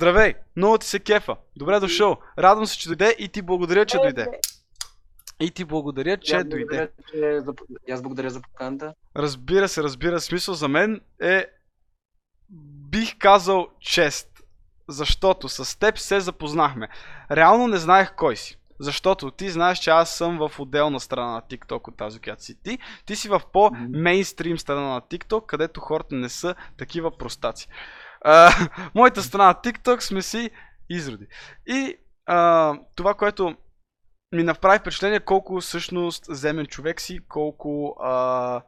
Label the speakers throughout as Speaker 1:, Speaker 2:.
Speaker 1: Здравей! Много ти се кефа. Добре дошъл. Радвам се, че дойде и ти благодаря, че дойде. И ти благодаря, че
Speaker 2: Аз
Speaker 1: дойде.
Speaker 2: благодаря, че за- и Аз благодаря за поканата.
Speaker 1: Разбира се, разбира се. Смисъл за мен е бих казал чест. Защото с теб се запознахме. Реално не знаех кой си. Защото ти знаеш, че аз съм в отделна страна на TikTok от тази, която си ти. Ти си в по-мейнстрим страна на TikTok, където хората не са такива простаци. Моята страна на TikTok сме си изроди. И а, това, което ми направи впечатление, колко всъщност земен човек си, колко а,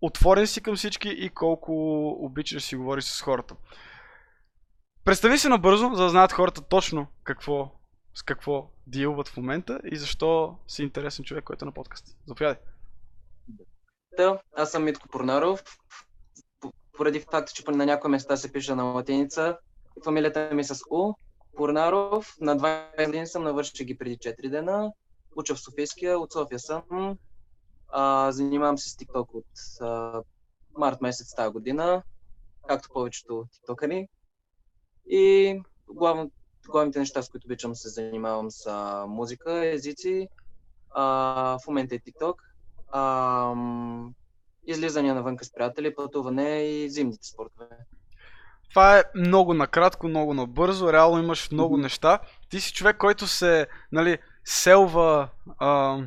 Speaker 1: отворен си към всички и колко обичаш да си говориш с хората. Представи се набързо, за да знаят хората точно какво, с какво дилват в момента и защо си интересен човек, който е на подкаст. Заповядай.
Speaker 2: Та, аз съм Митко Порнаров. Поради факта, че на някои места се пише на латиница, фамилията ми е с У. Порнаров. На 20 години съм, навърших ги преди 4 дена. Уча в Софийския, от София съм. А, занимавам се с TikTok от а, март месец тази година, както повечето тиктокъри. И главно, главните неща, с които обичам се занимавам са музика, езици, а, в момента е TikTok, ам, излизания навънка с приятели, пътуване и зимните спортове.
Speaker 1: Това е много накратко, много набързо. Реално имаш много
Speaker 2: Мгм.
Speaker 1: неща. Ти си човек, който се, нали, селва, а,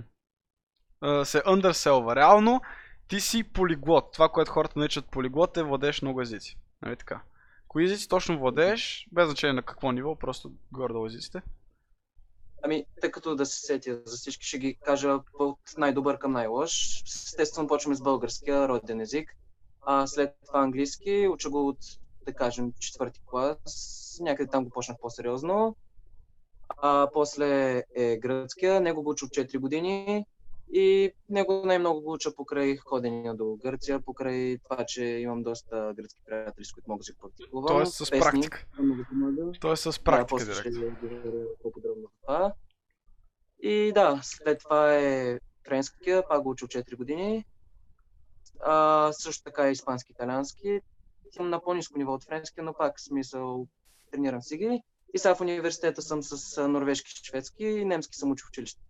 Speaker 1: а, се underселва. Реално ти си полиглот. Това, което хората наричат полиглот е владееш много езици. Нали така? Кои езици точно владееш, без значение на какво ниво, просто горе-долу езиците.
Speaker 2: Ами, тъй като да се сетя за всички, ще ги кажа от най-добър към най-лош. Естествено, почваме с българския роден език. А след това английски, уча го от, да кажем, четвърти клас. Някъде там го почнах по-сериозно. А после е гръцкия, него го уча от 4 години. И него най-много го уча покрай ходения до Гърция, покрай това, че имам доста гръцки приятели, с които мога да си практикувам.
Speaker 1: Тоест с
Speaker 2: Песни,
Speaker 1: практика. Тоест с
Speaker 2: Да,
Speaker 1: практика
Speaker 2: после ще по-подробно това. И да, след това е френския, пак го учил 4 години. А, също така и испански, италиански. Съм на по-низко ниво от френския, но пак смисъл тренирам си ги. И сега в университета съм с норвежки, шведски и немски съм учил в училище.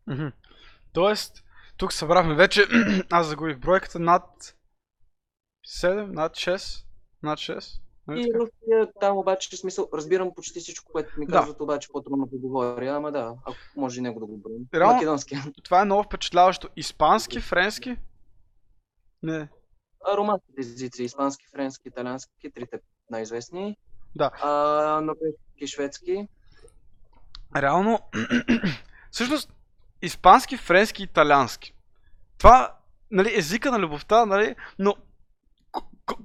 Speaker 1: Тоест, тук събрахме вече, аз загубих бройката, над 7, над 6, над 6. Нали
Speaker 2: И
Speaker 1: така?
Speaker 2: руския там обаче, в смисъл, разбирам почти всичко, което ми
Speaker 1: Да.
Speaker 2: казват, обаче по-трудно да говоря, ама да, ако може и него да го броим.
Speaker 1: Реално-
Speaker 2: Македонски.
Speaker 1: Това е много впечатляващо. Испански, френски? Не.
Speaker 2: Романските езици, испански, френски, италиански, трите най-известни.
Speaker 1: Да.
Speaker 2: А, норвежки, шведски.
Speaker 1: Реално, всъщност, испански, френски, италиански. Това, нали, езика на любовта, нали, но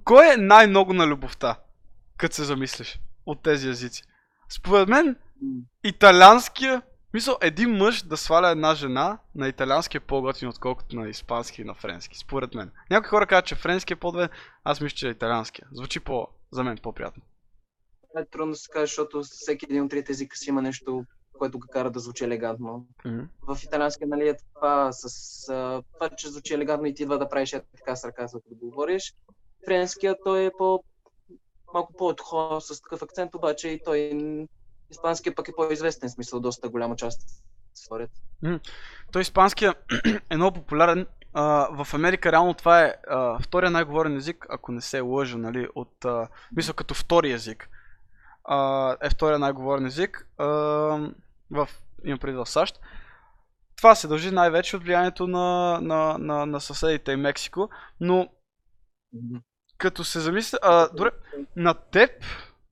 Speaker 1: кой е най-много на любовта, като се замислиш от тези езици? Според мен, италианския, мисъл, един мъж да сваля една жена на италиански е по-готин, отколкото на испански и на френски, според мен. Някои хора казват, че френски е по-добре, аз мисля, че е италианския. Звучи по, за мен по-приятно.
Speaker 2: Е трудно да се каже, защото всеки един от трите езика си има нещо, което го кара да звучи елегантно. В италианския, нали, е това с а, това, че звучи елегантно и ти идва да правиш е така с ръка, за да го говориш. Френският той е по малко по-отхо, с такъв акцент, обаче и той испанският пък е по-известен, смисъл доста голяма част според.
Speaker 1: Той испанския е много популярен. А, в Америка реално това е а, втория най-говорен език, ако не се лъжа, нали, от, а, мисля като втори език. А, е втория най-говорен език а, в, имам преди в САЩ. Това се дължи най-вече от влиянието на, на, на, на съседите и Мексико, но като се замисля, а, добре, на теб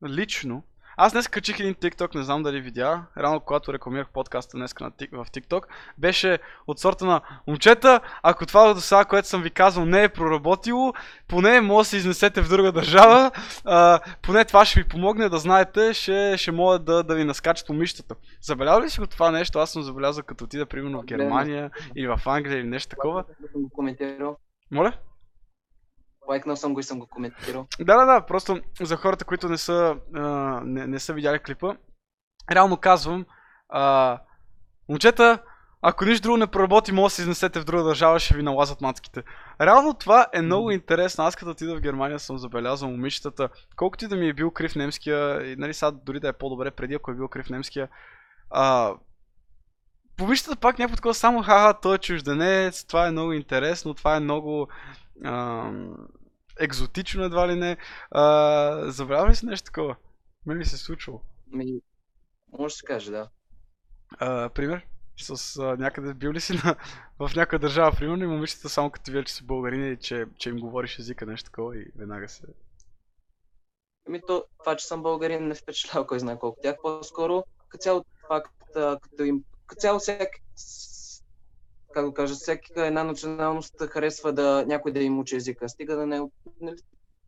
Speaker 1: лично, аз днес качих един TikTok, не знам дали видя, рано когато рекламирах подкаста днес на, в TikTok, беше от сорта на момчета, ако това до сега, което съм ви казал, не е проработило, поне може да се изнесете в друга държава, а, поне това ще ви помогне да знаете, ще, ще могат да, да ви наскачат умищата. Забелязали ли си го това нещо? Аз съм забелязал като отида примерно в Германия или в Англия или нещо такова. Моля?
Speaker 2: Лайкнал съм го и съм го коментирал.
Speaker 1: Да, да, да, просто за хората, които не са, а, не, не са видяли клипа, реално казвам, а, момчета, Ако нищо друго не проработи, може да се изнесете в друга държава, ще ви налазят мацките. Реално това е много интересно. Аз като отида в Германия съм забелязал момичетата. Колкото и да ми е бил крив немския, и нали сега дори да е по-добре преди, ако е бил крив немския, а, момичетата пак някакво такова само ха-ха, той е чужденец, това е много интересно, това е много екзотично едва ли не. А, забравя ли си нещо такова? Мен ли се е случвало?
Speaker 2: Ми, може да се каже, да.
Speaker 1: А, пример? С а, някъде бил ли си на, в някоя държава, примерно, и момичета само като видят, че си българин и че, че им говориш езика, нещо такова и веднага се...
Speaker 2: Ами то, това, че съм българин, не впечатлява кой знае колко. Тях по-скоро, като цяло факт, като им, като цяло всяк, как го кажа, всяка една националност харесва да някой да им учи езика. Стига да не... нали,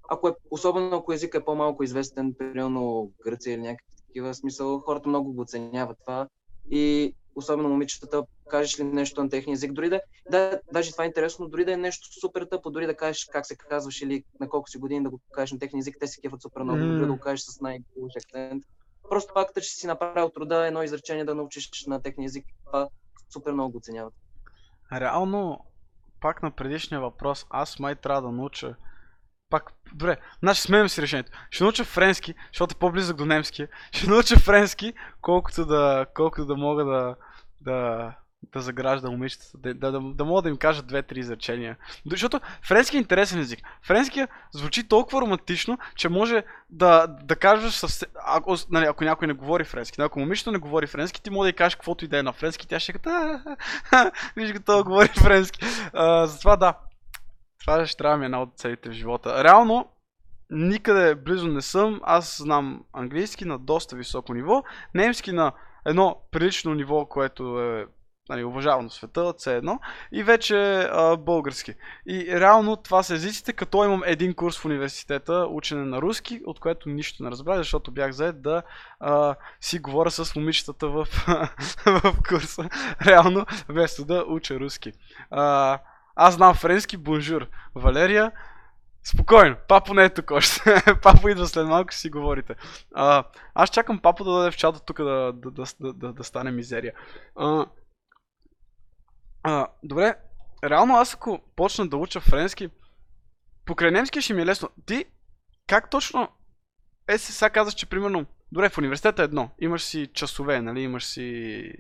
Speaker 2: Ако е, особено ако езика е по-малко известен, примерно Гърция или някакви такива смисъл, хората много го оценяват това. И особено момичетата, кажеш ли нещо на техния език, дори да, да, даже това е интересно, дори да е нещо супер тъпо, дори да кажеш как се казваш или на колко си години да го кажеш на техния език, те се кефат супер много,
Speaker 1: М.
Speaker 2: дори да го кажеш с най-лош акцент. Просто факта, че си направил труда едно изречение да научиш на техния език, това супер много го оценяват.
Speaker 1: Реално, пак на предишния въпрос, аз май трябва да науча пак, добре, значи сменям си решението. Ще науча френски, защото е по-близък до немски. Ще науча френски, колкото да, колкото да мога да, да, да заграждам момичетата, да, да, да, да мога да им кажа две-три изречения. Защото френски е интересен език. Френския звучи толкова романтично, че може да, да кажеш съвсем... Ако, нали, ако някой не говори френски, ако момичето не говори френски, ти може да й кажеш каквото и да е на френски, тя ще каже, «А, а, виж това говори френски. А, затова да, това ще трябва ми е една от целите в живота. Реално, никъде близо не съм. Аз знам английски на доста високо ниво, немски на едно прилично ниво, което е нали, уважавано света, C1, и вече а, български. И реално това са езиците, като имам един курс в университета, учене на руски, от което нищо не разбрах, защото бях заед да а, си говоря с момичетата в, в курса. Реално, вместо да уча руски. А, аз знам френски, бонжур. Валерия, спокойно, папо не е тук още. папо идва след малко, си говорите. А, аз чакам папо да даде в чата тук да, да, да, да, да, да стане мизерия. А, а, добре, реално аз ако почна да уча френски, покрай немски ще ми е лесно. Ти, как точно... Е, се сега казваш, че примерно... Добре, в университета е едно. Имаш си часове, нали? Имаш си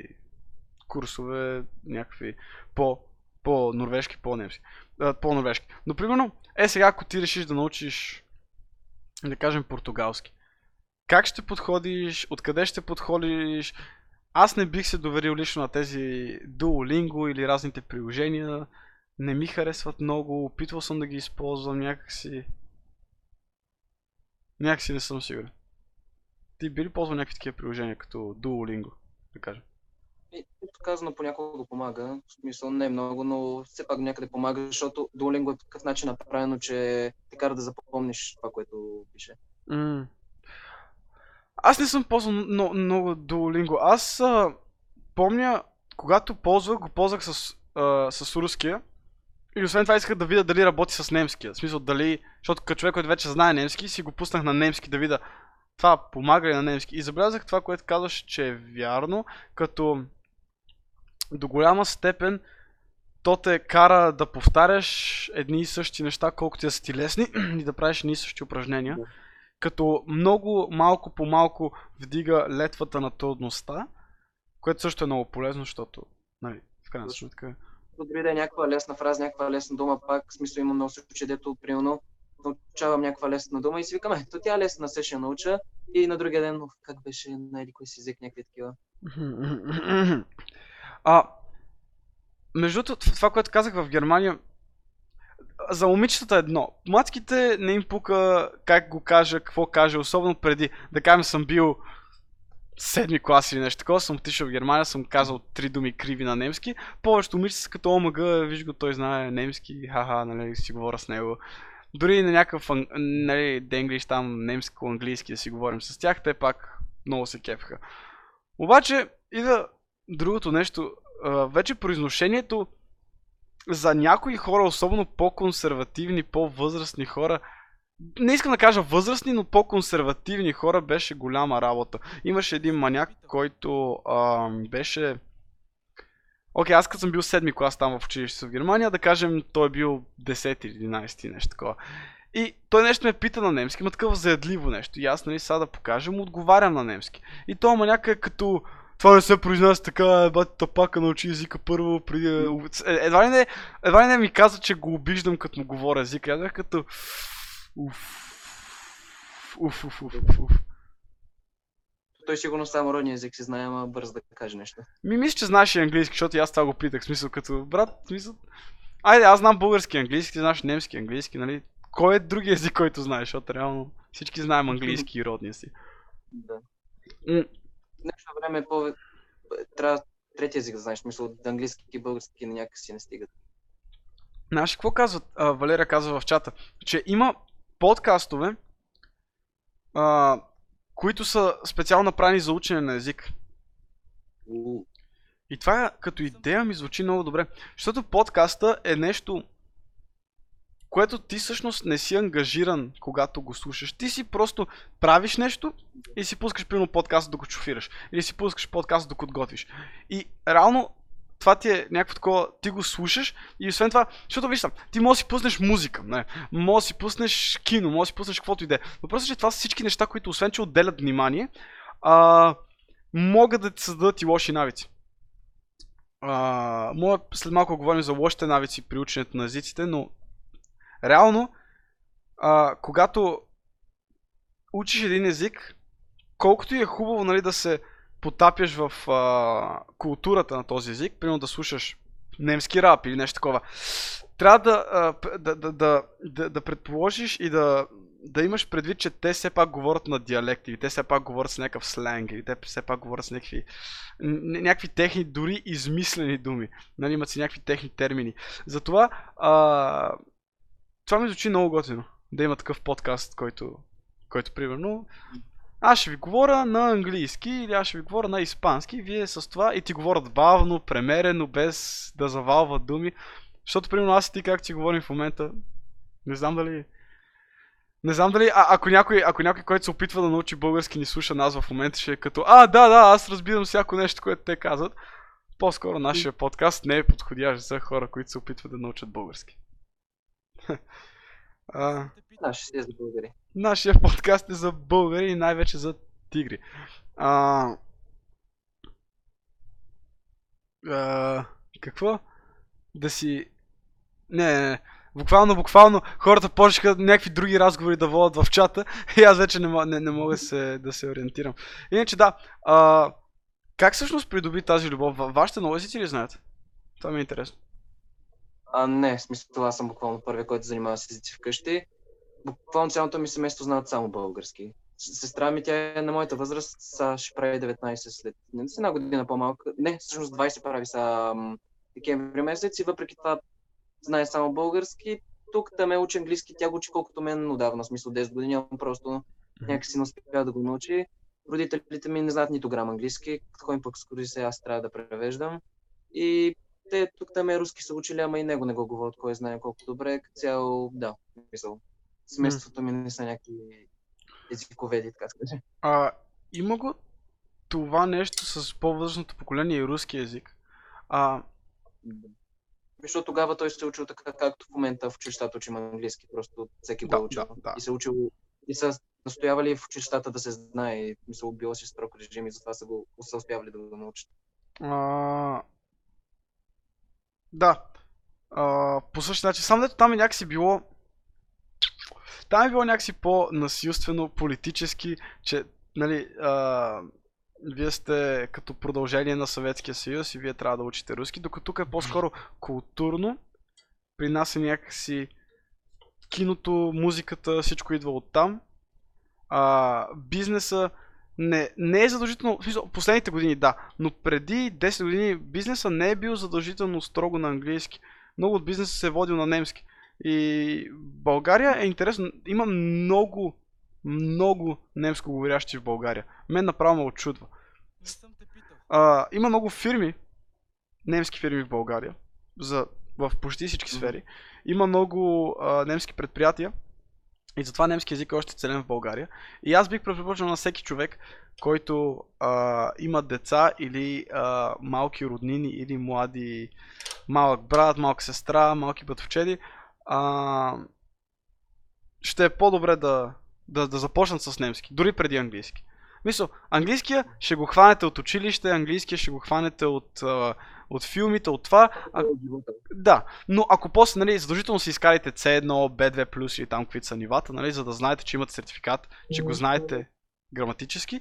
Speaker 1: курсове, някакви по, по-норвежки, по-немски. По-норвежки. Но примерно, е сега ако ти решиш да научиш, да кажем, португалски. Как ще подходиш, откъде ще подходиш? Аз не бих се доверил лично на тези Duolingo или разните приложения. Не ми харесват много, опитвал съм да ги използвам някакси. Някакси не съм сигурен. Ти би ли ползвал някакви такива приложения, като Duolingo, да кажем?
Speaker 2: И, казано, понякога помага. В смисъл не е много, но все пак някъде помага, защото Duolingo е по такъв начин направено, че те кара да запомниш това, което пише.
Speaker 1: М. Аз не съм ползвал но, много Duolingo. Аз а, помня, когато ползвах, го ползвах с, а, с руския. И освен това исках да видя дали работи с немския. В смисъл дали, защото като човек, който вече знае немски, си го пуснах на немски да видя това помага ли на немски. И забелязах това, което казваш, че е вярно, като до голяма степен то те кара да повтаряш едни и същи неща, колкото да са ти лесни и да правиш едни и същи упражнения. Като много малко по малко вдига летвата на трудността, което също е много полезно, защото, нали, в крайна сметка.
Speaker 2: дори да е някаква лесна фраза, някаква лесна дума, пак в смисъл има много случаи, дето примерно научавам някаква лесна дума и си викам, ето тя лесна, се ще науча и на другия ден, «Уф, как беше на еди кой си език, някакви такива.
Speaker 1: А, между това, което казах в Германия, за момичетата едно. Мацките не им пука как го кажа, какво каже, особено преди, да кажем съм бил седми клас или нещо такова, съм отишъл в Германия, съм казал три думи криви на немски. Повечето момичета са като омага, виж го, той знае немски, ха-ха, нали, си говоря с него. Дори и на някакъв, нали, денглиш там, немско-английски да си говорим с тях, те пак много се кепха. Обаче, идва другото нещо. Вече произношението за някои хора, особено по-консервативни, по-възрастни хора, не искам да кажа възрастни, но по-консервативни хора беше голяма работа. Имаше един маняк, който а, беше Окей, аз като съм бил седми клас там в училище в Германия, да кажем, той е бил 10 или 11 нещо такова. И той нещо ме пита на немски, има такова заедливо нещо. И аз, нали, сега да покажем, отговарям на немски. И то ма някъде като това не се произнася така, бати тапака научи езика първо, преди... Е, едва ли не, едва ли не ми каза, че го обиждам като му говоря езика. Аз като... Уф. Уф, уф, уф, уф, уф.
Speaker 2: Той сигурно само родния език си знае, ама бърз да каже нещо.
Speaker 1: Ми мисля, че знаеш и английски, защото и аз това го питах. Смисъл като, брат, смисъл... Айде, аз знам български английски, ти знаеш немски английски, нали? Кой е други език, който знаеш? Защото реално всички знаем английски и родния си.
Speaker 2: Да. В днешно време е по... Трябва трети език да знаеш, от английски и български някакси не стигат.
Speaker 1: Знаеш какво казват? А, Валерия казва в чата, че има подкастове, а, които са специално направени за учене на език. И това като идея ми звучи много добре. Защото подкаста е нещо, което ти всъщност не си ангажиран, когато го слушаш. Ти си просто правиш нещо и си пускаш примерно подкаст докато шофираш. Или си пускаш подкаст докато готвиш. И реално това ти е някакво такова, ти го слушаш и освен това, защото виж там, ти можеш да си пуснеш музика, не, можеш да си пуснеш кино, можеш да си пуснеш каквото и да е. Въпросът е, че това са всички неща, които освен, че отделят внимание, а, могат да ти създадат и лоши навици. А, мога след малко говорим за лошите навици при ученето на езиците, но реално, а, когато учиш един език, колкото и е хубаво нали, да се потапяш в а, културата на този език, примерно да слушаш немски рап или нещо такова, трябва да, а, да, да, да, да, да предположиш и да, да имаш предвид, че те все пак говорят на диалект, или те все пак говорят с някакъв сленг, или те все пак говорят с някакви, някакви техни, дори измислени думи. Нали, имат си някакви техни термини. Затова а, това ми звучи много готино. Да има такъв подкаст, който, който примерно аз ще ви говоря на английски или аз ще ви говоря на испански, вие с това и ти говорят бавно, премерено, без да завалват думи. Защото, примерно, аз и ти как ти говорим в момента, не знам дали... Не знам дали, а, ако, някой, ако някой, който се опитва да научи български, ни слуша нас в момента, ще е като, а, да, да, аз разбирам всяко нещо, което те казват. По-скоро нашия подкаст не е подходящ за хора, които се опитват да научат български. а,
Speaker 2: си е за българи.
Speaker 1: Нашия подкаст е за българи и най-вече за тигри. А... А... Какво? Да си... Не, не, не. Буквално, буквално хората почнаха някакви други разговори да водят в чата и аз вече не, не, не мога да се, да се ориентирам. Иначе да, а, как всъщност придоби тази любов? Ва- Вашите езици ли знаят? Това ми е интересно.
Speaker 2: А, не, в смисъл, аз съм буквално първият, който се занимава с езици вкъщи. Буквално цялото ми семейство знаят само български. Сестра ми, тя е на моята възраст, са ще прави 19 след не, с една година по-малка. Не, всъщност 20 прави са декември месец и въпреки това знае само български. Тук там е учи английски, тя го учи колкото мен отдавна, смисъл 10 години, ама просто някакси не успя да го научи. Родителите ми не знаят нито грам английски, като ходим пък скоро се аз трябва да превеждам. И те тук там е руски са учили, ама и него не го говорят, кой знае колко добре. Цяло, да, мисъл. Семейството ми не са някакви езиковеди, така каже.
Speaker 1: А, има го това нещо с по-възрастното поколение и руски язик. А,
Speaker 2: Да. Защото тогава той се е учил така, както в момента в училищата учим английски, просто всеки го
Speaker 1: Да,
Speaker 2: е учил.
Speaker 1: да, да.
Speaker 2: И се учил и са настоявали в училищата да се знае и мисъл, било си строг режим и затова са, го, успявали да го научат.
Speaker 1: А... Да. А, по същия начин. Само дето там е някакси било... Там е било някакси по-насилствено, политически, че, нали, а, вие сте като продължение на Съветския съюз и вие трябва да учите руски, докато тук е по-скоро културно. При нас е някакси киното, музиката, всичко идва от там. А, бизнеса не, не е задължително, последните години да, но преди 10 години бизнеса не е бил задължително строго на английски. Много от бизнеса се е водил на немски. И България е интересно, има много, много немско говорящи в България. Мен направо ме очудва.
Speaker 3: Не съм те питал.
Speaker 1: А, има много фирми, немски фирми в България, за, в почти всички сфери. Има много а, немски предприятия, И затова немски език е още целен в България. И аз бих препоръчал на всеки човек, който а, има деца или а, малки роднини или млади, малък брат, малка сестра, малки братовчеди, а, ще е по-добре да, да, да започнат с немски, дори преди английски. Мисъл, английския ще го хванете от училище, английския ще го хванете от, а, от филмите, от това. А, да, но ако после, нали, задължително си изкарите C1, B2+, или там каквито са нивата, нали, за да знаете, че имате сертификат, че го знаете граматически.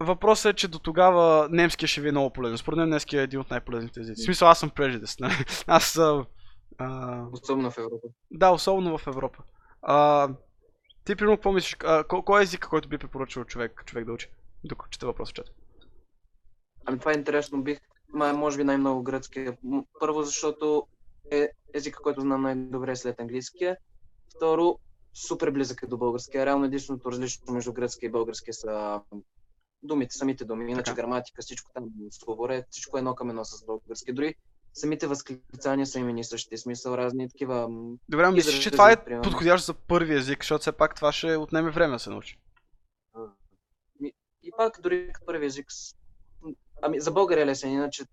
Speaker 1: Въпросът е, че до тогава немския ще ви е много полезен. Според мен немския е един от най-полезните езици. В смисъл, аз съм прежидес. Нали? Аз... А, а...
Speaker 2: Особено в Европа.
Speaker 1: Да, особено в Европа. А, ти, примерно, какво мислиш? А, кой е езика, който би препоръчал човек, човек да учи? Докато чете въпроса в чата.
Speaker 2: Ами това е интересно. Бих, може би най-много гръцки. Първо, защото е езика, който знам най-добре след английския. Второ, супер близък е до българския. Реално единственото различно между гръцки и български са думите, самите думи. Иначе така. граматика, всичко там, словоре, всичко е едно към едно с български. Дори самите възклицания са имени същия смисъл, разни такива.
Speaker 1: Добре, мислиш, че това е примерно. подходящо за първи език, защото все пак това ще отнеме време да се научи.
Speaker 2: И пак, дори като първи език, ами за българи е лесен, иначе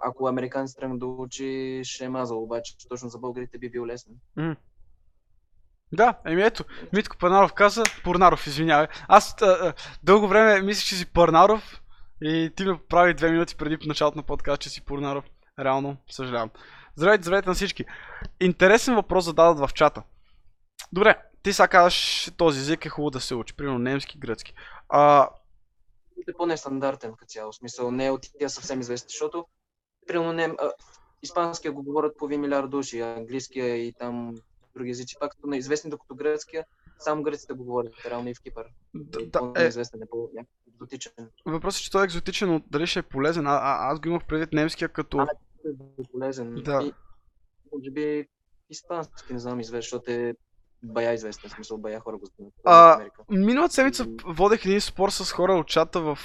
Speaker 2: ако американец тръгне да учи, ще е мазал, обаче точно за българите би бил лесен.
Speaker 1: Mm. Да, еми ето, Митко Парнаров каза, Порнаров, извинявай. Аз а, а, дълго време мислих, че си Парнаров и ти ме прави две минути преди началото на подкаст, че си Порнаров. Реално, съжалявам. Здравейте, здравейте на всички. Интересен въпрос зададат в чата. Добре, ти сега казваш, този език е хубаво да се учи, примерно немски, гръцки. А...
Speaker 2: Е по-нестандартен като цяло, смисъл не е от тия съвсем известни, защото примерно не, а, испанския го говорят половин милиард души, английския и там други езици, пак като неизвестни, докато гръцкия, само гръците го говорят, реално и в Кипър. Да, да, е, е по екзотичен.
Speaker 1: Въпросът е, че той е екзотичен, но дали ще е полезен? А, а, аз го имах предвид немския като... А,
Speaker 2: е полезен.
Speaker 1: Да.
Speaker 2: И, може би испански, не знам, известен, защото е бая известен, смисъл бая хора го знаят.
Speaker 1: А, миналата седмица водех един спор с хора от чата в,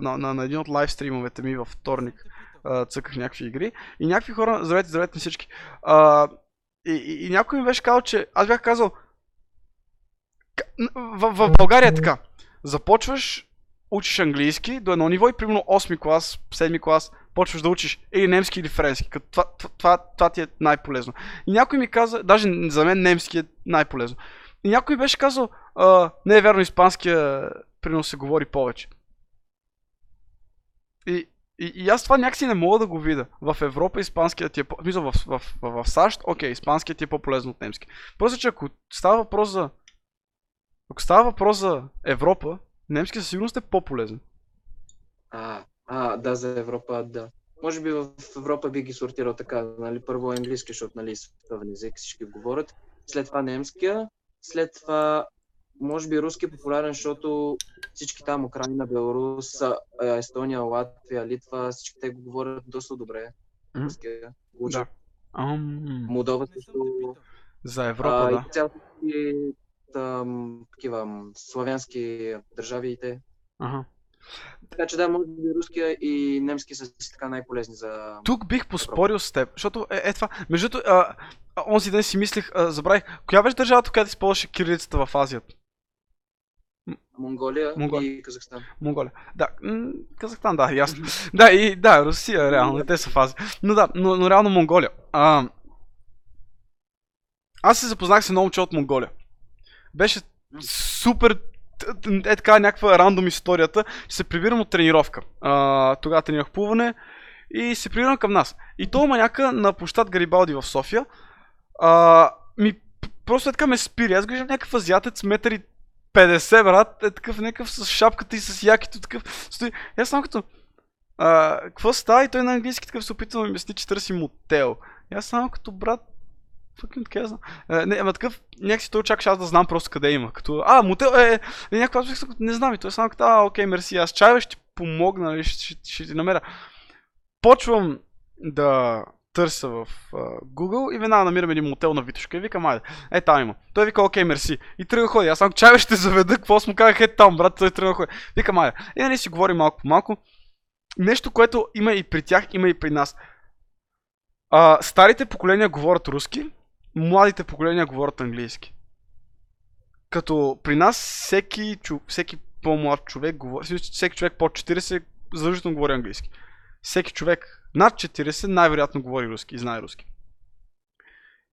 Speaker 1: на, на, на, един от лайвстримовете ми във вторник. А, цъках някакви игри. И някакви хора, здравейте, здравейте на всички. А, и, и, и някой ми беше казал, че аз бях казал, в, в България е така. Започваш, учиш английски до едно ниво и примерно 8 клас, 7 клас, почваш да учиш или немски или френски. Като това, това, това, това ти е най-полезно. И някой ми каза, даже за мен немски е най-полезно. И някой беше казал, а, не е вярно, испанския примерно се говори повече. И, и, и аз това някакси не мога да го видя. В Европа испанският ти е. Мисля, в, в, в, в САЩ, окей, испанският ти е по-полезно от немски. Просто, че ако става въпрос за... Ако става въпрос за Европа, немски със сигурност е по-полезен.
Speaker 2: А, а, да, за Европа, да. Може би в Европа би ги сортирал така, нали, първо английски, защото нали, световен език всички говорят, след това немския, след това може би руски е популярен, защото всички там, Украина, Беларус, Естония, Латвия, Литва, всички те го говорят доста добре. Руския.
Speaker 1: Да.
Speaker 2: Um... Молдова също.
Speaker 1: За Европа, а, да.
Speaker 2: И цялото там, такива славянски държави и те.
Speaker 1: Ага.
Speaker 2: Така че да, може би руския и немски са си така най-полезни за...
Speaker 1: Тук бих поспорил с теб, защото е, е това. Между другото, онзи ден си мислих, а, забравих, коя беше държавата, която използваше кирилицата в Азията?
Speaker 2: Монголия, Монголия и Казахстан.
Speaker 1: Монголия. Да, м- Казахстан, да, ясно. да, и да, Русия, реално, те са в Азия. Но да, но, но реално Монголия. А, аз се запознах с едно момче от Монголия. Беше супер е така някаква рандом историята, че се прибирам от тренировка. А, тогава тренирах плуване и се прибирам към нас. И то маняка на площад Гарибалди в София а, ми просто е така ме спири. Аз гледам някакъв азиатец, метър и 50, брат, е такъв някакъв с шапката и с якито, такъв стои. И аз съм като, а, какво става? И той на английски такъв се опитва да ми обясни, че търси мотел. И аз само като брат, Fucking така знам. Не, ама такъв, някакси той очакваше аз да знам просто къде има. Като, а, мотел е, е някаква, аз не знам и той е само като, а, окей, мерси, аз чайва ще ти помогна, нали, ще, ще, ще ти намеря. Почвам да търся в uh, Google и веднага намирам един мотел на Витушка и викам, айде, е там има. Той вика, окей, мерси. И тръгва ходи. Аз само чай ще заведа, какво му казах, е там, брат, той тръгва ходи. Викам, айде. И нали си говорим малко по малко. Нещо, което има и при тях, има и при нас. А, старите поколения говорят руски, младите поколения говорят английски. Като при нас всеки, всеки по-млад човек всеки човек под 40 задължително говори английски. Всеки човек над 40 най-вероятно говори руски и знае руски.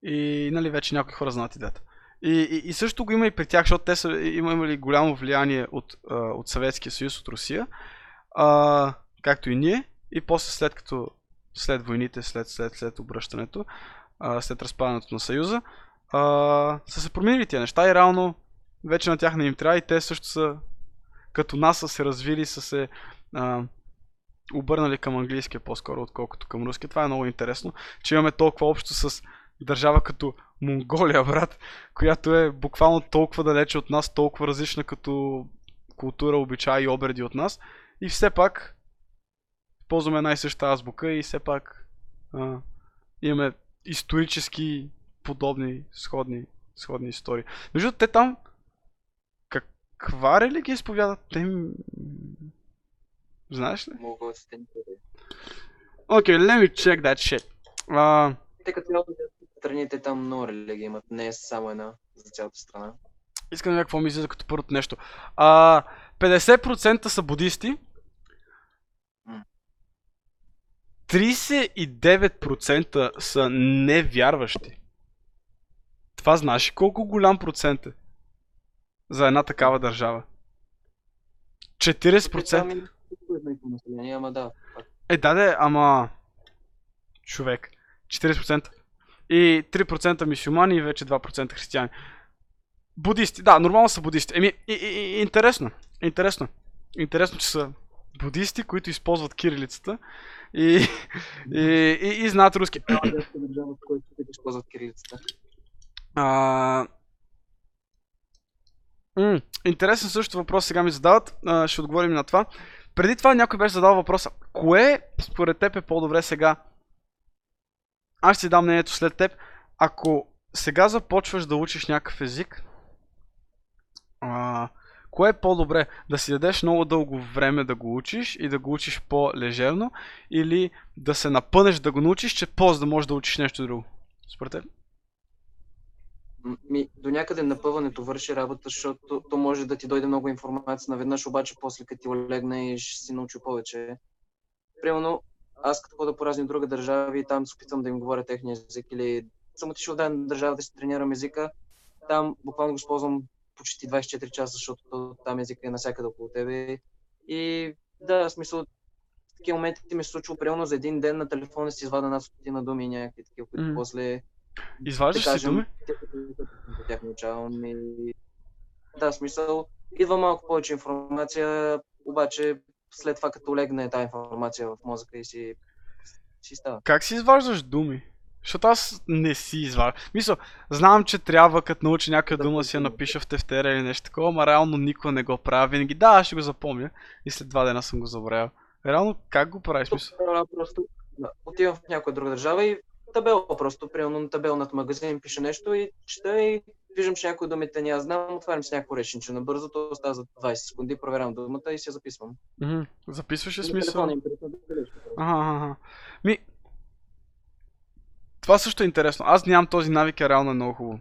Speaker 1: И нали, вече някои хора знаят идеята. И, и, и също го има и при тях, защото те са има- имали голямо влияние от, от Съветския съюз, от Русия, а, както и ние. И после след като след войните, след, след, след обръщането, а, след разпадането на Съюза, а, са се променили тия неща и реално вече на тях не им трябва и те също са като нас са се развили, са се а, обърнали към английския по-скоро, отколкото към руския. Това е много интересно, че имаме толкова общо с държава като Монголия, брат, която е буквално толкова далече от нас, толкова различна като култура, обичаи и обреди от нас. И все пак ползваме една и съща азбука и все пак а, имаме исторически подобни, сходни, сходни истории. Между те там каква религия изповядат? Те... Знаеш ли?
Speaker 2: Монголците никъде.
Speaker 1: Окей, okay, let me check that shit.
Speaker 2: Те като цяло страните там много религии имат, не е само една за цялата страна.
Speaker 1: искам да какво ми излиза като първото нещо. А, 50% са будисти.
Speaker 2: М.
Speaker 1: 39% са невярващи. Това знаеш колко голям процент е? За една такава държава. 40%.
Speaker 2: Там има едно и по население, ама да. пак.
Speaker 1: Е, да, да, ама... Човек. 40%. И 3% мисюмани и вече 2% християни. Будисти, да, нормално са будисти. Еми, и, и, и, интересно. Интересно. Интересно, че са будисти, които използват кирилицата и, и, и, и знаят руски.
Speaker 2: Азиатска държава, използват кирилицата.
Speaker 1: А... М, интересен също въпрос сега ми задават. А, ще отговорим на това. Преди това някой беше задал въпроса. Кое според теб е по-добре сега? Аз ще ти дам мнението след теб. Ако сега започваш да учиш някакъв език, а, кое е по-добре? Да си дадеш много дълго време да го учиш и да го учиш по-лежерно или да се напънеш да го научиш, че после да можеш да учиш нещо друго? Според теб?
Speaker 2: Ми, до някъде напъването върши работа, защото то може да ти дойде много информация наведнъж, обаче после като ти олегне и ще си научи повече. Примерно, аз като хода по разни други държави, там се опитвам да им говоря техния език или съм отишъл дадена държава да си тренирам езика, там буквално го използвам почти 24 часа, защото там езика е навсякъде около тебе. И да, в смисъл, в такива моменти ми се случва, примерно за един ден на телефона си извада една стотина думи и някакви такива, които
Speaker 1: М.
Speaker 2: после
Speaker 1: Изваждаш
Speaker 2: да
Speaker 1: си думи?
Speaker 2: тях научавам и... Да, смисъл, идва малко повече информация, обаче след това като легне тази информация в мозъка и си, си става.
Speaker 1: Как си изваждаш думи? Защото аз не си изваждам. Мисля, знам, че трябва като научи някаква дума да си я напиша в тефтера или нещо такова, ама реално никога не го правя. Винаги, да, ще го запомня. И след два дена съм го забравял. Реално, как го правиш? Мисля?
Speaker 2: Просто отивам в някоя друга държава и табел просто, примерно на табел над магазин пише нещо и чета и виждам, че някои думите не аз знам, отварям с някакво решенче набързо, то става за 20 секунди, проверявам думата и я записвам.
Speaker 1: Мгм. Записваш ли смисъл? Ага, ага. Ми, това също е интересно. Аз нямам този навик, е реално е много хубаво.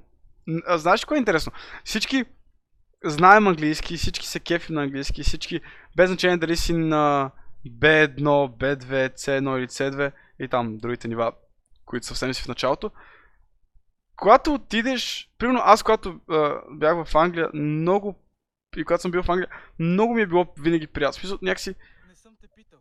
Speaker 1: А знаеш ли кое е интересно? Всички знаем английски, всички се кефим на английски, всички, без значение дали си на B1, B2, C1 или C2 и там другите нива, които съвсем си в началото. Когато отидеш, примерно аз когато а, бях в Англия, много, и когато съм бил в Англия, много ми е било винаги приятно. Смисъл, някакси
Speaker 3: Не съм те питал.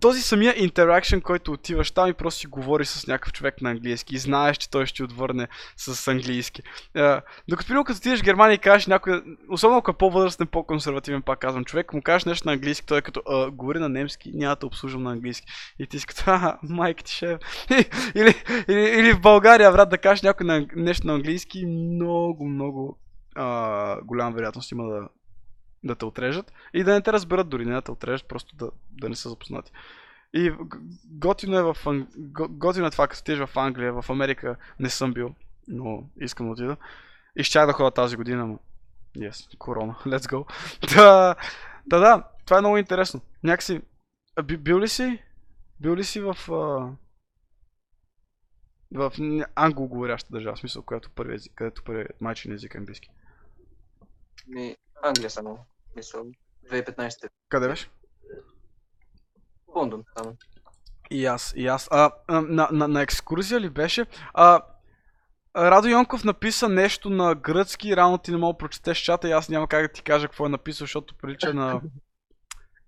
Speaker 1: Този самия интеракшн, който отиваш там и просто си говориш с някакъв човек на английски и знаеш, че той ще отвърне с английски. Е, докато примерно като отидеш в Германия и кажеш някой, особено ако е по-възрастен, по-консервативен, пак казвам, човек, му кажеш нещо на английски, той е като, говори на немски, няма да обслужвам на английски. И ти си като, а, майка ти ще е». или, или, или, в България, брат, да кажеш някой на, нещо на английски, много, много а, голяма вероятност има да, да те отрежат и да не те разберат дори, не да те отрежат, просто да, да не са запознати. И готино е, в, Ан- го- готино е това, като отидеш в Англия, в Америка не съм бил, но искам да отида. И щях да ходя тази година, но... Yes, корона, let's go. да, да, да, това е много интересно. Някакси... Бил ли си? Бил ли си в... А... В англоговоряща държава, в смисъл, която първи език, където първи майчин език е английски.
Speaker 2: Ми, Англия само. Мисъл, 2015
Speaker 1: Къде беше?
Speaker 2: Лондон само.
Speaker 1: И аз, и аз. А, на, на, на екскурзия ли беше? А, Радо Йонков написа нещо на гръцки, рано ти не мога да прочетеш чата и аз няма как да ти кажа какво е написал, защото прилича на...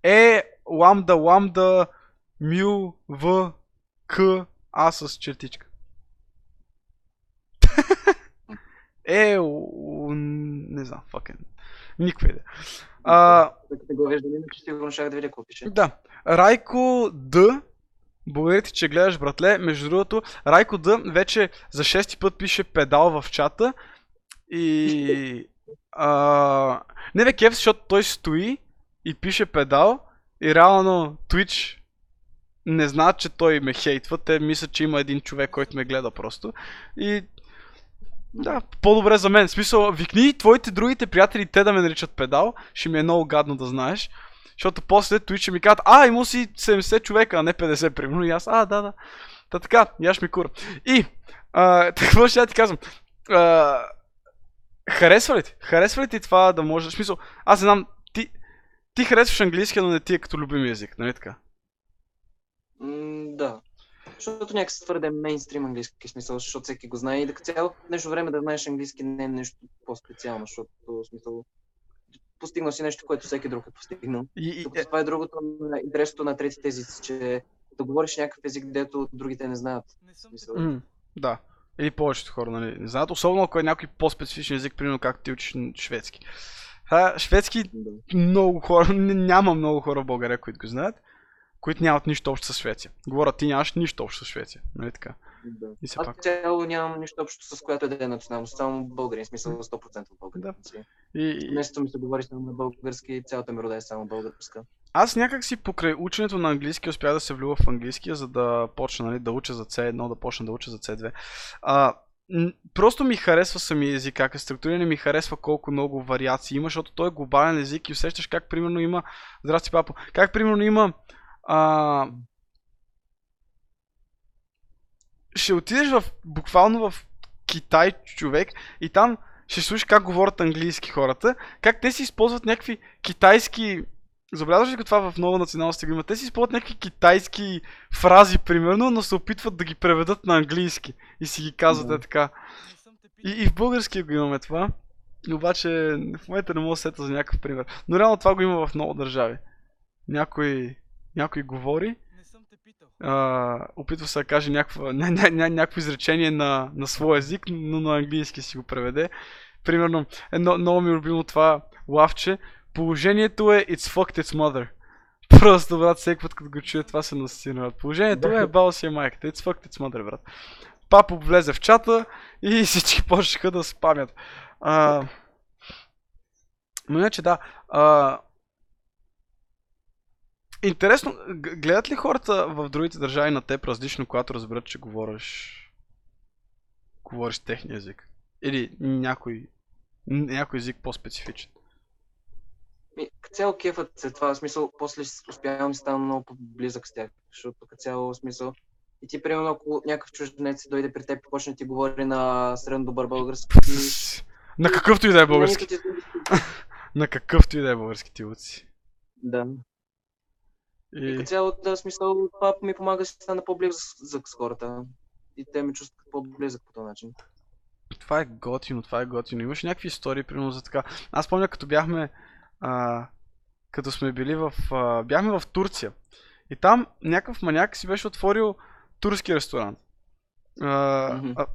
Speaker 1: Е, ламда, ламда, мю, в, к, а с чертичка. е, не знам, fucking. Никаква идея. А,
Speaker 2: Като го виждам, иначе сигурно ще да видя какво пише.
Speaker 1: да. Райко Д. Благодаря ти, че гледаш, братле. Между другото, Райко Д. вече за шести път пише педал в чата. И... А... Не бе кеф, защото той стои и пише педал. И реално Twitch не знаят, че той ме хейтва. Те мислят, че има един човек, който ме гледа просто. И... Да, по-добре за мен. В смисъл, викни твоите другите приятели те да ме наричат педал. Ще ми е много гадно да знаеш. Защото после Twitch ще ми казват, а, има си 70 човека, а не 50 примерно. И аз, а, да, да. Та така, яш ми кура. И, а, какво ще ти казвам? А, харесва ли ти? Харесва ли ти това да можеш? В смисъл, аз знам, ти, ти харесваш английски, но не ти е като любим език, нали така?
Speaker 2: М, да. Защото някакси твърде мейнстрим английски смисъл, защото всеки го знае и да цяло днешно време да знаеш английски не е нещо по-специално, защото смисъл постигнал си нещо, което всеки друг е постигнал.
Speaker 1: И, и,
Speaker 2: Тук
Speaker 1: е,
Speaker 2: това е другото на- интересното на третите езици, че да говориш някакъв език, дето другите не знаят. В Смисъл,
Speaker 1: м, да. Или повечето хора, нали? Не знаят, особено ако е някой по-специфичен език, примерно както ти учиш шведски. А, шведски
Speaker 2: да.
Speaker 1: много хора, няма много хора в България, които го знаят, които нямат нищо общо с Швеция. Говоря, ти нямаш нищо общо с Швеция, нали така?
Speaker 2: Да.
Speaker 1: И все
Speaker 2: Аз
Speaker 1: пак.
Speaker 2: цяло нямам нищо общо с която и да е националност, само българин, в смисъл 100% българин.
Speaker 1: Да. И, и,
Speaker 2: Днес ми се говори само на български и цялата ми рода е само българска.
Speaker 1: аз някак си покрай ученето на английски успях да се влюбя в английския, за да почна нали, да уча за C1, да почна да уча за C2. А, просто ми харесва самия език, как е структуриран и ми харесва колко много вариации има, защото той е глобален език и усещаш как примерно има... Здрасти, папа. Как примерно има... А... Ще отидеш в, буквално в Китай, човек, и там ще слушаш как говорят английски хората, как те си използват някакви китайски Забелязваш ли го това в нова националност има? Те си използват някакви китайски фрази, примерно, но се опитват да ги преведат на английски. И си ги казват
Speaker 2: Да.
Speaker 1: е така. И, и в българския го имаме това. Обаче в момента не мога да се сета за някакъв пример. Но реално това го има в много държави. Някой, някой говори,
Speaker 3: Не съм те питал.
Speaker 1: а, опитва се да каже някаква, ня, ня, ня, някакво изречение на, на своя език, но на английски си го преведе. Примерно, едно много ми е любимо това лавче. Положението е It's fucked its mother. Просто, брат, всеки път като го чуя това се насина, брат. Положението е бал си е майката. It's fucked its mother, брат. Папо влезе в чата и всички почнаха да спамят. А... Но иначе да. А... Интересно, гледат ли хората в другите държави на теб различно, когато разберат, че говориш говориш техния език? Или някой, някой език по-специфичен?
Speaker 2: Ми, като цяло кефът се това, в смисъл, после успявам да стана много по-близък с тях, защото като цяло, смисъл, и ти, примерно, ако някакъв чужденец дойде при теб и почне ти говори на средно добър български,
Speaker 1: На какъвто и да е български. На какъвто и да е български ти уци.
Speaker 2: Да. И
Speaker 1: И...
Speaker 2: като цяло, да, смисъл, това ми помага да стана по-близък с хората. И те ме чувстват по-близък по този начин.
Speaker 1: Това е готино, това е готино. Имаш някакви истории, примерно за така. Аз помня като бяхме, а, като сме били в, а, бяхме в Турция. И там някакъв маняк си беше отворил турски ресторант. А, а,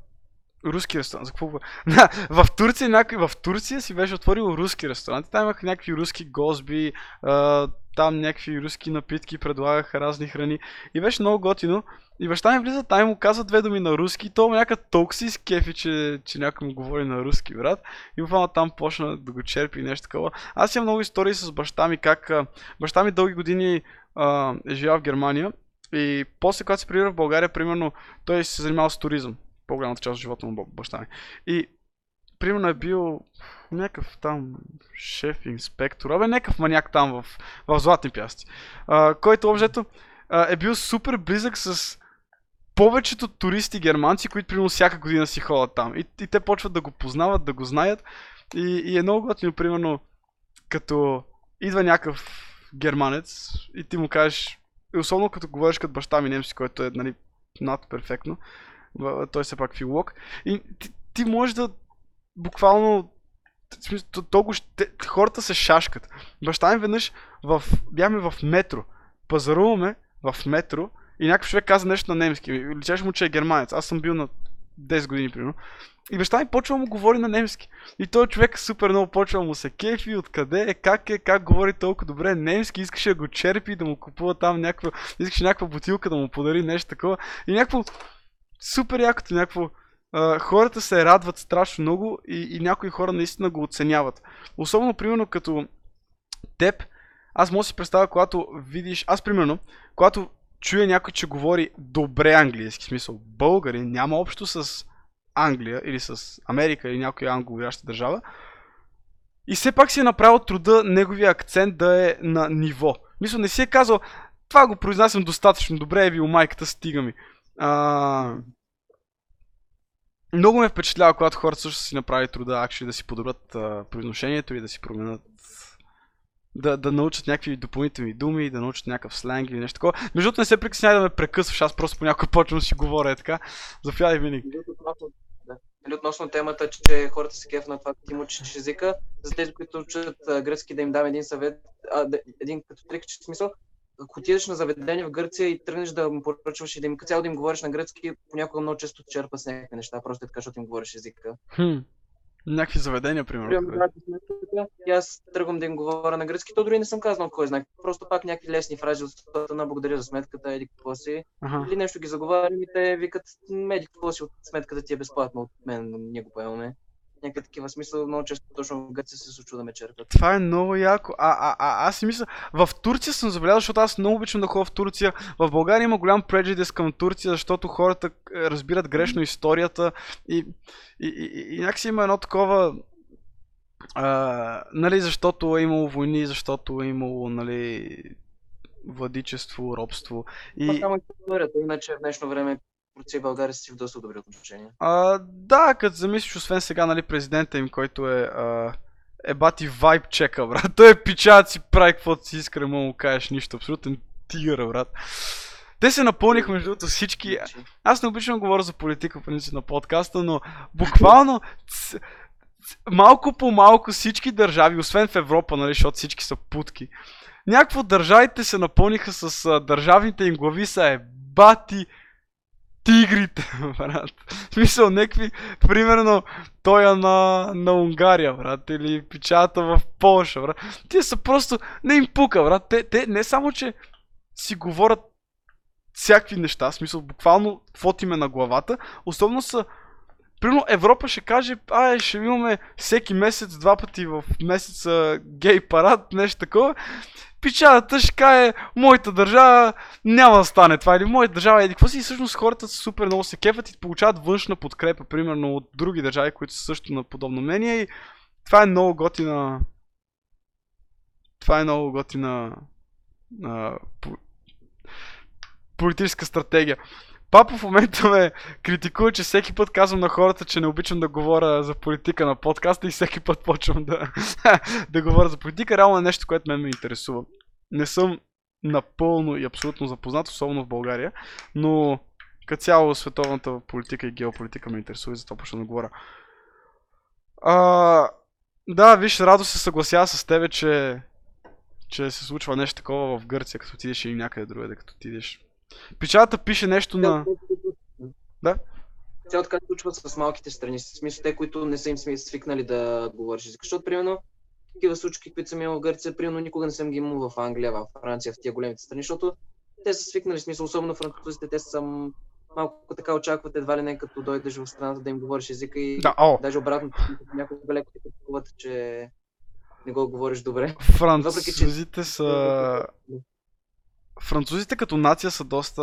Speaker 1: руски ресторант, за какво в Турция някой, в Турция си беше отворил руски ресторант. Там имаха някакви руски гозби, а, там някакви руски напитки, предлагаха разни храни. И беше много готино. И баща ми влиза там и му каза две думи на руски. То някак толкова си скефи, че, че някой му говори на руски, брат. И буквално там почна да го черпи и нещо такова. Аз имам много истории с баща ми, как баща ми дълги години а, е живял в Германия. И после, когато се прибира в България, примерно, той се занимава с туризъм. По-голямата част от живота му баща ми. И примерно е бил някакъв там шеф, инспектор, абе някакъв маняк там в, в Златни пясти, а, който обжето е бил супер близък с повечето туристи германци, които примерно всяка година си ходят там. И, и те почват да го познават, да го знаят. И, и е много готино, примерно, като идва някакъв германец и ти му кажеш, и особено като говориш като баща ми немски, който е нали, над перфектно, той все пак филолог, и ти, ти можеш да буквално то, те, хората се шашкат. Баща ми веднъж в, бяхме в метро. Пазаруваме в метро и някакъв човек каза нещо на немски. Личеше му, че е германец. Аз съм бил на 10 години, примерно. И баща ми почва му говори на немски. И той човек супер много почва му се кефи, откъде е, как е, как говори толкова добре немски, искаше да го черпи, да му купува там някаква, искаше някаква бутилка да му подари нещо такова. И някакво супер якото, някакво хората се радват страшно много и, и някои хора наистина го оценяват. Особено, примерно, като теб, аз мога да си представя, когато видиш, аз примерно, когато чуя някой, че говори добре английски, смисъл българин, няма общо с Англия или с Америка или някоя англоговоряща държава, и все пак си е направил труда неговия акцент да е на ниво. Мисля, не си е казал, това го произнасям достатъчно добре, е бил майката, стига ми. А... Много ме впечатлява, когато хората също си направи труда акши да си подобрят а, произношението и да си променят да, да научат някакви допълнителни думи, да научат някакъв сленг или нещо такова. Между другото не се притеснявай да ме прекъсваш, аз просто понякога почвам да си говоря е така. Заповядай винаги.
Speaker 2: Или относно темата, че хората се кеф на това, ти учиш езика, за тези, които учат гръцки, да им дам един съвет, а, да, един като трик, че смисъл, ако отидеш на заведение в Гърция и тръгнеш да му поръчваш и да им цяло да им говориш на гръцки, понякога много често черпа с някакви неща, просто е така, защото им говориш езика.
Speaker 1: Хм. Някакви заведения, примерно.
Speaker 2: И аз тръгвам да им говоря на гръцки, то дори не съм казал кой знае. Просто пак някакви лесни фрази от на благодаря за сметката, еди какво си. Ага. Или нещо ги заговарям и те викат, меди какво си от сметката ти е безплатно от мен, ние го поемаме някакви такива смисъл, много често точно в Гърция се случва да ме черпят.
Speaker 1: Това е много яко. А, а, а аз си мисля, в Турция съм забелязал, защото аз много обичам да ходя в Турция. В България има голям преджедис към Турция, защото хората е, разбират грешно историята и, и, и, и някакси има едно такова а, нали, защото е имало войни, защото е имало, нали, владичество, робство.
Speaker 2: И... Това само историята, иначе в днешно време Турция и България си в доста добри отношения.
Speaker 1: А, да, като замислиш, освен сега, нали, президента им, който е... А, е бати вайб чека, брат. Той е пичат си прави каквото си иска, не му кажеш нищо. Абсолютен тигър, брат. Те се напълних между другото всички. Аз не обичам говоря за политика, в принцип, на подкаста, но буквално малко по малко всички държави, освен в Европа, нали, защото всички са путки, някакво държавите се напълниха с а, държавните им глави са е бати тигрите, брат. В смисъл, някакви, примерно, той е на, на Унгария, брат, или печата в Польша, брат. Те са просто, не им пука, брат. Те, те не само, че си говорят всякакви неща, в смисъл, буквално каквото им е на главата, особено са Примерно Европа ще каже, ай, ще имаме всеки месец, два пъти в месеца гей парад, нещо такова пичата ще каже, моята държава няма да стане това или моята държава е какво си и всъщност хората супер много се кефат и получават външна подкрепа, примерно от други държави, които са също на подобно мнение и това е много готина това е много готина а, политическа стратегия. Папа в момента ме критикува, че всеки път казвам на хората, че не обичам да говоря за политика на подкаста и всеки път почвам да, да говоря за политика. Реално е нещо, което мен ме интересува. Не съм напълно и абсолютно запознат, особено в България, но като цяло световната политика и геополитика ме интересува и затова почвам да говоря. А, да, виж, радо се съглася с тебе, че, че се случва нещо такова в Гърция, като отидеш или някъде другаде, като отидеш Печата пише нещо на... Да?
Speaker 2: Цялото така случва с малките страни, в смисъл те, които не са им свикнали да говориш език. Защото, примерно, такива случки, които съм имал в Гърция, примерно никога не съм ги имал в Англия, в Франция, в тия големите страни, защото те са свикнали, в смисъл, особено французите, те са малко така очакват едва ли не като дойдеш в страната да им говориш езика и
Speaker 1: да, о.
Speaker 2: даже обратно, някога леко ти критикуват, че не го говориш добре.
Speaker 1: Французите Въпреки, че... са французите като нация са доста,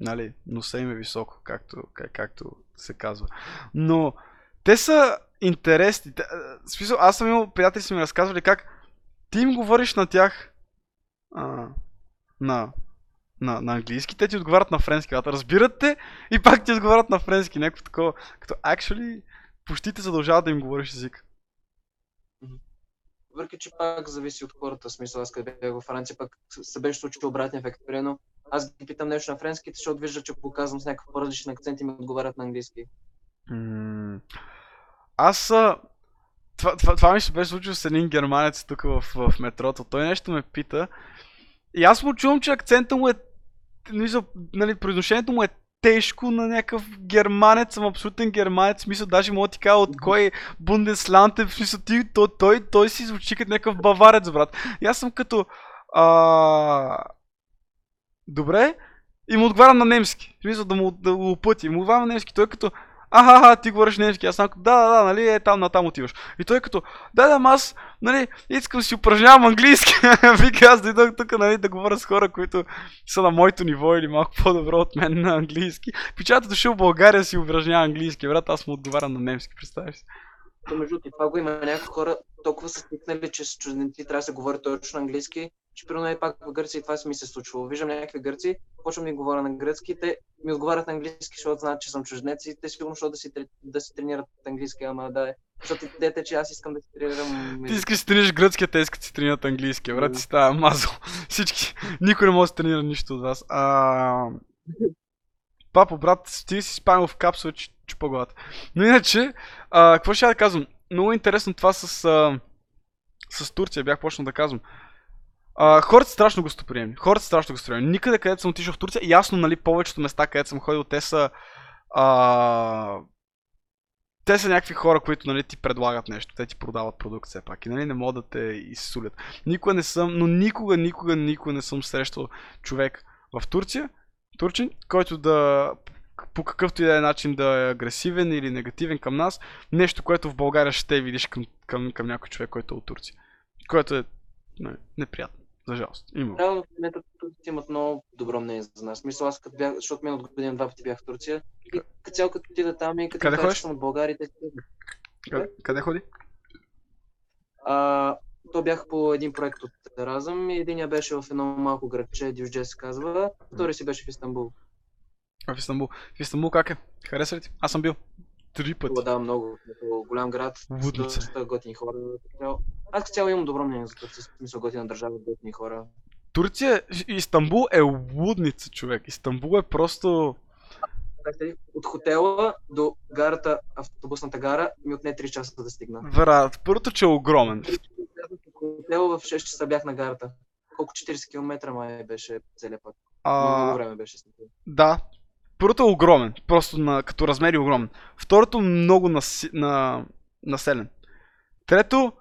Speaker 1: нали, носа им е високо, както, как, както се казва. Но те са интересни. Смисъл, аз съм имал приятели си ми разказвали как ти им говориш на тях а, на на, на английски, те ти отговарят на френски. А разбират те и пак ти отговарят на френски. Някакво такова, като actually почти те задължават да им говориш език.
Speaker 2: Въпреки, че пак зависи от хората, смисъл, аз къде бях във Франция, пък се беше случил обратен ефект. Примерно, аз ги питам нещо на френски, те ще отвиждат, че го казвам с някакъв по-различен акцент и ми отговарят на английски.
Speaker 1: Аз това, това, това ми ще беше случило с един германец тук в, в метрото. Той нещо ме пита. И аз му чувам, че акцента му е. Нали, произношението му е тежко на някакъв германец, съм абсолютен германец, смисъл, даже мога ти кажа от кой Бундесланд е, в смисъл, ти, той, той, той си звучи като някакъв баварец, брат. И аз съм като... А... Добре, и му отговарям на немски. В смисъл да му да го опъти. Му отговарям на немски. Той е като, аха, ти говориш немски. Аз като, да, да, да, нали, е там, натам отиваш. И той е като, да, да, аз, нали, искам да си упражнявам английски. Вика, аз дойдох тук, нали, да говоря с хора, които са на моето ниво или малко по-добро от мен на английски. Печата дошъл в България си упражнява английски, брат, аз му отговарям на немски, представяш си.
Speaker 2: То между това го има някои хора, толкова са свикнали, че с чужденци трябва да се говори точно английски, че примерно и пак в Гърция и това ми се случвало. Виждам някакви гърци, почвам да говоря на гръцки, те ми отговарят на английски, защото знаят, че съм чужденец и те сигурно защото да си, да си тренират английски, ама да е. Защото идеята е, че аз искам да си тренирам.
Speaker 1: Ти искаш да си тренираш гръцки, те искат да си тренират английски, брат, ти става мазал. Всички, никой не може да тренира нищо от вас. А... Папа, брат, ти си спамил в капсула, че чупа главата. Но иначе, а, какво ще я да казвам? Много интересно това с, а, с Турция, бях почнал да казвам. А, хората страшно гостоприемни. Хората са страшно гостоприемни. Никъде, където съм отишъл в Турция, ясно, нали, повечето места, където съм ходил, те са... А, те са някакви хора, които нали, ти предлагат нещо, те ти продават продукт все пак и нали, не могат да те изсулят. Никога не съм, но никога, никога, никога не съм срещал човек в Турция, турчин, който да по какъвто и да е начин да е агресивен или негативен към нас, нещо, което в България ще видиш към, към, към някой човек, който е от Турция. Което е не, неприятно, за жалост. Има.
Speaker 2: Реално в момента турците имат много добро мнение за нас. Мисля, аз като бях, защото мен от година два пъти бях в Турция. И като цяло като отида там и като
Speaker 1: Къде
Speaker 2: кажа, съм от България, те
Speaker 1: Къде, къде ходи?
Speaker 2: А, то бях по един проект от Еразъм и единия беше в едно малко градче, Дюждже се казва, втори си беше в Истанбул.
Speaker 1: А в Истанбул. В Истанбул как е? Хареса ли ти? Аз съм бил. Три пъти.
Speaker 2: Да, много. Като голям град, с
Speaker 1: Лудница.
Speaker 2: доста готини хора. Аз като цяло имам добро мнение за Турция, смисъл готина държава, готини хора.
Speaker 1: Турция, Истанбул е лудница, човек. Истанбул е просто...
Speaker 2: От хотела до гарата, автобусната гара, ми отне 3 часа да стигна.
Speaker 1: Брат, първото, че е огромен.
Speaker 2: От хотела в 6 часа бях на гарата. Колко 40 км май беше целият път. Много, много
Speaker 1: А,
Speaker 2: време беше.
Speaker 1: да. Първото е огромен. Просто на, като размери е огромен. Второто много наси, на, населен. Трето,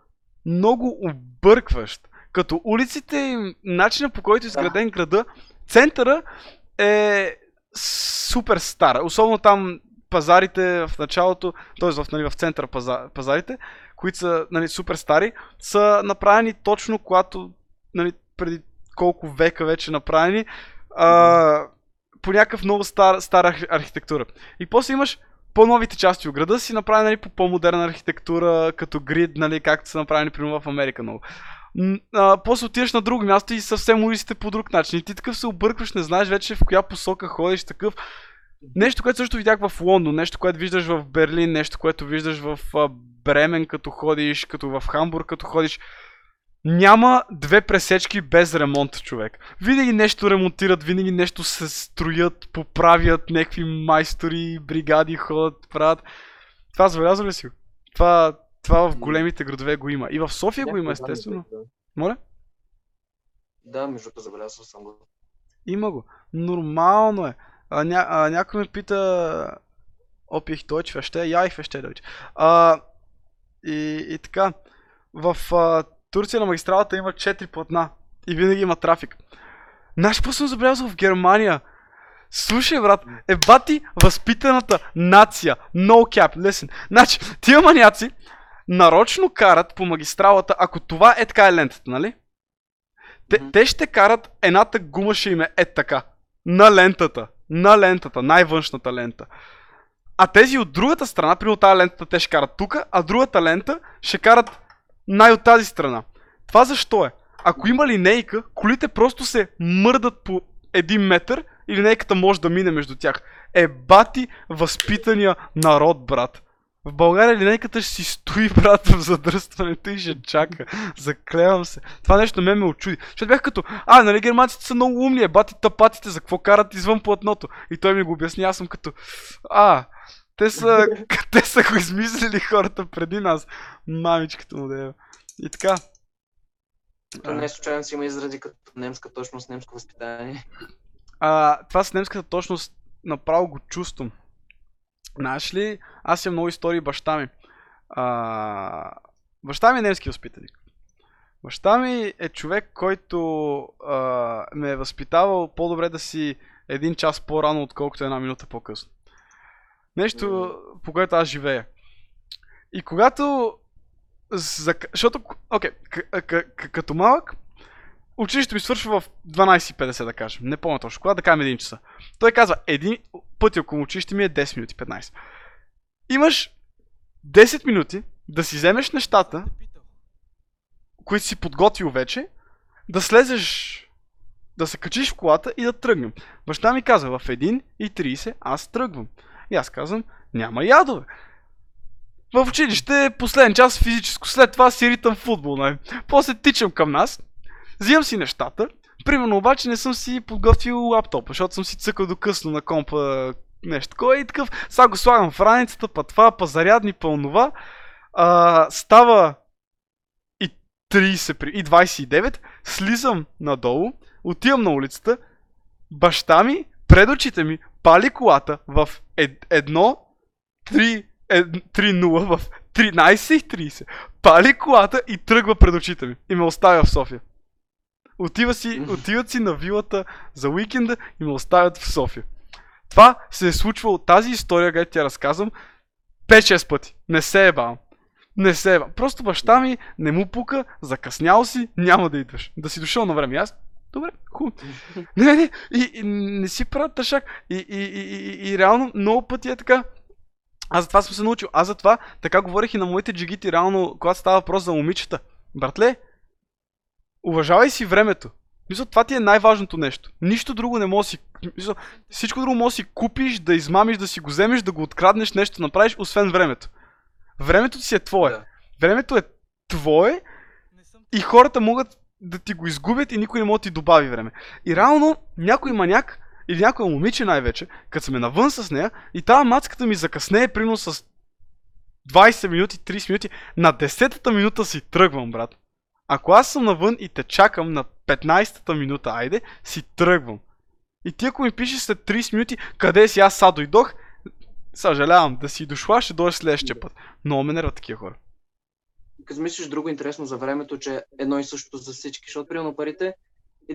Speaker 1: много объркващ. Като улиците и начина по който е изграден града, центъра е супер стар. Особено там пазарите в началото, т.е. В, нали, в центъра паза, пазарите, които са нали, супер стари, са направени точно когато нали, преди колко века вече направени а, по някакъв много стар, стара архи- архитектура. И после имаш по-новите части от града си направени нали, по по-модерна архитектура, като грид, нали, както са направени примерно в Америка много. А, после отиваш на друго място и съвсем улиците по друг начин. И ти такъв се объркваш, не знаеш вече в коя посока ходиш, такъв. Нещо, което също видях в Лондон, нещо, което виждаш в Берлин, нещо, което виждаш в Бремен, като ходиш, като в Хамбург, като ходиш. Няма две пресечки без ремонт, човек. Винаги нещо ремонтират, винаги нещо се строят, поправят, някакви майстори, бригади ходят, правят. Това забелязва ли си? Това, това в големите градове го има. И в София го има, естествено.
Speaker 2: да.
Speaker 1: Моля?
Speaker 2: Да, между забелязал съм го.
Speaker 1: Има го. Нормално е. А, ня, а, някой ме пита... Ich Deutsch verstehe? Ja, ich verstehe Deutsch. А, и, и така. В а, Турция на магистралата има 4 платна. И винаги има трафик. Знаеш, какво съм забелязал в Германия? Слушай, брат, е бати възпитаната нация. No cap, listen. Значи, тия маняци нарочно карат по магистралата, ако това е така е лентата, нали? Те,
Speaker 2: Мгм.
Speaker 1: те ще карат едната гума ще им е е така. На лентата. На лентата. Най-външната лента. А тези от другата страна, при тази лентата те ще карат тук, а другата лента ще карат най от тази страна. Това защо е? Ако има линейка, колите просто се мърдат по един метър и линейката може да мине между тях. Е, бати възпитания народ, брат. В България линейката ще си стои, брат, в задръстването и ще чака. Заклевам се. Това нещо ме ме очуди. Защото бях като, а, нали германците са много умни, е, бати тъпатите, за какво карат извън платното? И той ми го обясни, аз съм като, а, те са, те са го измислили хората преди нас. Мамичката му да е. И така.
Speaker 2: То не е случайно си има изрази като немска точност, немско възпитание.
Speaker 1: А, това с немската точност направо го чувствам. Знаеш ли, аз имам много истории баща ми. А, баща ми е немски възпитаник. Баща ми е човек, който а, ме е възпитавал по-добре да си един час по-рано, отколкото една минута по-късно. Нещо, по което аз живея. И когато... За... Защото, окей, okay, като малък, училището ми свършва в 12.50 да кажем. Не помня точно кога, да кажем един часа. Той казва, един път около училище ми е 10 минути, 15. Имаш 10 минути да си вземеш нещата, които си подготвил вече, да слезеш, да се качиш в колата и да тръгнем. Баща ми казва, в 1.30 аз тръгвам. И аз казвам, няма ядове. В училище последен час физическо, след това си ритъм футбол. Нали? После тичам към нас, взимам си нещата, примерно обаче не съм си подготвил лаптопа, защото съм си цъкал до късно на компа нещо такова и такъв. Сега го слагам в раницата, па това, па зарядни, па онова. А, става и 30, и 29, слизам надолу, отивам на улицата, баща ми, пред очите ми, пали колата в 1, 3, 3-0 в 13.30. Пали колата и тръгва пред очите ми. И ме оставя в София. Отива си, отиват си на вилата за уикенда и ме оставят в София. Това се е случвало, тази история, където ти я разказвам, 5-6 пъти. Не се е бавам. Не се е бавам. Просто баща ми не му пука, закъснял си, няма да идваш. Да си дошъл на време. Аз Добре, хубаво. Не, не, и, и не си правят тъшак. И, и, и, и, и реално много пъти е така. Аз за това съм се научил. Аз за това така говорих и на моите джигити, реално, когато става въпрос за момичета. Братле, уважавай си времето. Мисля, това ти е най-важното нещо. Нищо друго не може да си... Мисля, всичко друго може да си купиш, да измамиш, да си го вземеш, да го откраднеш, нещо направиш, освен времето. Времето ти си е твое. Да. Времето е твое и хората могат да ти го изгубят и никой не може да ти добави време. И реално някой маняк или някоя момиче най-вече, като сме навън с нея и тази мацката ми закъснее примерно с 20 минути, 30 минути, на 10-та минута си тръгвам, брат. Ако аз съм навън и те чакам на 15-та минута, айде, си тръгвам. И ти ако ми пишеш след 30 минути, къде си аз са дойдох, съжалявам, да си дошла, ще дойдеш следващия път. Много ме нерват такива хора.
Speaker 2: Като мислиш друго интересно за времето, че едно и също за всички, защото примерно парите,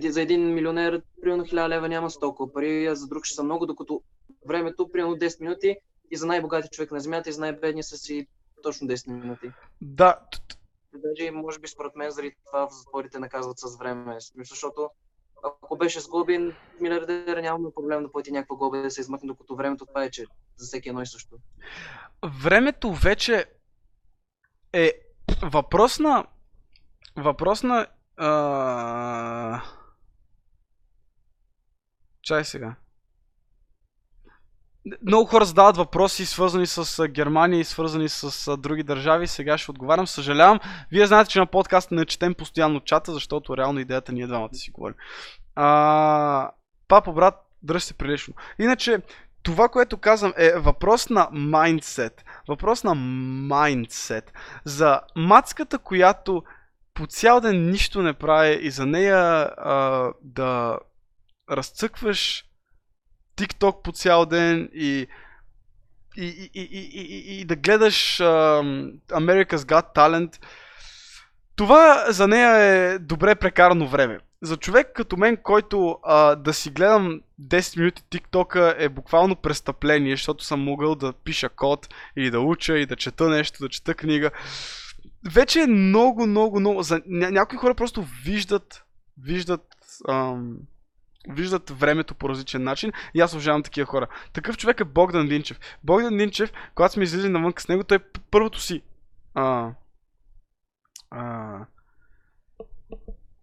Speaker 2: за един милионер, примерно 1000 лева няма с толкова пари, а за друг ще са много, докато времето, примерно 10 минути и за най-богати човек на земята и за най-бедния са си точно 10 минути.
Speaker 1: Да.
Speaker 2: Даже може би според мен заради това в затворите наказват с време. Защото ако беше сглобен, милиардер нямаме проблем да плати някаква глоба да се измъкне, докато времето това е, че за всеки едно и също.
Speaker 1: Времето вече е въпрос на... Въпрос на... А... Чай сега. Много хора задават въпроси, свързани с Германия и свързани с други държави. Сега ще отговарям. Съжалявам. Вие знаете, че на подкаста не четем постоянно чата, защото реално идеята ни е двамата си говорим. А, папа, брат, дръж се прилично. Иначе, това, което казвам е въпрос на майндсет. Въпрос на майндсет. За мацката, която по цял ден нищо не прави и за нея а, да разцъкваш TikTok по цял ден и и, и, и, и, и, и да гледаш uh, America's Got Talent. Това за нея е добре прекарано време. За човек като мен, който а, да си гледам 10 минути TikTok е буквално престъпление, защото съм могъл да пиша код или да уча и да чета нещо, да чета книга. Вече е много, много, много. За ня- някои хора просто виждат, виждат ам, виждат времето по различен начин и аз уважавам такива хора. Такъв човек е Богдан Динчев. Богдан Динчев, когато сме излизали навън с него, той първото си а, а,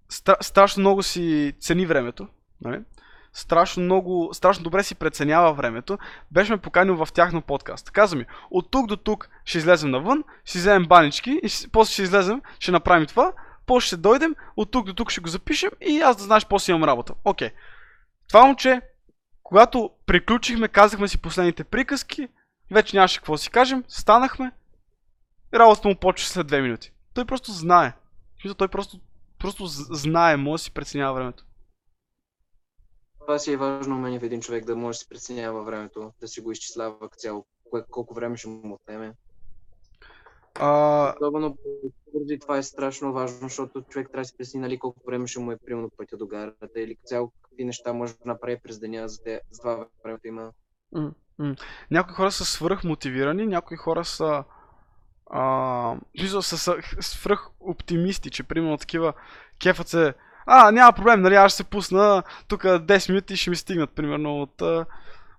Speaker 1: стра, страшно много си цени времето. Нали? страшно много, страшно добре си преценява времето, беше ме поканил в тяхно подкаст. Каза ми, от тук до тук ще излезем навън, ще вземем банички и ще, после ще излезем, ще направим това, после ще дойдем, от тук до тук ще го запишем и аз да знаеш после имам работа. Окей. Това момче, когато приключихме, казахме си последните приказки, вече нямаше какво си кажем, станахме, работата му почва след 2 минути. Той просто знае. Той просто, просто знае, може да си преценява времето.
Speaker 2: Това си е важно умение в един човек да може да си преценява времето, да си го изчислява цяло, колко време ще му отнеме.
Speaker 1: А...
Speaker 2: Особено поради това е страшно важно, защото човек трябва да си пресни нали, колко време ще му е примерно пътя до гарата или цяло какви неща може да направи през деня, за, да, за това времето има.
Speaker 1: Mm-hmm. Някои хора са свръх мотивирани, някои хора са а, са свръх оптимисти, че примерно такива кефът се а, няма проблем, нали, аз ще се пусна тук 10 минути и ще ми стигнат, примерно, от,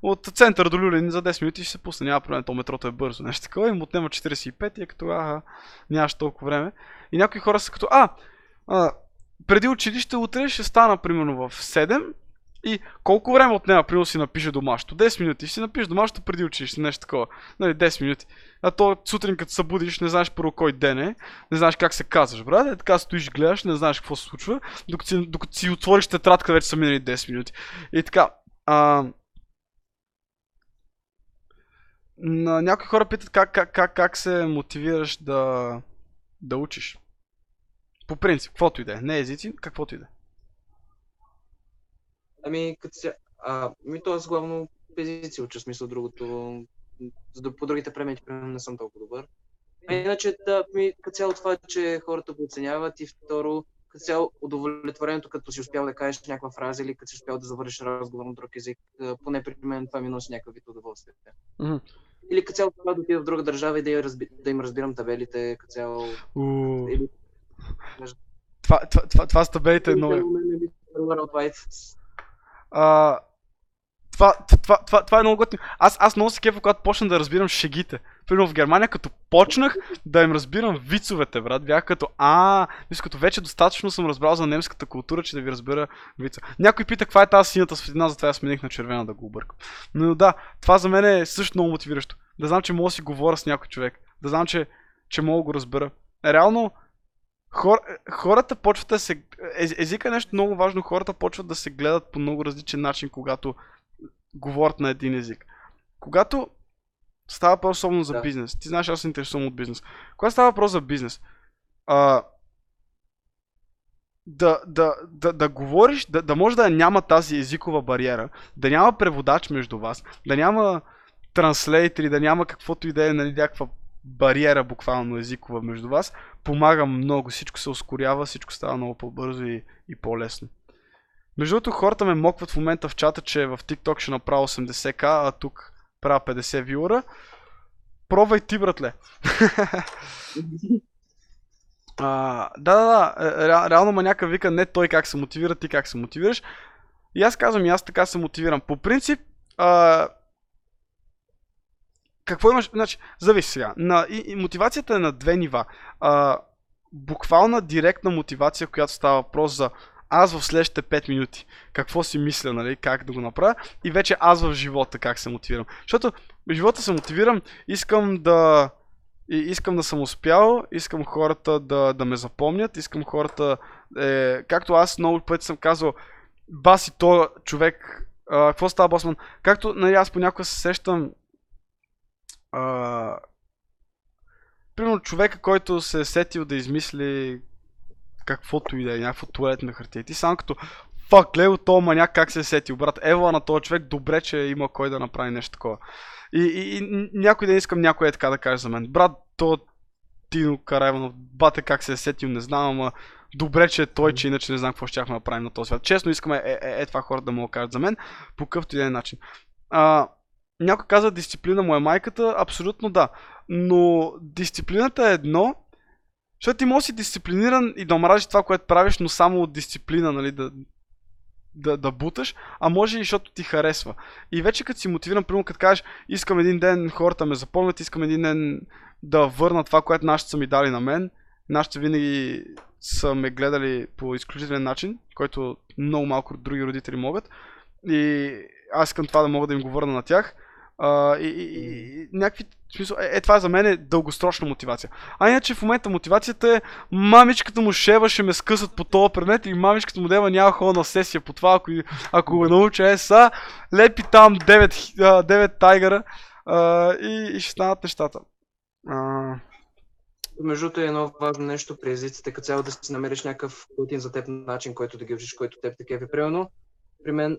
Speaker 1: от центъра до Люлин за 10 минути ще се пусна, няма проблем, то метрото е бързо, нещо такова, им отнема 45 и е като, а, нямаш толкова време. И някои хора са като, а, а преди училище утре ще стана, примерно, в 7 и колко време отнема, примерно си напише домашното? 10 минути. Ще си напишеш домашното преди училище, нещо такова. Нали, 10 минути. А то сутрин като се будиш, не знаеш първо кой ден е, не знаеш как се казваш, брат. Е, така стоиш, гледаш, не знаеш какво се случва, докато си, докато си отвориш тетрадка, вече са минали 10 минути. И така. А... На някои хора питат как, как, как, как се мотивираш да, да учиш. По принцип, каквото и да е. Не езици, каквото и да е.
Speaker 2: Ами, като се... А, ми то аз главно езици уча, смисъл другото. По другите предмети, примерно, не съм толкова добър. А иначе, да, ми, като цяло това, че хората го оценяват и второ, като цяло удовлетворението, като си успял да кажеш някаква фраза или като си успял да завършиш разговор на друг език, поне при мен това ми носи някакъв вид удоволствие.
Speaker 1: Mm-hmm.
Speaker 2: Или като цяло това да отида в друга държава и да, я разби... да им разбирам табелите, като цяло...
Speaker 1: Uh. Или... Това, това, това, това с табелите е много... А, това, това, това, това е много готино. Аз, аз много се кефа, когато почна да разбирам шегите. Примерно в Германия, като почнах да им разбирам вицовете, брат, бях като, а, мисля, като вече достатъчно съм разбрал за немската култура, че да ви разбера вица. Някой пита каква е тази синята светлина, затова аз смених на червена да го объркам. Но да, това за мен е също много мотивиращо. Да знам, че мога да си говоря с някой човек. Да знам, че, че мога да го разбера. Реално, Хор, хората почват да се... Ез, езика е нещо много важно. Хората почват да се гледат по много различен начин, когато говорят на един език. Когато става въпрос особено за да. бизнес, ти знаеш, аз се интересувам от бизнес. Когато става въпрос за бизнес, а, да, да, да, да говориш, да, да може да няма тази езикова бариера, да няма преводач между вас, да няма транслейтери, да няма каквото и да е, нали, някаква бариера буквално езикова между вас, помага много, всичко се ускорява, всичко става много по-бързо и, и по-лесно. Между другото, хората ме мокват в момента в чата, че в TikTok ще направя 80к, а тук правя 50 вилора. Пробвай ти, братле. а, да, да, да. Е, ре, реално маняка вика не той как се мотивира, ти как се мотивираш. И аз казвам, и аз така се мотивирам. По принцип, а, какво имаш? Значи, зависи сега. На, и, и мотивацията е на две нива. А, буквална директна мотивация, която става въпрос за аз в следващите 5 минути, какво си мисля, нали, как да го направя и вече аз в живота как се мотивирам. Защото в живота се мотивирам, искам да и искам да съм успял, искам хората да, да ме запомнят, искам хората, е, както аз много пъти съм казал, баси то човек, а, какво става Босман? Както нали, аз понякога се сещам а, примерно човека, който се е сетил да измисли каквото и да е, някакво туалетна хартия. Ти само като фак, лево, то маняк как се е сетил, брат. Ева на този човек, добре, че има кой да направи нещо такова. И, и, и някой ден искам някой е така да каже за мен. Брат, то Тино Карайванов, бате как се е сетил, не знам, ама добре, че е той, че иначе не знам какво ще да направим на този свят. Честно искаме е, е, е това хората да му кажат за мен, по какъвто и да е начин. А, някой каза дисциплина му е майката, абсолютно да. Но дисциплината е едно, защото ти можеш си дисциплиниран и да омражиш това, което правиш, но само от дисциплина, нали, да, да, да буташ, а може и защото ти харесва. И вече като си мотивиран, примерно като кажеш, искам един ден хората ме запомнят, искам един ден да върна това, което нашите са ми дали на мен. Нашите винаги са ме гледали по изключителен начин, който много малко други родители могат. и аз искам това да мога да им го върна на тях. А, и, и, и, някакви, смисъл, е, е, това за мен е дългосрочна мотивация. А иначе в момента мотивацията е мамичката му шева ще ме скъсат по този предмет и мамичката му дева няма хора на сесия по това, ако, ако го науча е са, лепи там 9, 9 тайгъра а, и, и ще станат нещата. А,
Speaker 2: Между другото е едно важно нещо при езиците, като цяло да си намериш някакъв готин за теб начин, който да ги учиш, който теб те кефи. Примерно, при мен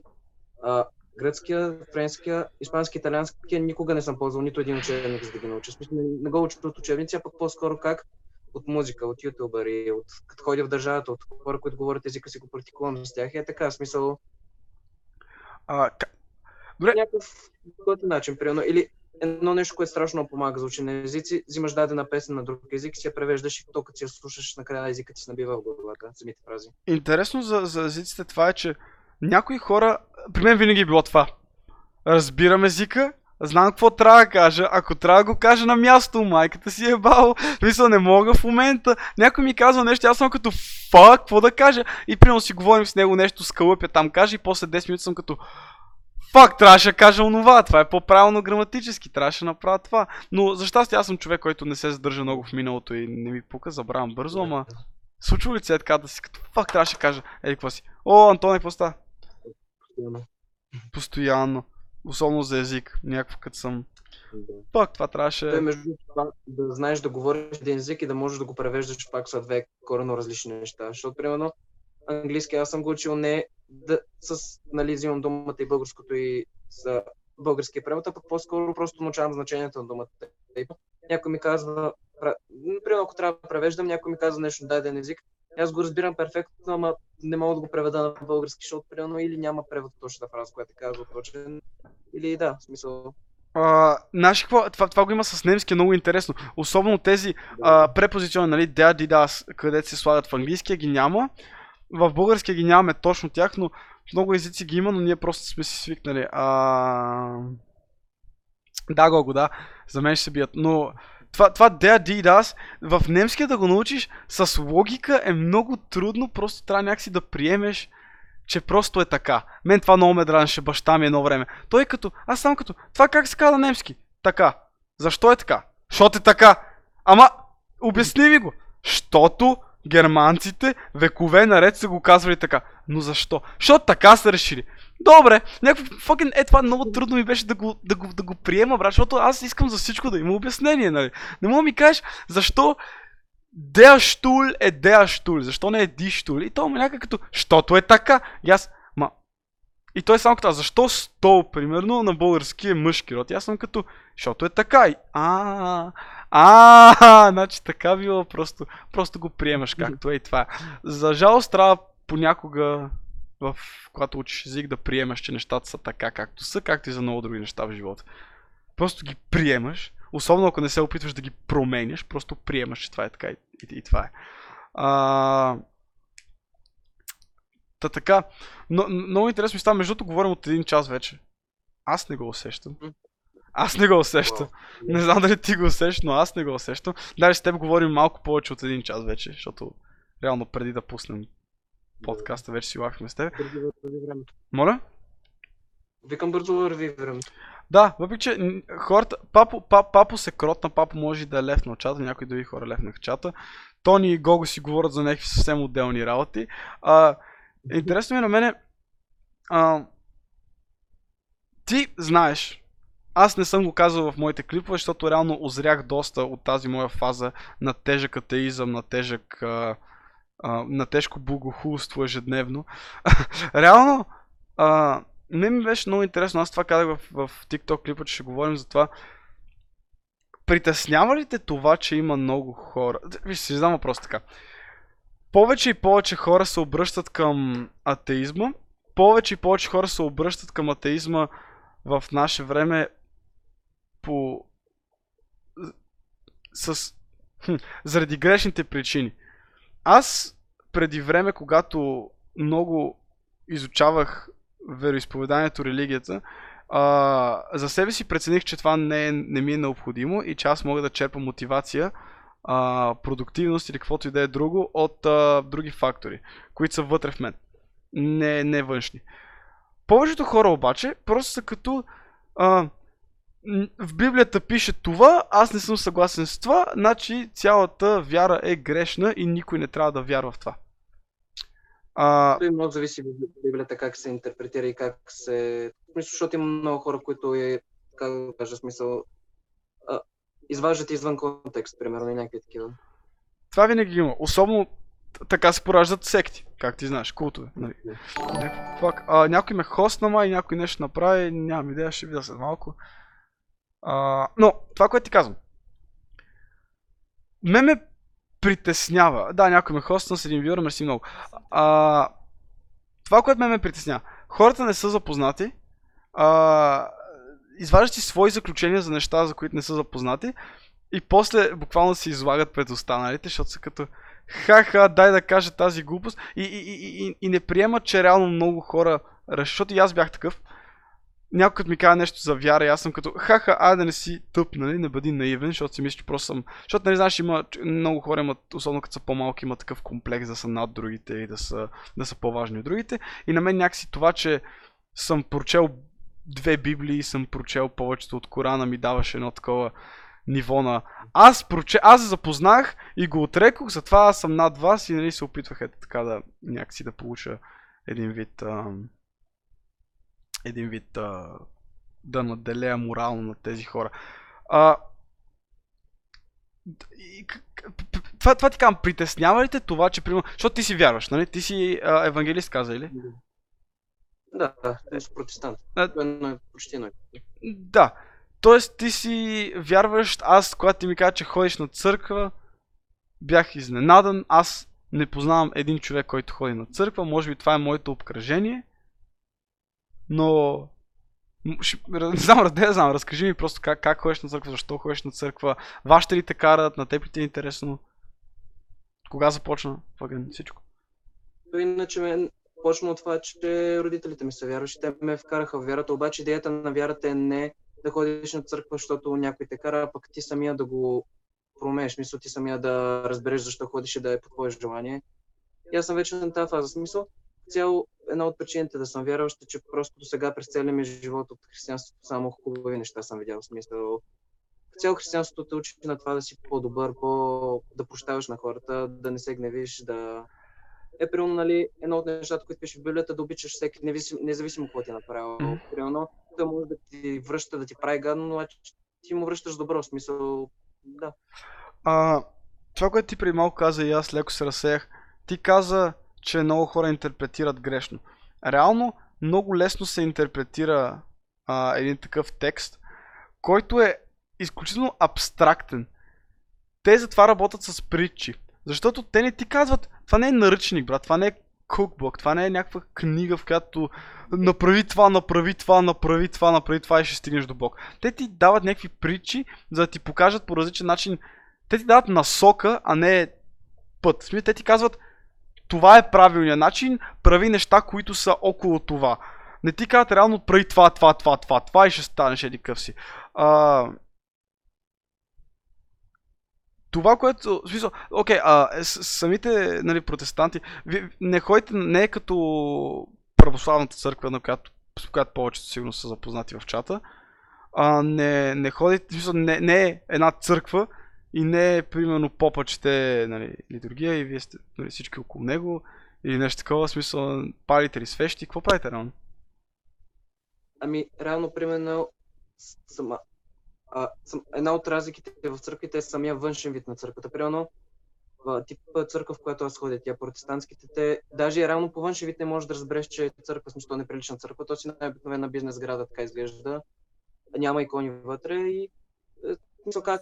Speaker 2: а, гръцкия, френския, испански, италианския никога не съм ползвал нито един учебник, за да ги науча. Смисъл, не, го уча от учебници, а пък по-скоро как от музика, от ютубъри, от като ходя в държавата, от хора, които говорят езика си го практикувам с тях. И е така, смисъл,
Speaker 1: а, ка- Добре.
Speaker 2: някакъв начин, примерно. Или едно нещо, което страшно помага за учене на езици, взимаш дадена песен на друг език, си я превеждаш и то като си я слушаш, накрая езика ти се набива в главата, самите фрази.
Speaker 1: интересно за, за езиците това е, че някои хора, при мен винаги е било това. Разбирам езика, знам какво трябва да кажа, ако трябва да го кажа на място, майката си е бал, мисля, не мога в момента. Някой ми казва нещо, аз съм като фак, какво да кажа? И примерно си говорим с него нещо, скълъпя там каже и после 10 минути съм като Фак, трябваше да кажа онова, това е по-правилно граматически, трябваше да направя това. Но за щастие аз съм човек, който не се задържа много в миналото и не ми пука, забравям бързо, ама случва ли се е така да си като фак, трябваше да кажа, ей, какво си? О, Антоне, какво става?
Speaker 2: Постоянно.
Speaker 1: Постоянно. Особено за език. Някакво като съм.
Speaker 2: Да.
Speaker 1: Пак това трябваше.
Speaker 2: Той, между да знаеш да говориш един език и да можеш да го превеждаш пак са две коренно различни неща. Защото, примерно, английски аз съм го учил не да, с, нали, взимам думата и българското и с българския превод, а пък по-скоро просто научавам значението на думата. Някой ми казва, примерно ако трябва да превеждам, някой ми казва нещо на даден език, аз го разбирам перфектно, ама не мога да го преведа на български, защото примерно или няма превод точна фраза, която е казва точен, или да, в смисъл.
Speaker 1: А, знаеш какво? Това, това го има с немски, е много интересно. Особено тези а, препозиционни, нали, да, ди, да, където се слагат в английския, ги няма. В българския ги нямаме точно тях, но в много езици ги има, но ние просто сме си свикнали. А... Да, Гого, да. За мен ще се бият. Но това, това ди, да, в немския да го научиш с логика е много трудно, просто трябва някакси да приемеш, че просто е така. Мен това много ме дранеше баща ми едно време. Той е като, аз съм като, това как се казва немски? Така. Защо е така? Защото е така. Ама, обясни ми го. Щото германците векове наред са го казвали така. Но защо? Защото така са решили. Добре, някакво fucking е това много трудно ми беше да го, да го, да го приема, брат, защото аз искам за всичко да има обяснение, нали? Не мога ми кажеш защо Der Stuhl е Der Stuhl, защо не е Die Stuhl? И то му някак като, щото е така. И аз, ма, и той само като, а защо стол, примерно, на български е мъжки род? И аз съм като, защото е така. И, а, а, значи така било, просто, просто го приемаш както е и това. За жалост трябва понякога, в, когато учиш език, да приемаш, че нещата са така както са, както и за много други неща в живота. Просто ги приемаш, особено ако не се опитваш да ги променяш, просто приемаш, че това е така и, и, и това е. А... Та така, но, много интересно ми става, между другото говорим от един час вече. Аз не го усещам. Аз не го усещам. Не знам дали ти го усещаш, но аз не го усещам. Даже с теб говорим малко повече от един час вече, защото реално преди да пуснем подкаста вече си лахме с теб.
Speaker 2: Бързо върви времето.
Speaker 1: Моля?
Speaker 2: Викам бързо върви времето.
Speaker 1: Да, въпреки че хората, папо, пап, папо се кротна, папо може да е лев в чата, някои други хора левнаха чата. Тони и Гого си говорят за някакви съвсем отделни работи. А, интересно ми е на мене, а, ти знаеш, аз не съм го казал в моите клипове, защото реално озрях доста от тази моя фаза на тежък атеизъм, на тежък а, а, на тежко богохулство ежедневно. реално, а, не ми беше много интересно, аз това казах в, в TikTok клипа, че ще говорим за това. Притеснява ли те това, че има много хора? Виж, си задам въпрос така. Повече и повече хора се обръщат към атеизма, повече и повече хора се обръщат към атеизма в наше време по... с... Заради грешните причини. Аз преди време, когато много изучавах вероисповеданието, религията, а, за себе си прецених, че това не, е, не ми е необходимо и че аз мога да черпа мотивация, а, продуктивност или каквото и да е друго от а, други фактори, които са вътре в мен, не, не външни. Повечето хора обаче просто са като а, в Библията пише това, аз не съм съгласен с това, значи цялата вяра е грешна и никой не трябва да вярва в това. А,
Speaker 2: Той много зависи в Библията как се интерпретира и как се... Мисля, защото има много хора, които е, как да кажа смисъл, а, изваждат извън контекст, примерно, и някакви такива.
Speaker 1: това винаги има. Особено така се пораждат секти, как ти знаеш, култове. Нали? Някакъв Пак, а, някой ме хостна май, някой нещо направи, нямам идея, ще видя след малко. Но, това, което ти казвам. Ме ме притеснява. Да, някой ме хостна с един вюр, мерси много. А, това, което ме ме притеснява. Хората не са запознати. А, изваждат си свои заключения за неща, за които не са запознати. И после буквално се излагат пред останалите, защото са като ха-ха, дай да кажа тази глупост. И, и, и, и, и не приемат, че реално много хора, защото и аз бях такъв. Някой като ми казва нещо за вяра и аз съм като ха-ха, ай да не си тъп, нали, не бъди наивен, защото си мислиш, че просто съм... Защото, нали, знаеш, има, много хора имат, особено като са по-малки, имат такъв комплекс да са над другите и да са, да са по-важни от другите. И на мен някакси това, че съм прочел две библии, съм прочел повечето от Корана, ми даваше едно такова ниво на... Аз, проче... аз запознах и го отрекох, затова аз съм над вас и нали се опитвах ето така да някакси да получа един вид... Ам... Един вид... А... Да наделея морално на тези хора. А... И, това, това ти казвам, притеснява ли те това, че примерно... Защото ти си вярваш, нали? Ти си а, евангелист, каза или?
Speaker 2: Да, да, са протестант.
Speaker 1: А,
Speaker 2: Едно е почти едно.
Speaker 1: Да. Тоест ти си вярващ, аз когато ти ми каза, че ходиш на църква, бях изненадан. Аз не познавам един човек, който ходи на църква. Може би това е моето обкръжение. Но... Не знам, да знам, разкажи ми просто как, как ходиш на църква, защо ходиш на църква, вашите ли те карат, на теб ли ти е интересно, кога започна, въгън, всичко.
Speaker 2: То иначе ме почна от това, че родителите ми са вярващи. Те ме вкараха в вярата, обаче идеята на вярата е не да ходиш на църква, защото някой те кара, а пък ти самия да го променеш. Мисъл ти самия да разбереш защо ходиш и да е по твое желание. И аз съм вече на тази фаза. Смисъл, цяло една от причините да съм вярващ е, че просто до сега през целия ми живот от християнството само хубави неща съм видял. В Смисъл, цяло християнството те учи на това да си по-добър, по... да прощаваш на хората, да не се гневиш, да... Е, примерно, нали, едно от нещата, които пише в Библията, да обичаш всеки, независимо, независимо какво ти е направил.
Speaker 1: Мгм.
Speaker 2: Примерно, той може да ти връща, да ти прави гадно, но ти му връщаш добро, в смисъл, да.
Speaker 1: А, това, което ти преди малко каза и аз леко се разсеях, ти каза, че много хора интерпретират грешно. Реално, много лесно се интерпретира а, един такъв текст, който е изключително абстрактен. Те затова работят с притчи. Защото те не ти казват, това не е наръчник, брат, това не е кукбук, това не е някаква книга, в която направи това, направи това, направи това, направи това и ще стигнеш до Бог. Те ти дават някакви притчи, за да ти покажат по различен начин те ти дават насока, а не път. Смисъл, те ти казват, това е правилният начин, прави неща, които са около това. Не ти казват реално прави това, това, това, това, това и ще станеш еди къв си. А... Това, което... В смисъл, окей, а, с- самите нали, протестанти, ви, не ходите, не е като православната църква, на която, с която повечето сигурно са запознати в чата. А, не, не ходите, в смисъл, не, не е една църква, и не е, примерно, попа чете нали, литургия и вие сте нали, всички около него или нещо такова, в смисъл, палите ли свещи, какво правите реално?
Speaker 2: Ами, реално, примерно, с- сама, а, сам, една от разликите в църквите е самия външен вид на църквата. Примерно, в типа църква, в която аз ходя, тя протестантските, те, даже и реално по външен вид не можеш да разбереш, че е църква, в смисъл не прилича на църква, то си най-обикновена бизнес града, така изглежда. Няма икони вътре и е, как,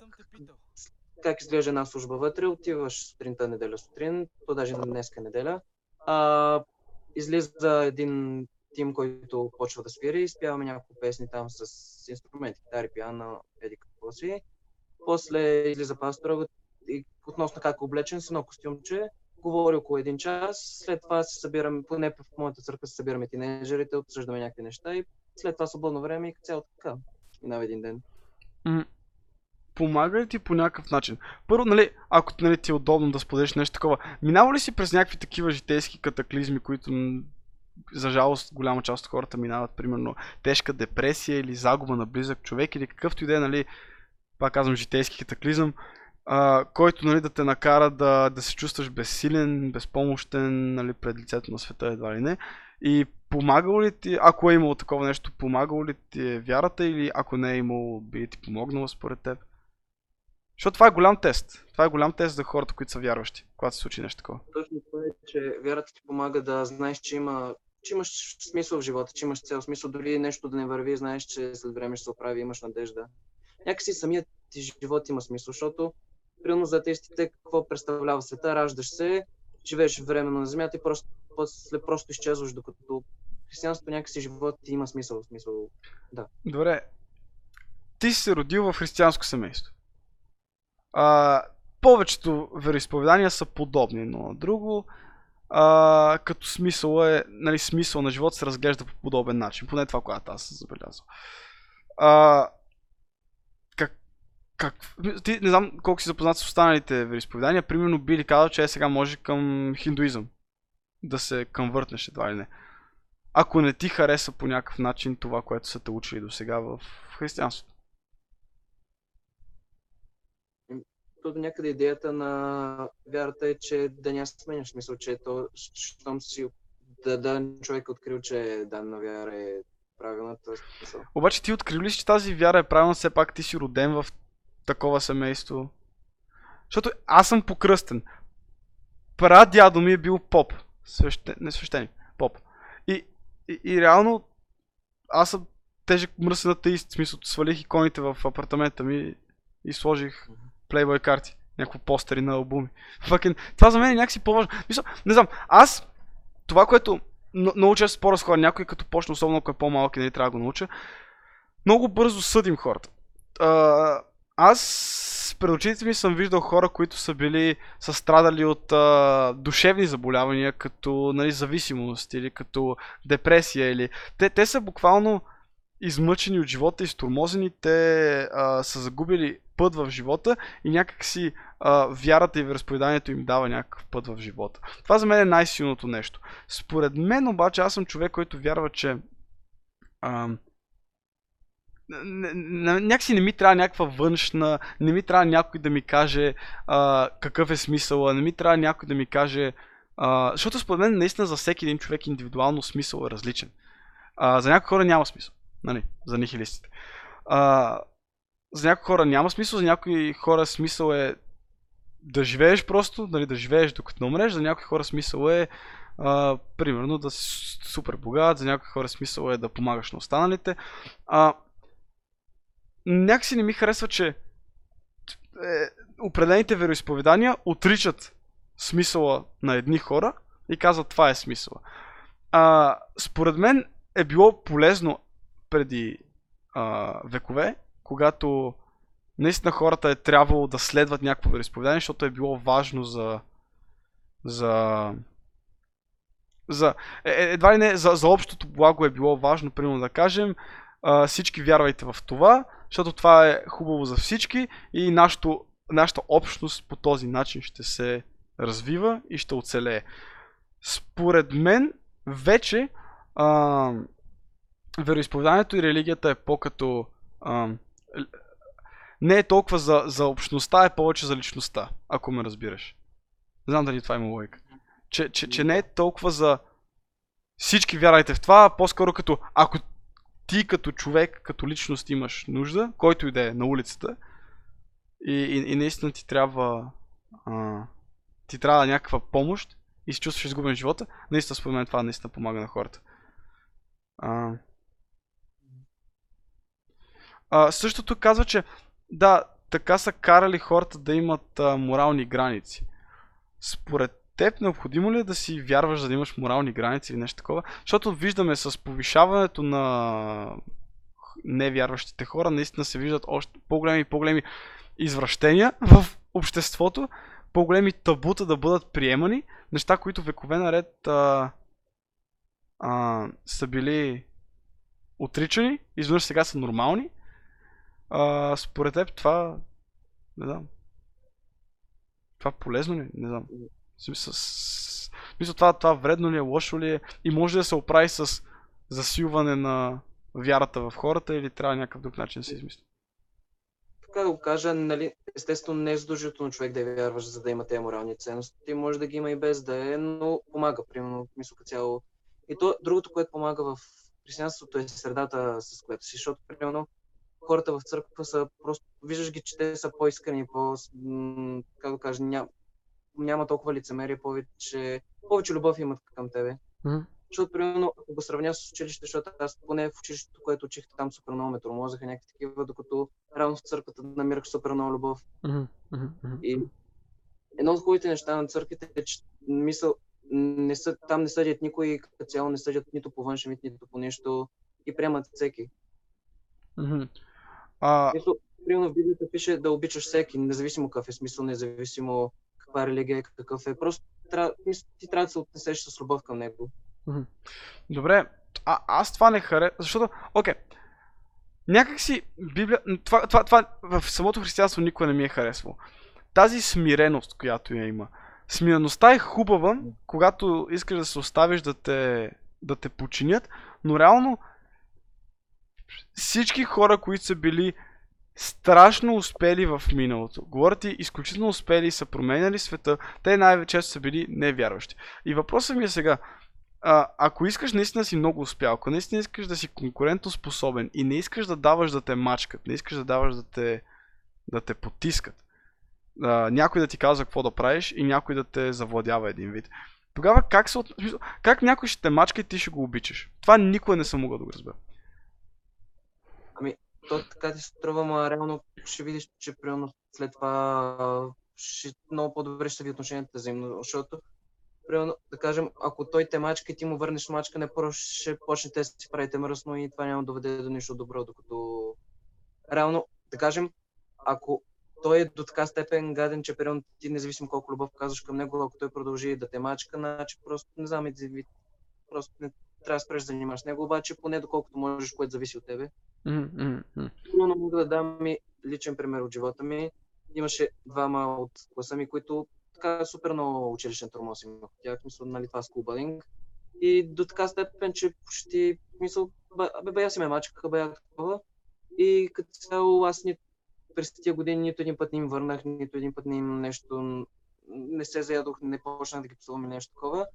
Speaker 2: как изглежда една служба вътре, отиваш сутринта неделя сутрин, то даже днеска неделя, а, излиза един тим, който почва да свири, изпяваме няколко песни там с инструменти, китари, пиано, еди какво си. После излиза пастора и относно как е облечен с едно костюмче, говори около един час, след това се събираме, поне в моята църква се събираме тинейджерите, обсъждаме някакви неща и след това свободно време и цяло така. Минава един ден.
Speaker 1: Помага ли ти по някакъв начин? Първо, нали, ако нали, ти е удобно да споделиш нещо такова, минава ли си през някакви такива житейски катаклизми, които за жалост голяма част от хората минават примерно тежка депресия или загуба на близък човек или какъвто и да е, нали, пак казвам, житейски катаклизъм, а, който нали, да те накара да, да се чувстваш безсилен, безпомощен нали, пред лицето на света, едва ли не. И помагало ли ти, ако е имало такова нещо, помагало ли ти е вярата или ако не е имало, би ти помогнало според теб? Защото това е голям тест. Това е голям тест за хората, които са вярващи, когато се случи нещо такова.
Speaker 2: Точно това е, че вярата ти помага да знаеш, че има че имаш смисъл в живота, че имаш цел, смисъл дори нещо да не върви, знаеш, че след време ще се оправи, имаш надежда. Някакси самият ти живот има смисъл, защото примерно за атеистите какво представлява света, раждаш се, живееш временно на земята и просто, после просто изчезваш, докато християнството някакси живот ти има смисъл, смисъл, да.
Speaker 1: Добре, ти си се родил в християнско семейство. А, повечето вероисповедания са подобни, но друго, а, като смисъл е, нали, смисъл на живота се разглежда по подобен начин. Поне това, което аз съм забелязал. А, как, как, ти не знам колко си запознат с останалите вероисповедания. Примерно Били казал, че е сега може към хиндуизъм да се конвъртнеш едва ли не. Ако не ти хареса по някакъв начин това, което са те учили до сега в християнството.
Speaker 2: То до някъде идеята на вярата е, че да няма сменяш. Смисъл, че то, щом си да, да човек е открил, че дадена вяра е правилната смисъл.
Speaker 1: Обаче ти открил ли че тази вяра е правилна, все пак ти си роден в такова семейство? Защото аз съм покръстен. Прадядо ми е бил поп. Свещен, не свещеник, поп. И, и, и реално аз съм тежък мръсен атеист. Смисъл, свалих иконите в апартамента ми и сложих Playboy карти. Някакво постери на албуми. Fucking... Това за мен е някакси по-важно. Мисля, не знам, аз това, което много често спора с хора, някой като почне, особено ако е по-малък и не трябва да го науча, много бързо съдим хората. А, аз пред очите ми съм виждал хора, които са били, са страдали от а, душевни заболявания, като нали, зависимост или като депресия. Или... Те, те са буквално измъчени от живота, изтормозени, те а, са загубили път в живота и някакси а, вярата и вероисповеданието им дава някакъв път в живота. Това за мен е най-силното нещо. Според мен обаче аз съм човек, който вярва, че а, някакси не ми трябва някаква външна, не ми трябва някой да ми каже а, какъв е смисъл, не ми трябва някой да ми каже. А, защото според мен наистина за всеки един човек индивидуално смисъл е различен. А, за някои хора няма смисъл. Нали, за нихилистите. А, за някои хора няма смисъл, за някои хора смисъл е да живееш просто, нали, да живееш докато не умреш, за някои хора смисъл е а, примерно да си супер богат, за някои хора смисъл е да помагаш на останалите. А, някакси не ми харесва, че е, определените вероисповедания отричат смисъла на едни хора и казват това е смисъла. А, според мен е било полезно преди а, векове когато наистина хората е трябвало да следват някакво вероисповедание, защото е било важно за. за. за е, е, едва ли не, за, за общото благо е било важно, примерно да кажем, а, всички вярвайте в това, защото това е хубаво за всички и нашото, нашата общност по този начин ще се развива и ще оцелее. Според мен, вече а, вероисповеданието и религията е по-като а, не е толкова за, за общността, е повече за личността, ако ме разбираш. Не знам дали това има логика. Че, че, че не е толкова за всички вярвайте в това, по-скоро като ако ти като човек, като личност имаш нужда, който и да е на улицата, и, и, и наистина ти трябва а, ти трябва някаква помощ и се чувстваш изгубен в живота, наистина според мен това наистина помага на хората. А, а, същото казва, че да, така са карали хората да имат а, морални граници. Според теб необходимо ли е да си вярваш, за да имаш морални граници или нещо такова? Защото виждаме с повишаването на невярващите хора, наистина се виждат още по-големи и по-големи извращения в обществото, по-големи табута да бъдат приемани, неща, които векове наред а, а, са били отричани, изведнъж сега са нормални а, според теб това, не знам, това полезно ли? Не знам. Мисля, това, това вредно ли е, лошо ли е и може да се оправи с засилване на вярата в хората или трябва някакъв друг начин да се измисли?
Speaker 2: Така да го кажа, нали, естествено не е задължително човек да вярваш, за да има тези морални ценности. Може да ги има и без да е, но помага, примерно, мисля цяло. И то, другото, което помага в християнството е средата, с която си, защото, примерно, хората в църква са просто, виждаш ги, че те са по-искрени, по, как да кажа, ням, няма толкова лицемерие, повече, повече любов имат към тебе.
Speaker 1: Mm-hmm.
Speaker 2: Защото, примерно, ако го сравня с училище, защото аз поне в училището, което учих, там супер много ме тормозаха някакви такива, докато реално в църквата намирах супер много любов.
Speaker 1: Mm-hmm.
Speaker 2: И едно от хубавите неща на църквите е, че мисъл, не са, там не съдят никой, като цяло не съдят нито по външен вид, нито по нещо и приемат всеки.
Speaker 1: Mm-hmm. А...
Speaker 2: Примерно в Библията пише да обичаш всеки, независимо какъв е смисъл, независимо каква религия е, какъв е. Просто трябва, ти трябва да се отнесеш с любов към него.
Speaker 1: Добре, а, аз това не харесвам, защото, окей, някак си Библия, това, това, това в самото християнство никой не ми е харесвало. Тази смиреност, която я има. Смиреността е хубава, когато искаш да се оставиш да те, да те починят, но реално всички хора, които са били страшно успели в миналото. Говорят и изключително успели и са променяли света. Те най-вече са били невярващи. И въпросът ми е сега, а, ако искаш наистина си много успял, ако наистина искаш да си конкурентоспособен и не искаш да даваш да те мачкат, не искаш да даваш да те, да те потискат, а, някой да ти казва какво да правиш и някой да те завладява един вид. Тогава как, се, как някой ще те мачка и ти ще го обичаш? Това никога не съм могъл да го разбера.
Speaker 2: То така ти се струва, ма реално ще видиш, че примерно след това ще, много по-добре ще ви отношенията взаимно, защото примерно, да кажем, ако той те мачка и ти му върнеш мачка, не просто ще почнете да си правите мръсно и това няма да доведе до нищо добро, докато реално, да кажем, ако той е до така степен гаден, че примерно ти независимо колко любов казваш към него, ако той продължи да те мачка, значи просто не знам, просто не трябва да спреш да занимаваш с него, обаче поне доколкото можеш, което зависи от тебе.
Speaker 1: Mm-hmm.
Speaker 2: Но мога да дам и личен пример от живота ми. Имаше двама от класа ми, които така супер много училищен тормоз имах от тях, мисля, нали, това скулбалинг. И до така степен, че почти, мисъл, бе, бе, аз си ме мачкаха, бе, такова. И като цяло аз ни, през тия години нито един път не им върнах, нито един път не им нещо, не се заядох, не почнах да ги псувам или нещо такова.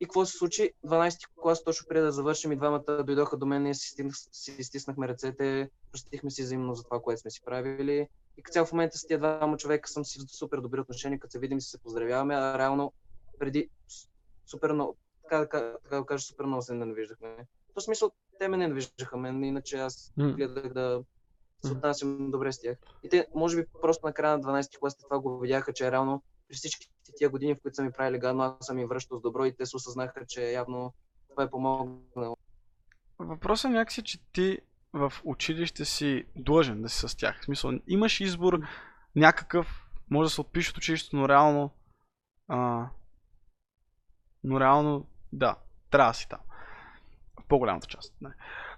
Speaker 2: И какво се случи? 12-ти клас, точно преди да завършим, и двамата дойдоха до мен и си, си стиснахме ръцете, простихме си взаимно за това, което сме си правили. И като цял в момента с тия двама човека съм си в супер добри отношения, като се видим и се поздравяваме, а реално преди супер много, така, така, така да кажа, супер много се ненавиждахме. В смисъл, те ме ненавиждаха мен, иначе аз гледах да се отнасям добре с тях. И те, може би, просто на края на 12 ти клас това го видяха, че реално при всички тия години, в които са ми правили гадно, аз съм им връщал с добро и те се осъзнаха, че явно това е помогнало.
Speaker 1: Въпросът е някакси, че ти в училище си длъжен да си с тях. В смисъл, имаш избор някакъв, може да се отпише от училището, но реално а, но реално, да, трябва да си там. В по-голямата част. Не.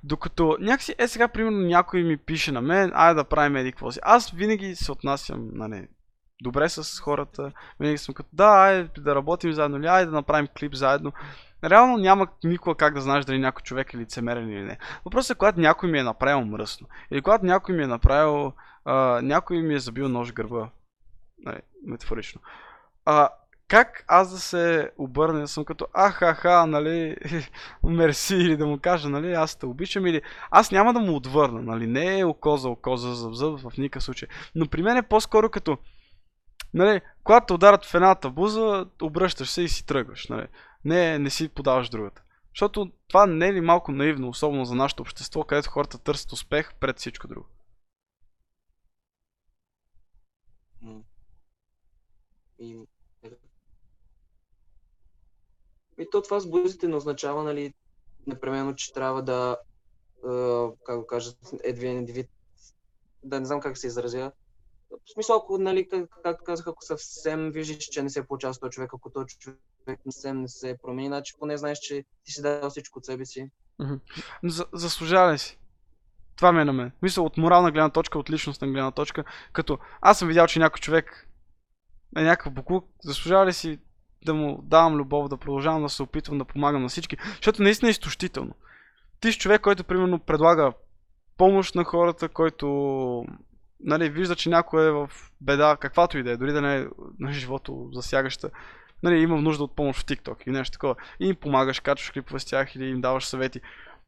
Speaker 1: Докато някакси, е сега, примерно, някой ми пише на мен, айде да правим еди какво си. Аз винаги се отнасям, нали, добре с хората. Винаги съм като, да, айде да работим заедно, или айде да направим клип заедно. Реално няма никога как да знаеш дали някой човек е лицемерен или не. Въпросът е, когато някой ми е направил мръсно. Или когато някой ми е направил, а, някой ми е забил нож в гърба. Нали, метафорично. А, как аз да се обърна, съм като ахаха, нали, мерси или да му кажа, нали, аз те обичам или аз няма да му отвърна, нали, не е око за око, за зъб, зъб в никакъв случай. Но при мен е по-скоро като, нали, когато те ударят в едната буза, обръщаш се и си тръгваш, нали. Не, не си подаваш другата. Защото това не е ли малко наивно, особено за нашето общество, където хората търсят успех пред всичко друго?
Speaker 2: И, то това с бузите не означава, нали, непременно, че трябва да, е, как го кажа, един индивид, да не знам как се изразя, в смисъл, ако, нали, как, както казах, ако съвсем виждаш, че не се получава с този човек, ако този човек съвсем не се промени, значи поне знаеш, че ти си дал всичко от себе си.
Speaker 1: За, заслужава ли си? Това ме е на мен. Мисля, от морална гледна точка, от личностна гледна точка, като аз съм видял, че някой човек е някакъв буклук, заслужава ли си да му давам любов, да продължавам да се опитвам да помагам на всички, защото наистина е изтощително. Ти си човек, който примерно предлага помощ на хората, който нали, вижда, че някой е в беда, каквато и да е, дори да не е на живото засягаща, нали, имам нужда от помощ в TikTok и нещо такова. И им помагаш, качваш клипове с тях или им даваш съвети.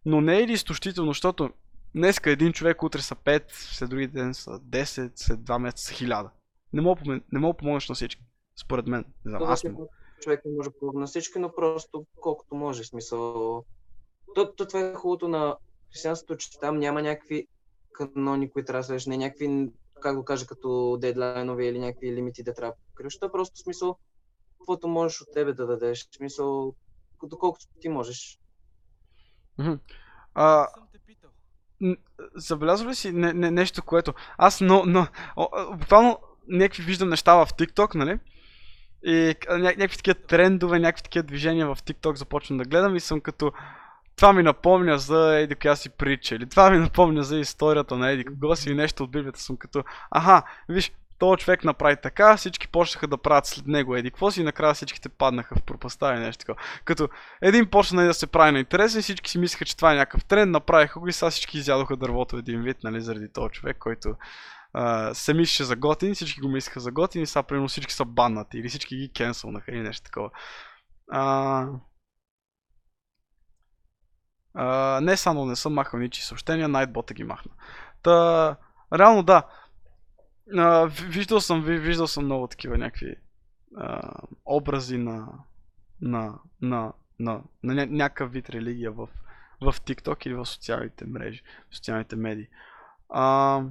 Speaker 1: Но не е ли изтощително, защото днеска един човек, утре са 5, след други ден са 10, след 2 месеца са 1000. Не мога, не мога помогнеш на всички. Според мен. Не знам, аз не
Speaker 2: човек не може да помогне на всички, но просто колкото може. Смисъл. То, то това е хубавото на християнството, че там няма някакви канони, които трябва да следваш, не някакви, как го кажа, като дедлайнове или някакви лимити да трябва да покриеш. То е просто смисъл, каквото можеш от тебе да дадеш. Смисъл, доколкото ти можеш.
Speaker 1: А, забелязва ли си не, не, нещо, което... Аз, но, но, буквално някакви виждам неща в TikTok, нали? И ня- някакви такива трендове, някакви такива движения в TikTok започвам да гледам и съм като това ми напомня за еди коя си притча, или това ми напомня за историята на еди кого си и нещо от Библията съм като, аха, виж, този човек направи така, всички почнаха да правят след него еди какво си и накрая всичките паднаха в пропаста и нещо такова. Като един почна да се прави на интересен, всички си мислеха, че това е някакъв тренд, направиха го и сега всички изядоха дървото един вид, нали, заради този човек, който uh, се мислеше за готин, всички го мислеха за готин и сега примерно всички са баннати или всички ги кенсълнаха или нещо такова. Uh, не само не съм махал ничи съобщения, Nightbot ги махна. Та, реално да, Uh, виждал съм, виждал съм много такива някакви uh, образи на, на, на, на, на ня- някакъв вид религия в, в TikTok или в социалните мрежи, в социалните медии. Uh,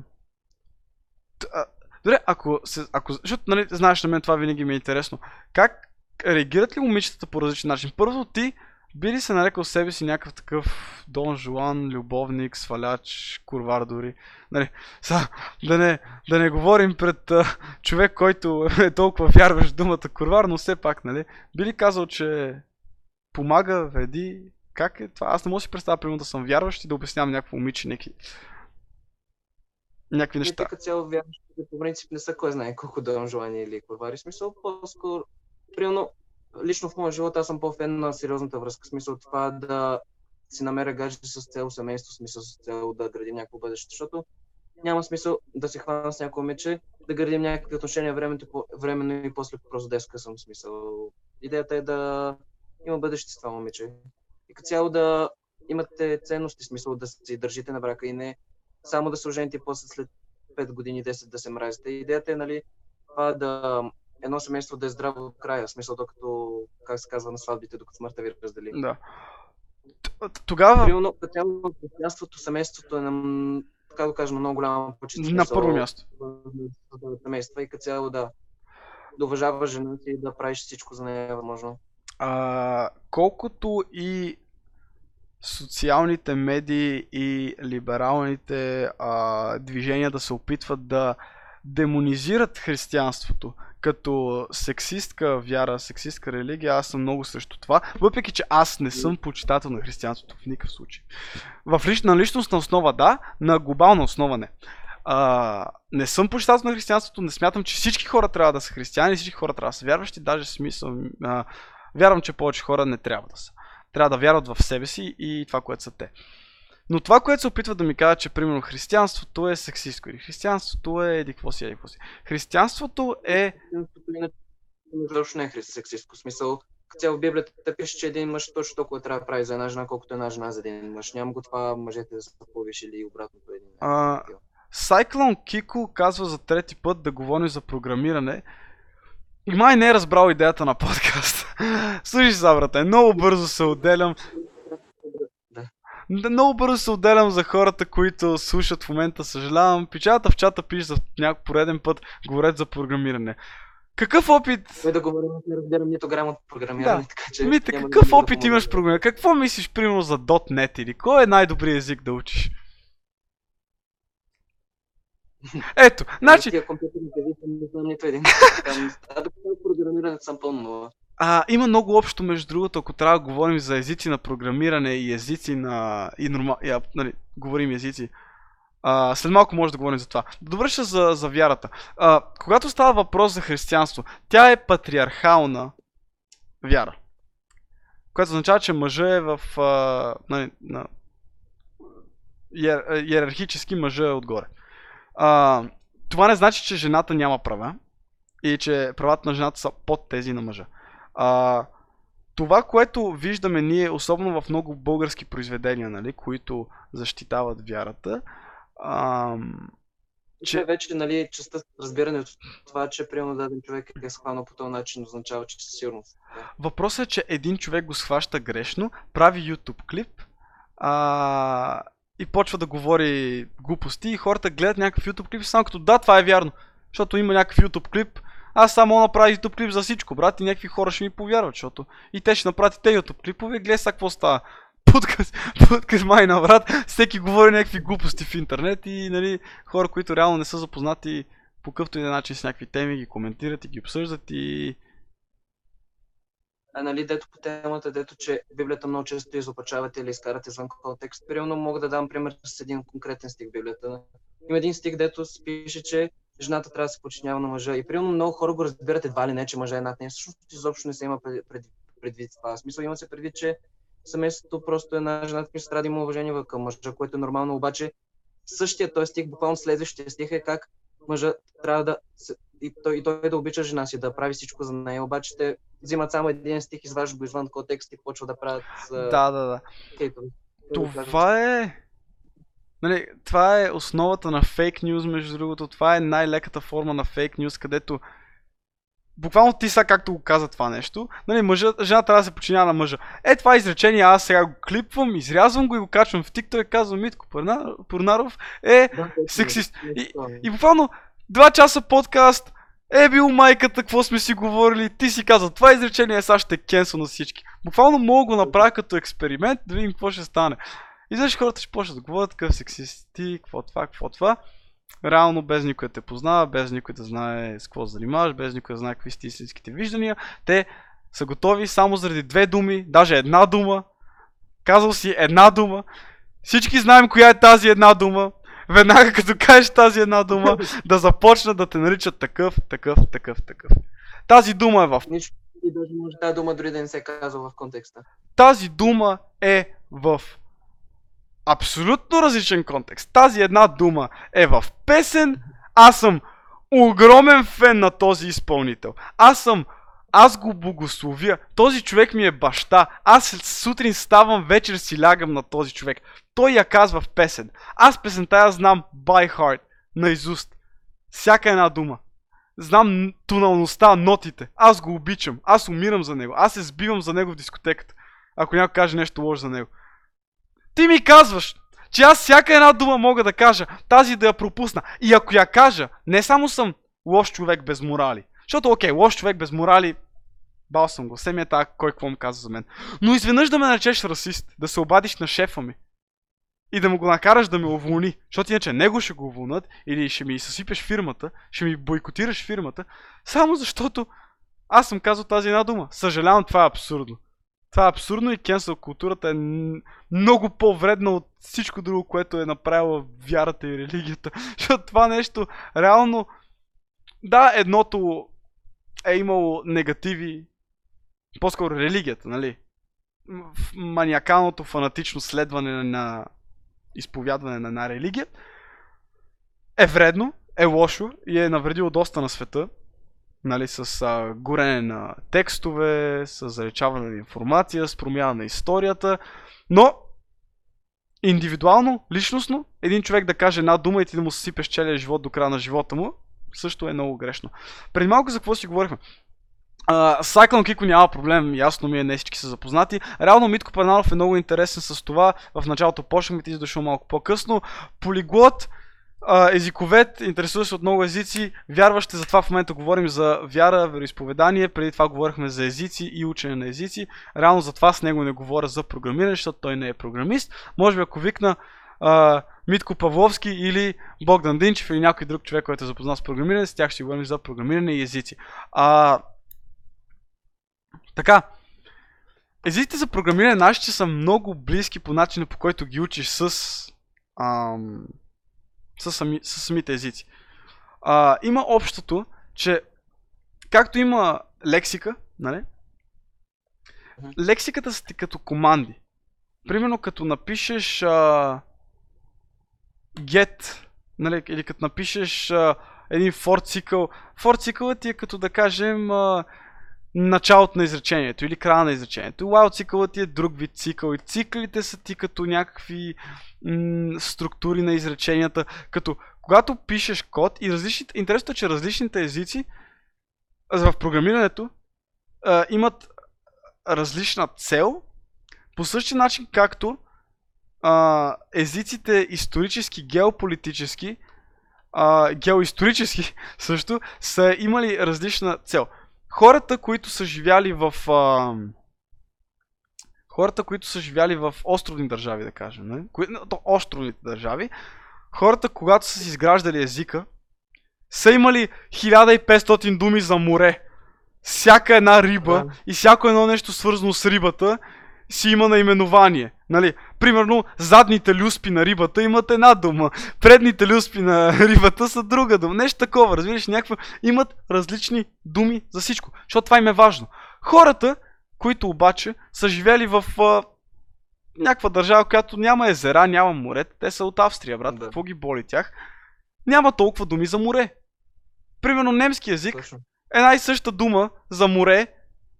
Speaker 1: Добре, ако, се, ако защото нали, знаеш на мен това винаги ми е интересно. Как реагират ли момичетата по различен начин? Първо ти би ли се нарекал себе си някакъв такъв Дон Жуан, любовник, сваляч, курвар дори? Нали, са, да, не, да не говорим пред а, човек, който е толкова вярваш думата курвар, но все пак, нали? Би ли казал, че помага, веди? Как е това? Аз не мога да си представя, примерно, да съм вярващ и да обяснявам някакво момиче, някакви някакви неща.
Speaker 2: Като цяло вярващите по принцип не са кой знае колко дълъм желание или курвари. Смисъл, по-скоро, примерно, лично в моя живот аз съм по-фен на сериозната връзка. Смисъл това да си намеря гадже с цел семейство, смисъл с цел да градим някакво бъдеще, защото няма смисъл да се хвана с някой момиче, да градим някакви отношения времето, временно и после просто да съм смисъл. Идеята е да има бъдеще с това момиче. И като цяло да имате ценности, смисъл да се държите на брака и не само да се ожените после след 5 години, 10 да се мразите. Идеята е, нали, това да едно семейство да е здраво до края, в смисъл докато, как се казва на сватбите, докато смъртта ви раздели.
Speaker 1: Да. Тогава...
Speaker 2: Примерно, цяло християнството, семейството е на, така да кажем, много голяма почет.
Speaker 1: На първо място.
Speaker 2: Семейства и като цяло да, да уважаваш жена си и да правиш всичко за нея възможно.
Speaker 1: А, колкото и социалните медии и либералните а, движения да се опитват да демонизират християнството като сексистка вяра, сексистка религия, аз съм много срещу това, въпреки че аз не съм почитател на християнството в никакъв случай. В лич, на личностна основа да, на глобална основа не. А, не съм почитател на християнството, не смятам, че всички хора трябва да са християни, всички хора трябва да са вярващи, даже смисъл, а, вярвам, че повече хора не трябва да са трябва да вярват в себе си и това, което са те. Но това, което се опитва да ми кажа, че примерно християнството е сексистко или християнството е еди какво си, еди какво си. Християнството е...
Speaker 2: Точно не е сексистко. Смисъл, цяло в Библията пише, че един мъж точно толкова трябва да прави за една жена, колкото една жена за един мъж. Няма го това мъжете да са повишили и обратното един.
Speaker 1: А, Cyclone Kiko казва за трети път да говорим за програмиране. И май не е разбрал идеята на подкаст. Слушай сега, брате, много бързо се отделям. Много бързо се отделям за хората, които слушат в момента. Съжалявам. Печата в чата пише за някой пореден път, говорят за програмиране. Какъв опит...
Speaker 2: Ме да говорим, не разбирам нито грам от програмиране,
Speaker 1: да. така че... Мите, какъв да опит да имаш програмиране? Какво мислиш, примерно, за .NET или кой е най-добрият език да учиш? Ето, значи...
Speaker 2: Тия компютърните не знам нито един. Там, програмирането съм пълно
Speaker 1: а, има много общо, между другото, ако трябва да говорим за езици на програмиране и езици на... и норма... и, нали, говорим езици. А, след малко може да говорим за това. Добре ще за, за вярата. А, когато става въпрос за християнство, тя е патриархална вяра. Което означава, че мъжа е в... А, на, на, иер, иерархически мъжа е отгоре. А, това не значи, че жената няма права и че правата на жената са под тези на мъжа. А, това, което виждаме ние, особено в много български произведения, нали, които защитават вярата, ам,
Speaker 2: че... че вече, нали, частта разбиране от това, че примерно даден човек е схванал по този начин, означава, че със сигурност.
Speaker 1: Въпросът е, че един човек го схваща грешно, прави YouTube клип а, и почва да говори глупости и хората гледат някакъв YouTube клип само като да, това е вярно. Защото има някакъв YouTube клип, аз само направя YouTube клип за всичко, брат, и някакви хора ще ми повярват, защото и те ще направят и те YouTube клипове, гледай сега какво става. Подкаст, подкаст майна, брат, всеки говори някакви глупости в интернет и нали, хора, които реално не са запознати по какъвто и начин с някакви теми, ги коментират и ги обсъждат и
Speaker 2: а нали, дето по темата, дето, че Библията много често изопачавате или изкарате извън контекст. Примерно мога да дам пример с един конкретен стих в Библията. Има един стих, дето пише, че жената трябва да се подчинява на мъжа. И примерно много хора го разбират едва ли не, че мъжа е над нея. Всъщност изобщо не се има пред, пред, предвид това. В смисъл има се предвид, че семейството просто е на жената, която трябва да има уважение към мъжа, което е нормално. Обаче същия този стих, буквално следващия стих е как мъжа трябва да и той, и той да обича жена си, да прави всичко за нея. Обаче те взимат само един стих, изваждат го извън контекст и почват да правят.
Speaker 1: Да, да, да. Кейтове. Това е Нали, това е основата на фейк нюз, между другото. Това е най-леката форма на фейк нюз, където буквално ти сега както го каза това нещо, нали, мъжа, жена трябва да се починява на мъжа. Е, това изречение аз сега го клипвам, изрязвам го и го качвам в TikTok и казвам Митко Порнаров е сексист. И, и буквално два часа подкаст, е бил майката, какво сме си говорили, ти си каза, това изречение е сега ще кенсо на всички. Буквално мога го направя като експеримент, да видим какво ще стане. И знаеш, хората ще почнат да говорят такъв сексисти, какво това, какво това. Реално без никой да те познава, без никой да знае с какво занимаваш, без никой да знае какви сте истинските виждания. Те са готови само заради две думи, даже една дума. Казал си една дума. Всички знаем коя е тази една дума. Веднага като кажеш тази една дума, да започнат да те наричат такъв, такъв, такъв, такъв. Тази дума е в...
Speaker 2: Нищо даже може тази дума дори да не се казва в контекста.
Speaker 1: Тази дума е в абсолютно различен контекст. Тази една дума е в песен. Аз съм огромен фен на този изпълнител. Аз съм аз го благословя. Този човек ми е баща. Аз сутрин ставам, вечер си лягам на този човек. Той я казва в песен. Аз песента я знам by heart, наизуст. Всяка една дума. Знам тоналността, нотите. Аз го обичам. Аз умирам за него. Аз се сбивам за него в дискотеката. Ако някой каже нещо лошо за него. Ти ми казваш, че аз всяка една дума мога да кажа, тази да я пропусна. И ако я кажа, не само съм лош човек без морали. Защото, окей, лош човек без морали, бал съм го, все ми е така, кой какво му казва за мен. Но изведнъж да ме наречеш расист, да се обадиш на шефа ми и да му го накараш да ме уволни, защото иначе него ще го уволнат или ще ми съсипеш фирмата, ще ми бойкотираш фирмата, само защото аз съм казал тази една дума. Съжалявам, това е абсурдно. Това е абсурдно и кенсъл културата е много по-вредна от всичко друго, което е направила вярата и религията. Защото това нещо реално... Да, едното е имало негативи, по-скоро религията, нали? Маниакалното фанатично следване на изповядване на една религия е вредно, е лошо и е навредило доста на света нали, с а, горене на текстове, с заличаване на информация, с промяна на историята, но индивидуално, личностно, един човек да каже една дума и ти да му съсипеш целия живот до края на живота му, също е много грешно. Преди малко за какво си говорихме? Uh, Cyclone Kiko няма проблем, ясно ми е, не всички са запознати. Реално Митко Паналов е много интересен с това. В началото почнахме, ти дошъл малко по-късно. Полиглот, а, езиковед, се от много езици, вярващи, затова в момента говорим за вяра, вероисповедание, преди това говорихме за езици и учене на езици. Реално затова с него не говоря за програмиране, защото той не е програмист. Може би ако викна а, Митко Павловски или Богдан Динчев или някой друг човек, който е запознат с програмиране, с тях ще говорим за програмиране и езици. А, така, езиците за програмиране нашите са много близки по начина по който ги учиш с ам, с, сами, с самите езици. А, има общото, че както има лексика, нали? лексиката са ти като команди. Примерно като напишеш а, get, нали, или като напишеш а, един for цикъл. For цикълът ти е като да кажем а, началото на изречението или края на изречението. While цикълът ти е друг вид цикъл и циклите са ти като някакви м- структури на изреченията. Като когато пишеш код и различните... Интересното е, че различните езици в програмирането а, имат различна цел, по същия начин както а, езиците исторически, геополитически, а, геоисторически също са имали различна цел. Хората, които са живяли в а, хората, които са живяли в островни държави, да кажем, не? Кои, то, островните държави, хората, когато са си изграждали езика, са имали 1500 думи за море. Всяка една риба
Speaker 2: Да.
Speaker 1: и всяко едно нещо свързано с рибата си има наименование. Нали? Примерно, задните люспи на рибата имат една дума, предните люспи на рибата са друга дума. Нещо такова, разбираш, някаква... имат различни думи за всичко, защото това им е важно. Хората, които обаче са живели в а, някаква държава, която няма езера, няма море, те са от Австрия, брат,
Speaker 2: Да.
Speaker 1: какво ги боли тях? Няма толкова думи за море. Примерно немски език
Speaker 2: Точно.
Speaker 1: една и съща дума за море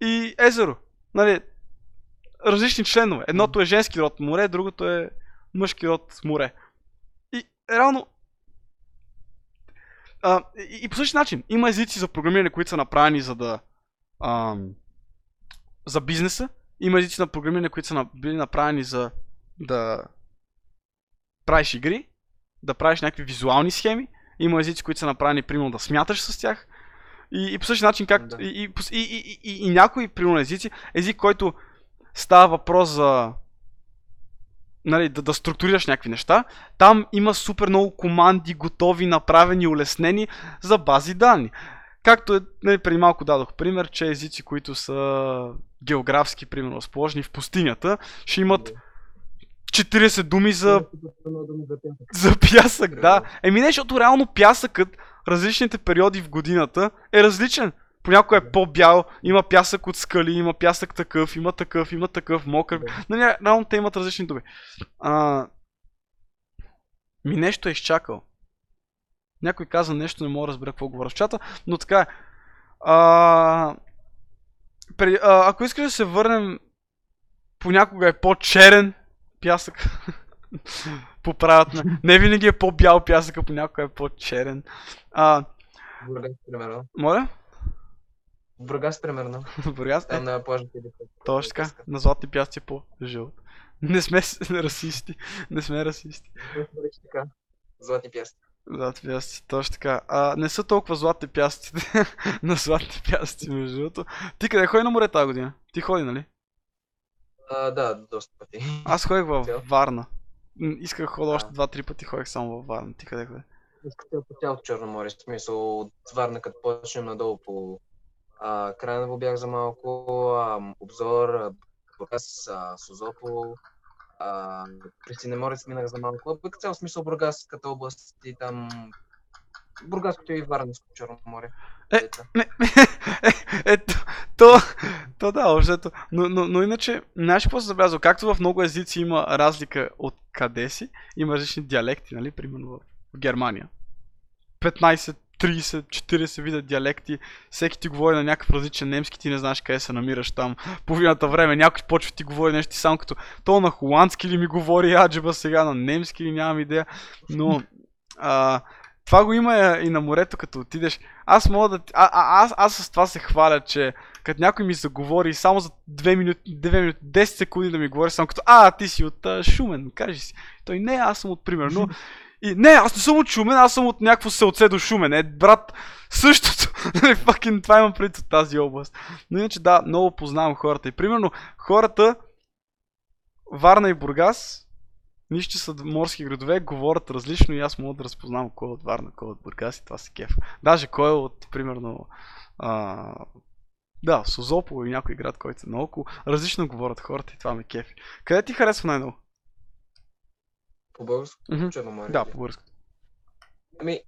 Speaker 1: и езеро. Нали, различни членове. Едното е женски род море, другото е мъжки род море. И реално. А, и, и по същия начин, има езици за програмиране, които са направени за да. Ам, за бизнеса. Има езици на програмиране, които са на, били направени за да правиш игри, да правиш някакви визуални схеми. Има езици, които са направени, примерно, да смяташ с тях. И, и по същия начин, как.
Speaker 2: Да.
Speaker 1: И, и, и, и, и, и някои, примерно, езици, език, който става въпрос за. Нали, да, да структурираш някакви неща. Там има супер много команди, готови, направени, улеснени за бази данни. Както е, нали, преди малко дадох пример, че езици, които са географски, примерно, разположени в пустинята, ще имат 40 думи за за пясък, да. Еми не, защото реално пясъкът, различните периоди в годината е различен. Понякога е по-бял, има пясък от скали, има пясък такъв, има такъв, има такъв, мокър. Нали, реално те имат различни думи. А... Ми нещо е изчакал. Някой каза нещо, не мога да разбера какво говоря в чата, но така е. А... При... А, ако искаш да се върнем, понякога е по-черен пясък. Поправят ме. Не винаги е по-бял пясък, а понякога е по-черен. А,
Speaker 2: Бургас,
Speaker 1: моля?
Speaker 2: Бургас, примерно.
Speaker 1: Бургас? Е,
Speaker 2: на плажните деца.
Speaker 1: точно така. На златни пясъци е по-жълт. Не сме расисти. Не сме расисти.
Speaker 2: Така. Златни пясъци.
Speaker 1: Златни пясъци, точно така. А, не са толкова златни пясъците на златни пясъци, между другото. Ти къде ходи на море тази година? Ти ходи, нали?
Speaker 2: А, да, доста пъти.
Speaker 1: Аз ходих в
Speaker 2: Цял?
Speaker 1: Варна. Исках да ходя
Speaker 2: А.
Speaker 1: още два-три пъти, ходих само във Варна. Ти къде ходи?
Speaker 2: Искате по цялото Черно море, в смисъл от Варна, като почнем надолу по а, Крайново бях за малко, а, обзор, Бургас, Созопол, а, при Синеморец минах за малко. Като цял смисъл Бургас като област и там Бургаското и Варненско Черно море.
Speaker 1: Е. Не, ето, то, то да, общото. Но, но, но иначе, знаеш какво се забелязва? Както в много езици има разлика от къде си, има различни диалекти, нали? Примерно в Германия. 15, 30, 40 вида диалекти. Всеки ти говори на някакъв различен немски, ти не знаеш къде се намираш там. Половината време някой почва ти говори нещо, ти само като то на холандски ли ми говори аджеба сега, на немски ли нямам идея. Но а, това го има и на морето, като отидеш. Аз мога да... А, а, аз, аз с това се хваля, че като някой ми заговори само за 2 минути, 2 минути, 10 секунди да ми говори, само като А, ти си от а, Шумен, кажи си. Той не, аз съм от примерно. И не, аз не съм от Шумен, аз съм от някакво селце до Шумен. Е, брат, същото. Нали, Fucking това имам предвид от тази област. Но иначе да, много познавам хората. И примерно хората Варна и Бургас, нищо са морски градове, говорят различно и аз мога да разпознавам кой е от Варна, кой е от Бургас и това се кеф. Даже кой е от, примерно, а, да, Созопол или някой град, който е наоколо. Различно говорят хората и това ме кефи. Къде ти харесва най-много?
Speaker 2: По българско
Speaker 1: Мгм.
Speaker 2: Черно море.
Speaker 1: Да, по българско.
Speaker 2: Ами,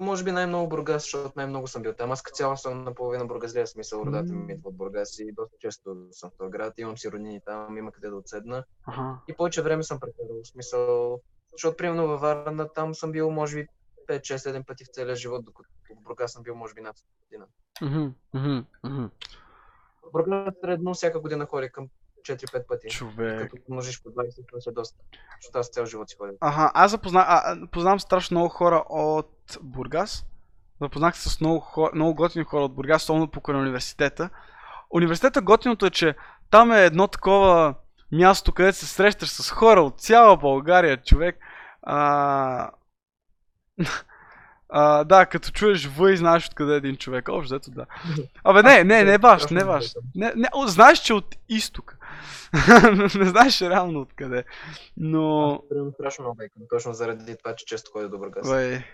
Speaker 2: може би най-много Бургас, защото най-много съм бил там. Аз като цяло съм наполовина бургазлия, смисъл родата ми идва от Бургас и доста често съм в този град. Имам си роднини там, има къде да отседна.
Speaker 1: Ага.
Speaker 2: И повече време съм прекарал. Смисъл, защото примерно във Варна там съм бил може би 5-6-7 пъти в целия живот, докато в Бургас съм бил може би над година.
Speaker 1: Мгм.
Speaker 2: В Бургас средно всяка година ходя към 4-5 пъти.
Speaker 1: Човек.
Speaker 2: Като помножиш по 20, това е доста. Защото аз цял живот си ходя.
Speaker 1: Ага, аз запозна... а, познавам страшно много хора от Бургас. Запознах се с много, хора, много готини хора от Бургас, особено покрай университета. Университета готиното е, че там е едно такова място, където се срещаш с хора от цяла България, човек. А... А, да, като чуеш В и знаеш откъде е един човек. Общо, ето да. Абе, не, не, не е баш, не е баш. Не, не, о, знаеш, че от изток. не знаеш реално откъде. Но...
Speaker 2: Страшно много точно заради това, че често ходя до Бургас.
Speaker 1: Бе,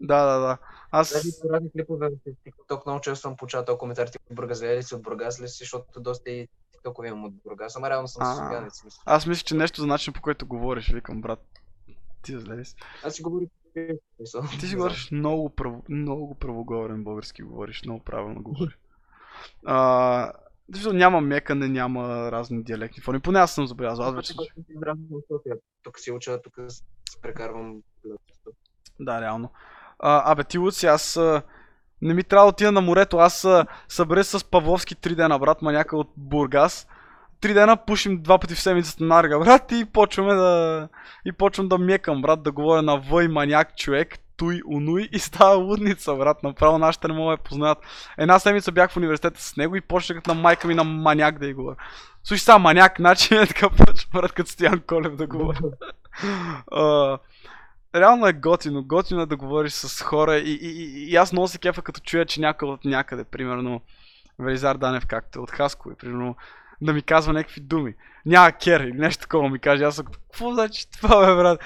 Speaker 1: да, да, да. Аз...
Speaker 2: Даже разни клипове в TikTok много често съм получавал коментар, типа Бургазле ли си от Бургас ли си, защото доста и TikTok имам от Бургас, ама реално съм
Speaker 1: А.
Speaker 2: софиянец.
Speaker 1: Аз мисля, че нещо за начин по който говориш, викам, брат. Ти си?
Speaker 2: Аз си говоря смисъл.
Speaker 1: Ти си говориш много, право, много правоговорен български говориш, много правилно говориш. А, защото няма мекане, няма разни диалектни форми. Поне аз съм забелязал. Аз вече...
Speaker 2: Тук си уча, тук с- си прекарвам.
Speaker 1: Да, реално. А, абе, ти Луци, аз не ми трябва да отида на морето. Аз събре с Павловски три дена, брат, маняка от Бургас. Три дена пушим два пъти в седмицата на Нарга, брат, и почваме да... И почвам да мекам, брат, да говоря на въй маняк човек, туй, унуй и става лудница, брат. Направо нашите не могат да я познаят. Една седмица бях в университета с него и почнах на майка ми на маняк да й говоря. Слушай сега, маняк, значи е така почва, брат, като Стоян Колев да говоря. А, реално е готино. Готино е да говориш с хора и, и, и, и аз много се кефа като чуя, че някой от някъде, примерно Велизар Данев, както е от Хасково, примерно, да ми казва някакви думи. Няма кер или нещо такова ми каже. Аз съм, какво значи това, бе, брат?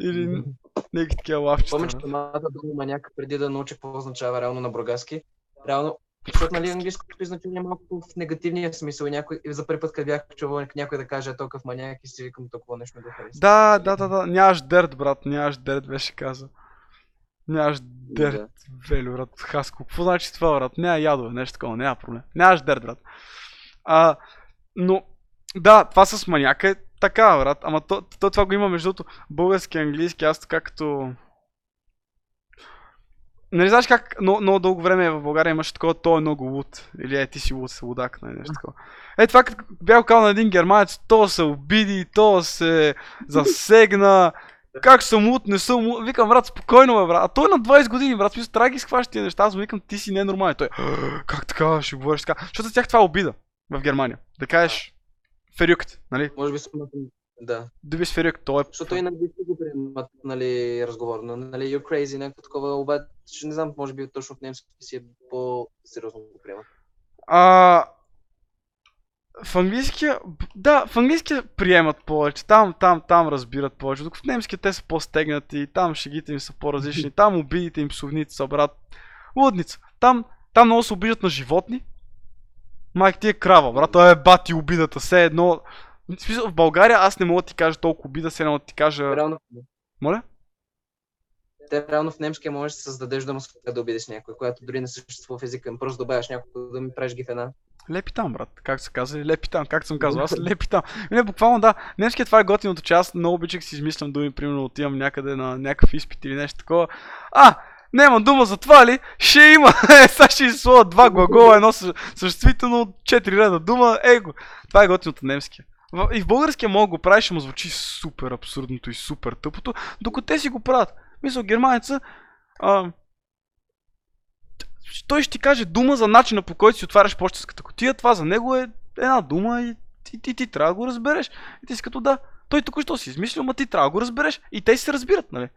Speaker 1: Или някакви такива лавчета.
Speaker 2: Помня, че самата дума маняк преди да науча какво означава реално на бургаски. Реално, защото нали английското значение е малко в негативния смисъл и някой, за първи път, като бях чувал някой да каже е толкова маняк и си викам толкова нещо не го харесва.
Speaker 1: Да, да, да, да. Нямаш дърт, брат. Нямаш дърт, беше каза. Нямаш дърт,
Speaker 2: Да.
Speaker 1: Велю, брат. Хаско. Какво значи това, брат? Няма ядове, нещо такова, няма проблем. Нямаш дърт, брат. А, но, да, това с маняка е така, брат. Ама то, то това го има между другото български, английски, аз така като... Нали знаеш как много, много дълго време в България имаше такова, той е много луд. Или е, ти си луд, лудак, нали, нещо такова. Е, това като бях казал на един германец, то се обиди, то се засегна. Как съм луд, не съм луд. Викам, брат, спокойно, бе, брат. А той е на 20 години, брат. Смисъл, трябва да неща. Аз му викам, ти си ненормален. Той, «А, как така, ще говориш така. Защото за тях това е обида в Германия. Да кажеш, ферюкт, нали?
Speaker 2: Може би сумата, да.
Speaker 1: Да биш ферюкт, той е...
Speaker 2: Защото и на английски го приемат, нали, разговор, но, нали, you're crazy, някакво такова, обаче, не знам, може би точно в немски си е по-сериозно го приемат.
Speaker 1: А, в английския, да, в английския приемат повече, там, там, там разбират повече, докато в немския те са по-стегнати, там шегите им са по-различни, там обидите им псовници са, брат, лудница. Там, там много се обиждат на животни. Майк ти е крава, брат, е бати обидата, все едно. В смисъл, в България аз не мога да ти кажа толкова обида, все едно да ти кажа...
Speaker 2: Реално,
Speaker 1: Моля?
Speaker 2: те реално в немския можеш да създадеш която да обидиш някой, която дори не съществува в езика, просто добавяш няколко да ми правиш ги в една.
Speaker 1: Лепи там, брат. Как се казва? Лепи там, както съм казал. Аз лепи там. Не, буквално да. Немският това е готиното, че аз много обичах си измислям думи, примерно отивам някъде на някакъв изпит или нещо такова. А, няма дума за това ли? Ще има. Е, сега ще изслова два глагола, едно съ- съществително, четири реда дума. Его. Това е готиното немския. В- И в българския мога го правиш, му звучи супер абсурдното и супер тъпото, докато те си го правят. Мисля, германеца, а, той ще ти каже дума за начина по който си отваряш почтенската котия. Това за него е една дума и ти, ти, ти трябва да го разбереш. И ти си като да, той току-що си измислил, ма ти трябва да го разбереш. И те си се разбират, нали?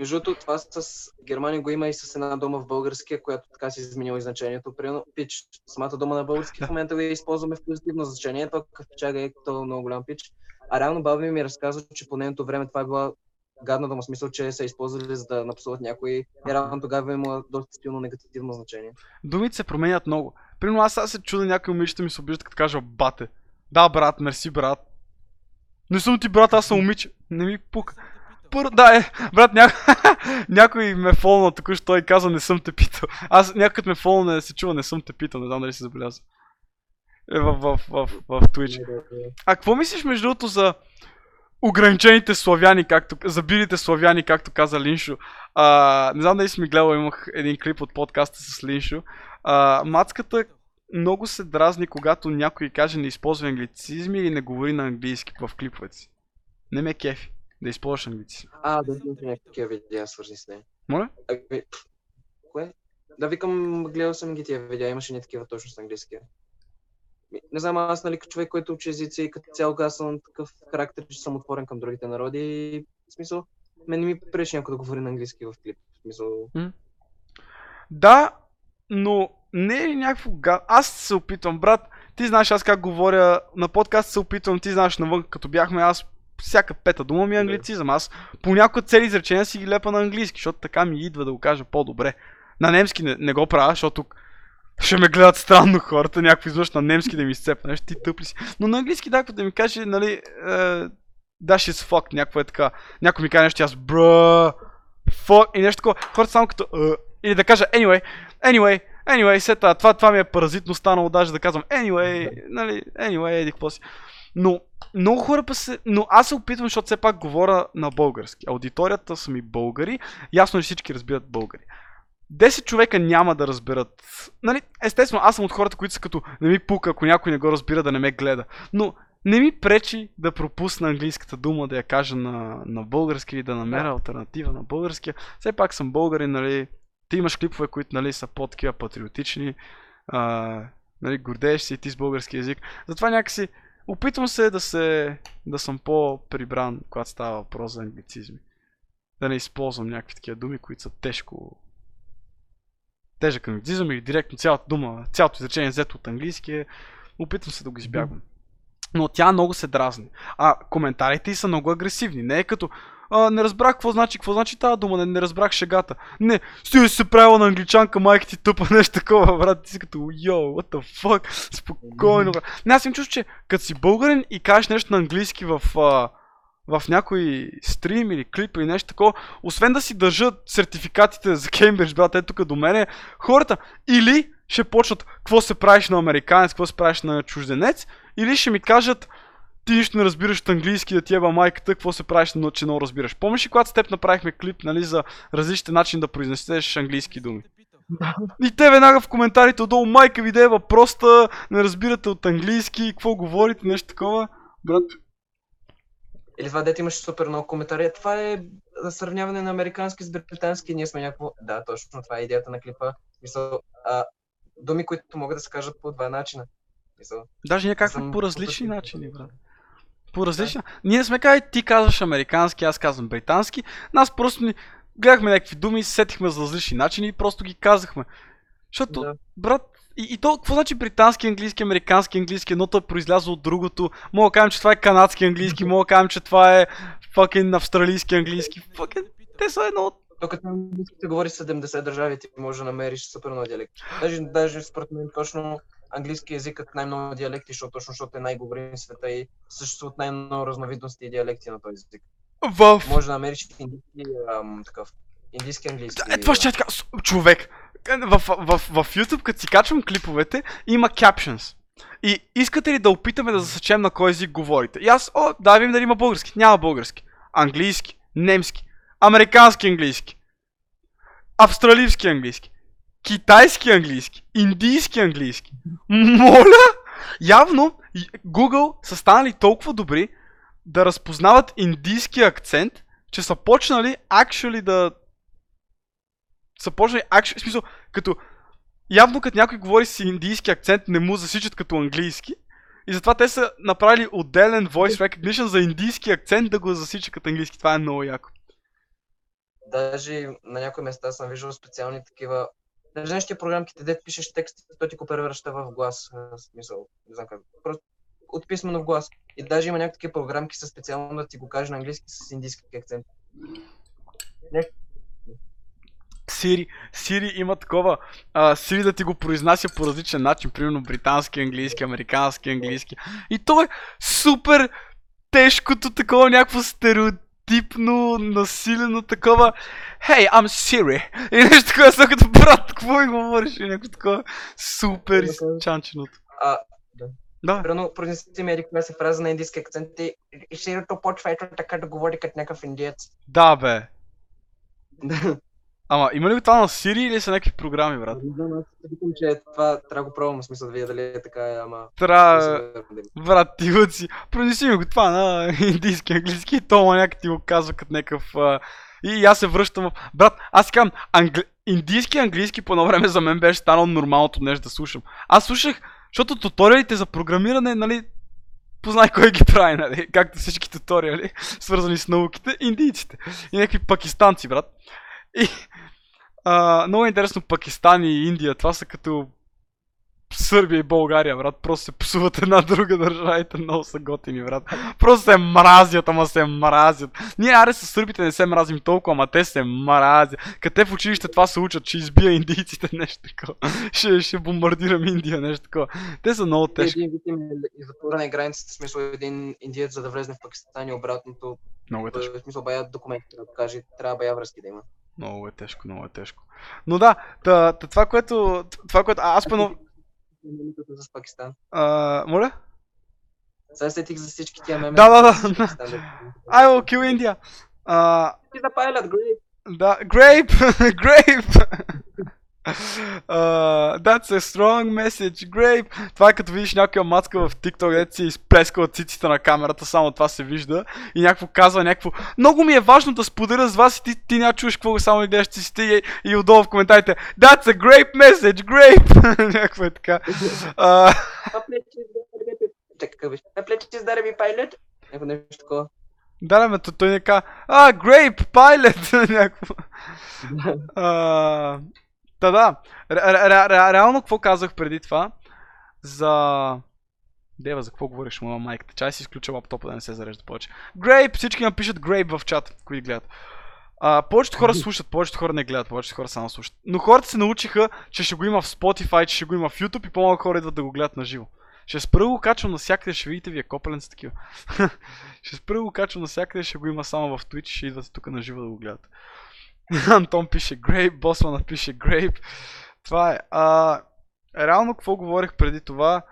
Speaker 2: Между другото, това с Германия го има и с една дума в българския, която така си изменила и значението. Примерно, пич. Самата дума на български в момента го използваме в позитивно значение, то кафчага е като много голям пич. А реално баба ми разказва, че по нейното време това е била гадна дума, смисъл, че са използвали за да напсуват някой. И реално тогава има доста силно негативно значение.
Speaker 1: Думите се променят много. Примерно аз сега се чуда някои момичета ми се обиждат като кажа бате. Да, брат, мерси, брат. Не съм ти брат, аз съм момиче. Не ми пука. Пър... Да, е, брат, ня... някой ме фолна току-що и каза не съм те питал. Аз някой ме фолна не се чува не съм те питал, не знам дали си забеляза. Е, в, в, в, в, в Twitch. А какво мислиш между другото за ограничените славяни, както, забилите славяни, както каза Линшо? А, не знам дали си ми гледал, имах един клип от подкаста с Линшо. А, мацката много се дразни, когато някой каже не използва англицизми или не говори на английски в клиповете си. Не ме кефи да използваш англицизми.
Speaker 2: А, да видим някакви видеа, свързани с нея.
Speaker 1: Моля?
Speaker 2: Ами, кое? Да, викам, гледал съм ги тия видеа, имаше ни такива точно с английски. Ми, Не знам, аз нали човек, който учи езици и като цяло аз съм такъв характер, че съм отворен към другите народи в смисъл, мен не ми пречи някой да говори на английски в клип. В смисъл,
Speaker 1: Да, но не е някакво. Аз се опитвам, брат, ти знаеш аз как говоря, на подкаст се опитвам, ти знаеш навън, като бяхме аз, всяка пета дума ми е англицизъм. Аз понякога цели изречения си ги лепа на английски, защото така ми идва да го кажа по-добре. На немски не, не го правя, защото ще ме гледат странно хората, някой извъж на немски да ми изцепа, нещо ти тъпли си. Но на английски, да, да ми каже, нали, е, да, shit's fuck, някакво е така. Някой ми каже нещо, аз, бра, fuck, и нещо такова. Хората само като, е, или да кажа, anyway, anyway, anyway, сета, това, това ми е паразитно станало, даже да казвам, anyway, нали, anyway, еди какво си. Но, много хора па се, но аз се опитвам, защото все пак говоря на български. Аудиторията са ми българи, ясно че всички разбират българи. 10 човека няма да разберат. Нали, естествено, аз съм от хората, които са като не ми пука, ако някой не го разбира, да не ме гледа. Но не ми пречи да пропусна английската дума, да я кажа на, на български или да намеря
Speaker 2: Да.
Speaker 1: альтернатива на българския. Все пак съм българин, нали. Ти имаш клипове, които нали, са по-такива патриотични. А, нали, гордееш се и ти с български язик. Затова някакси опитвам се да, се, да съм по-прибран, когато става въпрос за англицизми. Да не използвам някакви такива думи, които са тежко тежък англицизъм или директно цялата дума, цялото изречение е взето от английски, опитвам се да го избягвам. Но тя много се дразни. А коментарите й са много агресивни. Не е като а, не разбрах какво значи, какво значи тази дума, не, не разбрах шегата. Не, си се правила на англичанка, майка ти тъпа, нещо такова, брат. Ти си като, йо, what the fuck, спокойно, брат. Не, аз им чувствам, че като си българин и кажеш нещо на английски в, а, в някой стрим или клип или нещо такова, освен да си държат сертификатите за Кембридж, брат, е тук до мене, хората или ще почнат какво се правиш на американец, какво се правиш на чужденец, или ще ми кажат ти нищо не разбираш от английски, да ти еба майката, какво се правиш, но че много разбираш. Помниш ли, когато с теб направихме клип, нали, за различните начини да произнесеш английски думи? И те веднага в коментарите отдолу, майка ви да еба, просто не разбирате от английски, какво говорите, нещо такова. Брат,
Speaker 2: Или това дете имаше супер много коментари. Това е сравняване на американски с британски. Ние сме някакво... Да, точно това е идеята на клипа. Мисъл, а, думи, които могат да се кажат по два начина. Мисъл,
Speaker 1: Даже някакви
Speaker 2: Съм
Speaker 1: по различни начини, брат. По различни. Ние не сме казали, ти казваш американски, аз казвам британски. Нас просто ни гледахме някакви думи, сетихме за различни начини и просто ги казахме. Защото,
Speaker 2: да.
Speaker 1: брат, и, и то, какво значи британски английски, американски английски, едното е произлязло от другото. Мога да кажем, че това е канадски английски, мога да кажем, че това е fucking австралийски английски. Fucking, те са едно от
Speaker 2: Докато на английски говори 70 държави, ти може да намериш супер много диалекти. Даже, даже според мен точно английски езикът най-много диалекти, защото точно защото е най-говорим в света и съществуват най-много разновидности и диалекти на този език.
Speaker 1: в...
Speaker 2: Може да намериш индийски, ам, такъв, индийски английски.
Speaker 1: Е, това ще я така, човек. В, в, в, в YouTube, като си качвам клиповете, има captions. И искате ли да опитаме да засечем на кой език говорите? И аз, о, да видим дали има български. Няма български. Английски, немски, американски английски, австралийски английски, китайски английски, индийски английски. Моля! Явно Google са станали толкова добри да разпознават индийски акцент, че са почнали actually да са почнали actually, в смисъл, като явно като някой говори с индийски акцент, не му засичат като английски. И затова те са направили отделен voice recognition за индийски акцент да го засича като английски. Това е много яко.
Speaker 2: Даже на някои места съм виждал специални такива. Даже нещо програмките, дето пишеш текст, той ти го превръща в глас. Смисъл, не знам как. Просто от писмено в глас. И даже има някакви програмки са специално да ти го каже на английски с индийски акцент.
Speaker 1: Сири, Сири има такова. А, Сири да ти го произнася по различен начин. Примерно британски, английски, американски, английски. И то е супер тежкото такова някакво стереотипно стереотипно, насилено такова Hey, I'm Siri. И нещо такова, след като брат, какво ми говориш? И някакво такова супер изчанченото.
Speaker 2: А,
Speaker 1: Да.
Speaker 2: Примерно, произнеси ми коя си фраза на индийски акцент и и Сирито почва ето така да говори като някакъв индиец.
Speaker 1: Да, бе. Ама има ли го това на Siri или са някакви програми, брат?
Speaker 2: Не знам, аз викам, че това трябва да го пробвам, в смисъл да видя дали е така, ама...
Speaker 1: Трябва, брат, ти си. Пронеси ми го това на индийски, английски и то маняк ти го казва като някакъв... а, И аз се връщам. в- Брат, аз казвам, англи... индийски, английски по едно време за мен беше станало нормалното нещо да слушам. Аз слушах, защото туториалите за програмиране, нали, познай кой ги прави, нали, както всички туториали, свързани с науките, индийците. И някакви пакистанци, брат. И а, много интересно, Пакистан и Индия, това са като Сърбия и България, брат. Просто се псуват една друга държавите, много са готини, брат. Просто се мразят, ама се мразят. Ние, аре, с сърбите не се мразим толкова, ама те се мразят. Къде в училище това се учат, че избия индийците, нещо такова. Ще, ще бомбардирам Индия, нещо такова. Те са много тежки.
Speaker 2: Един вид им е затворена е границата, смисъл един индиец, за да влезне в Пакистан и обратното,
Speaker 1: Много е тежко.
Speaker 2: в смисъл бая документи, да каже, трябва бая връзки да има.
Speaker 1: Много е тежко, много е тежко. Но да, та, та, това, което, това, което аз по едно...
Speaker 2: С Пакистан.
Speaker 1: А, моля?
Speaker 2: Сега сетих за всички тия меме.
Speaker 1: Да, да, да. I will kill India. А,
Speaker 2: a pilot, great.
Speaker 1: Да, grape! grape! Uh, that's a strong message, grape! Това е като видиш някоя мацка в TikTok, дето си изплескала циците на камерата, само това се вижда. И някакво казва някакво, много ми е важно да споделя с вас и ти, ти няма чуеш какво само гледаш циците и, и отдолу в коментарите, that's a grape message, grape! някакво е така.
Speaker 2: Pilot. Някакво нещо такова.
Speaker 1: да, ме, то- той не казва, а, grape, pilot! някакво. Та да, ре, ре, ре, ре, реално какво казах преди това? За... Дева, за какво говориш, моя майката? Чай си изключа лаптопа да не се зарежда повече. Грейп! Всички напишат Грейп в чат, които гледат. А, повечето хора слушат, повечето хора не гледат, повечето хора само слушат. Но хората се научиха, че ще го има в Spotify, че ще го има в YouTube и по-малко хора идват да го гледат на живо. Ще спра го качвам навсякъде, ще видите вие копеленца такива. ще спра го качвам навсякъде, ще го има само в Twitch, ще идвате тук на живо да го гледате. Антон пише Грейп, Босмана пише Грейп. Това е. А, реално какво говорих преди това?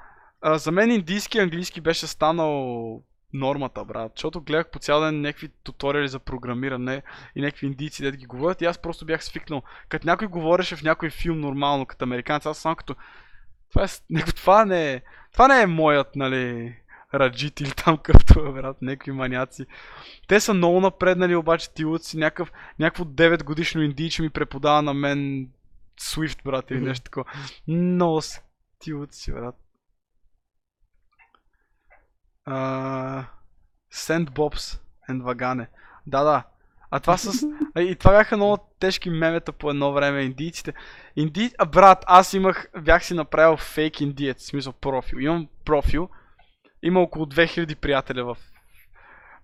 Speaker 1: А, за мен индийски и английски беше станал нормата, брат. Защото гледах по цял ден някакви туториали за програмиране и някакви индийци да ги говорят и аз просто бях свикнал. Като някой говореше в някой филм нормално, като американец, аз само като... Това, е, това не е... Това не е моят, нали... Раджит или там какъвто е, брат, някакви маняци. Те са много напреднали, обаче тилъци, някакъв, някакво 9 годишно индийче ми преподава на мен Swift, брат, или нещо такова. Много са тилъци, брат. А, Sandbox and Vagane. Да, да. А това с... И това бяха много тежки мемета по едно време, индийците. Инди... А, брат, аз имах, бях си направил фейк индиец, в смисъл профил. Имам профил, има около 2000 приятеля в...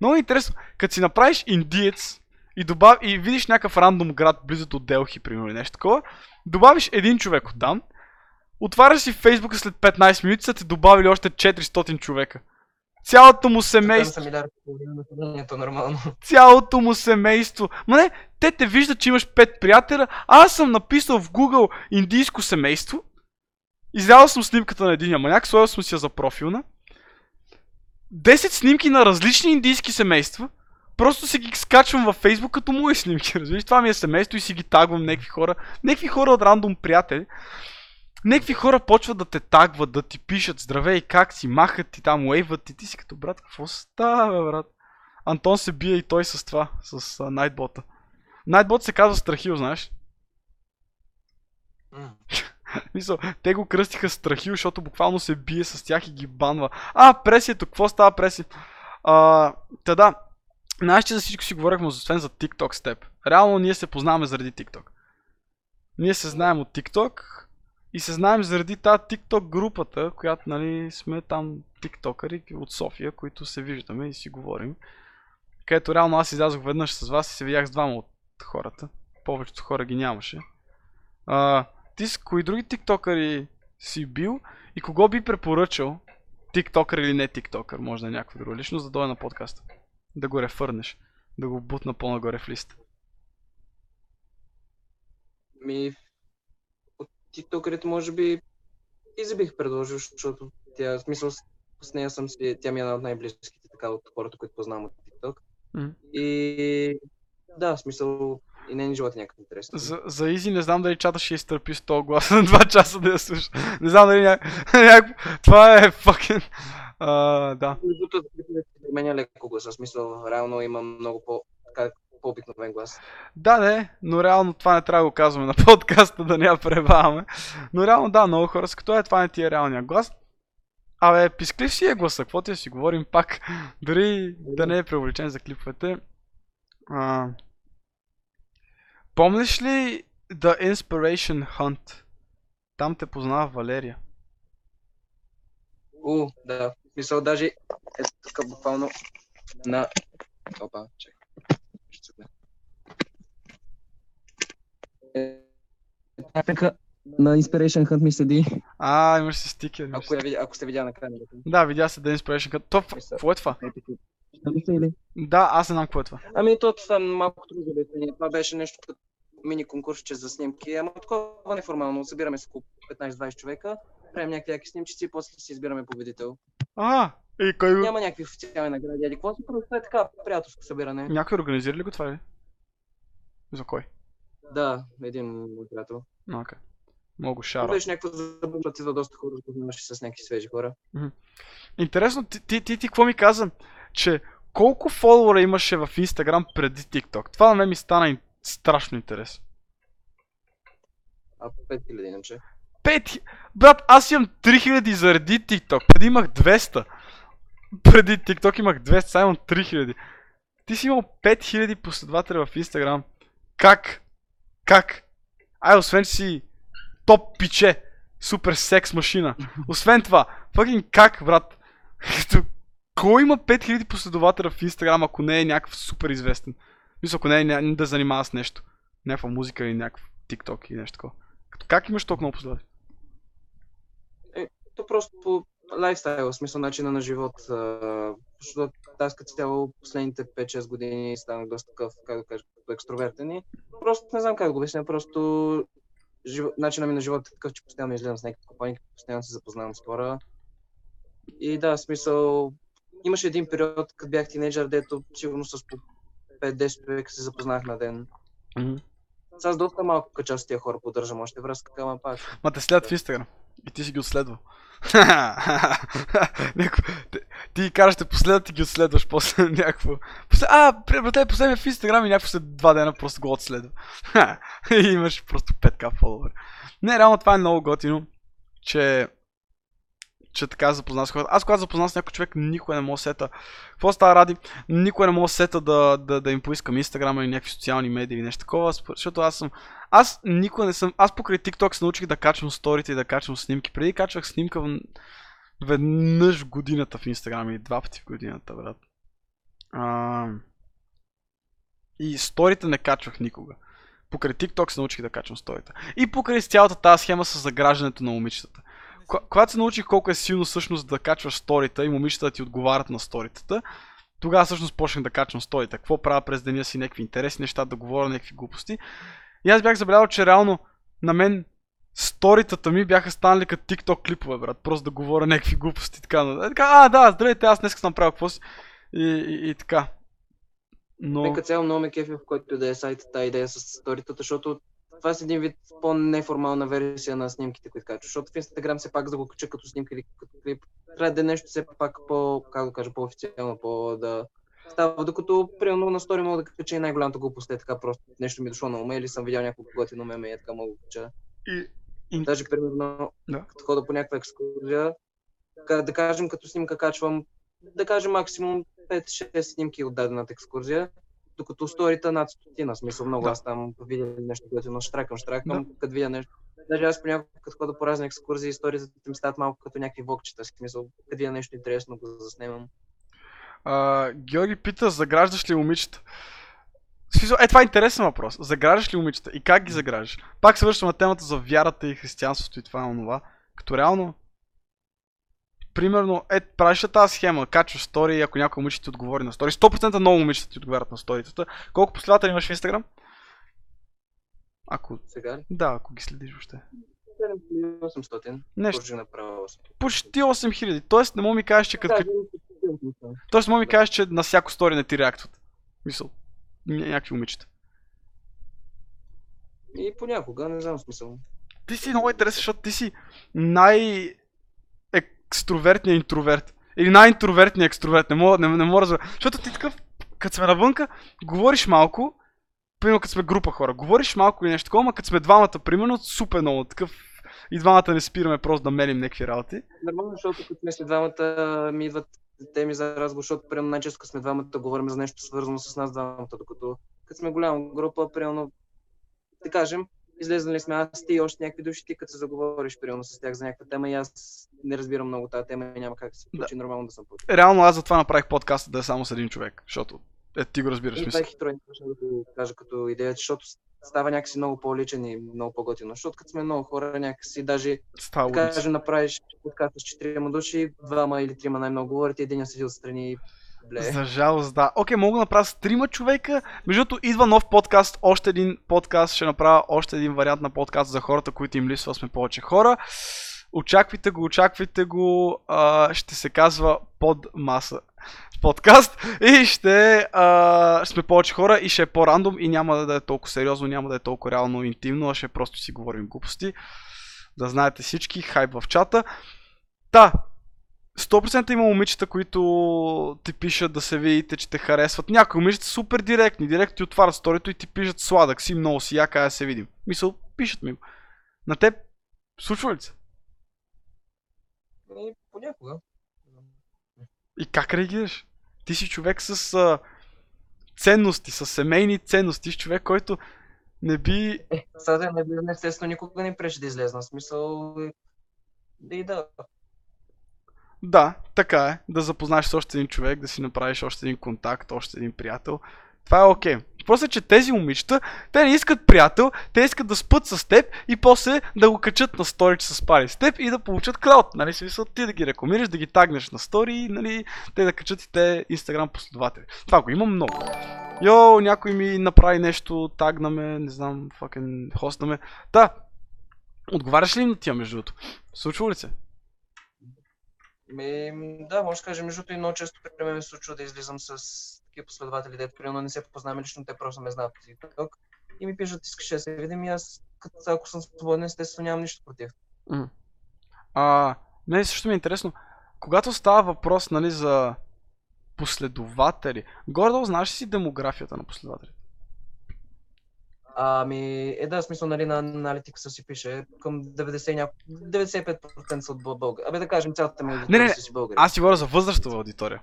Speaker 1: Много интересно, като си направиш индиец и, добав... и видиш някакъв рандом град близо до Делхи, примерно, нещо такова, добавиш един човек от там, отваряш си Фейсбука след 15 минути, са ти добавили още 400 човека. Цялото му семейство,
Speaker 2: са нормално.
Speaker 1: цялото му семейство. Ма не, те те виждат, че имаш 5 приятеля, аз съм написал в Google индийско семейство, излял съм снимката на един маняк, сложил съм си я за профилна, 10 снимки на различни индийски семейства, просто си ги скачвам във Facebook като мои снимки, разбираш? Това ми е семейство и си ги тагвам някакви хора, някакви хора от рандом приятели. Някакви хора почват да те тагват, да ти пишат здравей, как си, махат ти там, уейват ти, ти си като брат, какво става, брат? Антон се бие и той с това, с Найтбота. Найтбот се казва Страхил, знаеш?
Speaker 2: М.
Speaker 1: Мисъл, те го кръстиха Страхил, защото буквално се бие с тях и ги банва. А, пресието, какво става преси? А, та да, знаеш, че за всичко си говорихме, освен за TikTok с теб. Реално ние се познаваме заради TikTok. Ние се знаем от TikTok и се знаем заради тази TikTok групата, която, нали, сме там тиктокъри от София, които се виждаме и си говорим. Където реално аз излязох веднъж с вас и се видях с двама от хората. Повечето хора ги нямаше. А, ти с кои други тиктокъри си бил и кого би препоръчал, тиктокър или не тиктокър, може да е някаква друга личност, да дойде на подкаста. Да го рефърнеш. да го бутна по-нагоре в лист.
Speaker 2: Ми, от тиктокерите може би Изи бих предложил, защото тя, в смисъл, с, нея съм си, тя ми е една от най-близките така от хората, които познавам от TikTok.
Speaker 1: М.
Speaker 2: И да, в смисъл, и живот е някакъв интересен.
Speaker 1: За, за Изи не знам дали чата ще изтърпи с този глас на 2 часа да я слуша. Не знам дали ня... някакво... Това е факен... Uh, да.
Speaker 2: Променя леко гласа, в смисъл, реално има много по, по-обикновен глас.
Speaker 1: Да, не, но реално това не трябва да го казваме на подкаста, да не я пребаваме. Но реално да, много хора са като е, това не ти е реалния глас. Абе, писклив си е гласа, какво ти да си говорим пак, дори да не е преувеличен за клиповете. А, помниш ли The Inspiration Hunt? Там те познава Валерия.
Speaker 2: У, да. Смисъл, даже е тук буквално на... Опа, цъкне. Е, на Inspiration Hunt ми седи.
Speaker 1: А, имаш си стикер.
Speaker 2: Ако, видя, ако сте видя на камерата.
Speaker 1: Да, видя се The Inspiration Hunt. То, ф- какво е това?
Speaker 2: Нали са или?
Speaker 1: Да, аз не знам какво е това.
Speaker 2: Ами то това е малко трудно за обяснение. Това беше нещо като мини конкурсче за снимки, ама такова неформално. Събираме се около 15-20 човека, правим някакви яки снимчици и после си избираме победител.
Speaker 1: А, и кой.
Speaker 2: Няма някакви официални награди, или какво си, просто е така приятелско събиране.
Speaker 1: Някой организира ли го това ли? За кой?
Speaker 2: Да, един мой приятел.
Speaker 1: Окей. Много
Speaker 2: Това
Speaker 1: шара.
Speaker 2: Беше някакво забавно, идва доста хора, запознаваше с някакви свежи хора.
Speaker 1: Интересно, ти, ти, ти, ти какво ми каза? Че колко фолуара имаше в Instagram преди TikTok? Това на мен ми стана страшно интересно.
Speaker 2: А 5000 иначе.
Speaker 1: Пет! Брат, аз имам 3000 заради TikTok. Преди имах 200. Преди TikTok имах 200, сега имам 3000. Ти си имал 5000 последователи в Instagram. Как? Как? Ай, освен че си топ пиче. Супер секс машина. Освен това, fucking как, брат? Кой има 5000 последователя в Instagram, ако не е някакъв супер известен? Мисля, ако не е ня- да занимава с нещо. Някаква музика или някакъв TikTok или нещо такова. Като как имаш толкова много последователи?
Speaker 2: То просто по лайфстайл, смисъл начина на живот. Защото аз като цяло последните 5-6 години станах доста такъв, как да кажа, като екстровертен и просто не знам как да го обясня, просто жив... начинът ми на живота е такъв, че постоянно излизам с някакви компании, постоянно се запознавам с хора. И да, смисъл, имаше един период, като бях тинейджър, дето сигурно с по 5-10 човека се запознах на ден. Сега с доста малко част от тия хора поддържам още връзка, ама пак.
Speaker 1: Ма те следват в Instagram. И ти си ги отследвал. Няко... ти, ти караш те последват и ги отследваш после някакво. После... А, братле, последния в Instagram и някакво след два дена просто го отследва. и имаш просто 5к фоловери. Не, реално това е много готино, че че така запознах с хората. Аз когато запознах с някой човек, никой не мога сета. Какво става ради? Никой не мога сета да, да, да им поискам Instagram или някакви социални медии или нещо такова, защото аз съм аз никога не съм. Аз покрай TikTok се научих да качвам сторите и да качвам снимки. Преди качвах снимка в... веднъж в годината в Instagram или два пъти в годината, брат. А... И сторите не качвах никога. Покрай TikTok се научих да качвам сторите. И покрай цялата тази схема с заграждането на момичетата. Ко- Когато се научих колко е силно всъщност да качваш сторита и момичетата ти отговарят на сторитата, тогава всъщност почнах да качвам сторите. Какво правя през деня си, някакви интересни неща, да говоря някакви глупости. И аз бях забелязал, че реално на мен сторитата ми бяха станали като TikTok клипове, брат. Просто да говоря някакви глупости. Така, е, така а, да, здравейте, аз днес съм направил какво си. И, и, и така. Но...
Speaker 2: Нека цяло много ме кефи, в който и да е сайта, тази идея с сторитата, защото това е един вид по-неформална версия на снимките, които качваш. Защото в Инстаграм все пак за да го кача като снимка или като клип, трябва да е нещо все пак по, как да кажа, по-официално, по да става. Докато, примерно, на стори мога да кача и най-голямата глупост е така просто нещо ми е дошло на ума или съм видял няколко готино меме и е така мога да кача.
Speaker 1: И, и...
Speaker 2: Даже, примерно,
Speaker 1: Да.
Speaker 2: като хода по някаква екскурзия, да кажем, като снимка качвам, да кажем максимум 5-6 снимки от дадената екскурзия, докато сторита над стотина, смисъл много,
Speaker 1: Да.
Speaker 2: аз там видя нещо, което но штракам, штракам, като видя нещо. Даже аз понякога, като хода по разни екскурзии, историята ми стават малко като някакви влогчета, в смисъл, като видя нещо интересно, го заснемам.
Speaker 1: А, Георги пита, заграждаш ли момичета? Смисъл, е, това е интересен въпрос. Заграждаш ли момичета и как ги заграждаш? Пак се връщам на темата за вярата и християнството и това и онова. Като реално... примерно, е, правиш тази схема, качваш стори, ако някой момиче ти отговори на стори. 100% много момичета ти отговарят на сторитата. Колко последователи имаш в Инстаграм? Ако,
Speaker 2: Сега ли?
Speaker 1: да, ако ги следиш въобще.
Speaker 2: 800.
Speaker 1: Нещо.
Speaker 2: Направо 800.
Speaker 1: Почти 8000. Тоест не мога ми кажеш, че като... Тоест не мога ми кажеш, че на всяко стори не ти реактват. Мисъл. ня- Някакви момичета.
Speaker 2: И понякога, не знам смисъл.
Speaker 1: Ти си много интересен, защото ти си най екстровертният интроверт. Или най-интровертният екстроверт. Не мога, не, не мога да. Защото ти такъв, като сме навънка, говориш малко, примерно като сме група хора, говориш малко и нещо такова, като сме двамата, примерно, супер много такъв. И двамата не спираме просто да мелим някакви работи.
Speaker 2: Нормално, защото като сме след двамата ми идват теми за разговор, защото примерно най-често сме двамата говорим за нещо свързано с нас двамата, докато като сме голяма група, примерно, да кажем, излезнали сме аз, ти и още някакви души, ти като се заговориш примерно с тях за някаква тема и аз не разбирам много тази тема и няма как да се получи нормално да съм получил.
Speaker 1: Реално аз затова направих подкаста да е само с един човек, защото е, ти го разбираш.
Speaker 2: И това е хитро, да го кажа като идея, защото става някакси много по-личен и много по-готино. Защото като сме много хора, някакси даже
Speaker 1: Става
Speaker 2: да кажем, направиш подкаст с четирима души, двама или трима най-много говорят и един седи отстрани и бле.
Speaker 1: За жалост, да. Окей, мога да направя с трима човека. Между другото, идва нов подкаст, още един подкаст. Ще направя още един вариант на подкаст за хората, които им липсва, сме повече хора. Очаквайте го, очаквайте го. А, ще се казва под маса подкаст и ще а, сме повече хора и ще е по-рандом и няма да е толкова сериозно, няма да е толкова реално интимно, а ще просто си говорим глупости. Да знаете всички, хайп в чата. Та, 100% има момичета, които ти пишат да се видите, че те харесват. Някои момичета са супер директни. Директно ти отварят сторито и ти пишат сладък си, много си, яка да се видим. Мисъл, пишат ми го. На теб случва ли се?
Speaker 2: И понякога.
Speaker 1: И как реагираш? Ти си човек с а, ценности, с семейни ценности, с човек, който не би...
Speaker 2: Е, на бизнес, естествено, никога не преше да излезна. Смисъл, е, да и да.
Speaker 1: Да, така е. Да запознаеш с още един човек, да си направиш още един контакт, още един приятел. Това е окей. Просто, че тези момичета, те не искат приятел, те искат да спът с теб и после да го качат на стори, че са спали с теб и да получат клауд. Нали, смисъл ти да ги рекламираш, да ги тагнеш на стори нали, те да качат и те инстаграм последователи. Това го има много. Йо, някой ми направи нещо, тагна ме, не знам, факен, хостна ме. Да, отговаряш ли им на тия между другото? Случва ли се?
Speaker 2: Ми, да, може да кажем, между другото и много често при мен се случва да излизам с такива последователи, дето примерно не се познаваме лично, те просто ме знаят от TikTok и ми пишат, искаш да се видим и аз, като, ако съм свободен, естествено нямам нищо против.
Speaker 1: М. А, мен също ми е интересно, когато става въпрос, нали, за последователи, горе знаеш ли си демографията на последователите?
Speaker 2: Ами, е да, смисъл, нали, на аналитикса си пише към 90 и няко... 95% са от бъл- българи. Абе да кажем, цялата ми
Speaker 1: Не, не,
Speaker 2: аудитория
Speaker 1: не,
Speaker 2: са си българи.
Speaker 1: Аз си говоря за възрастова аудитория.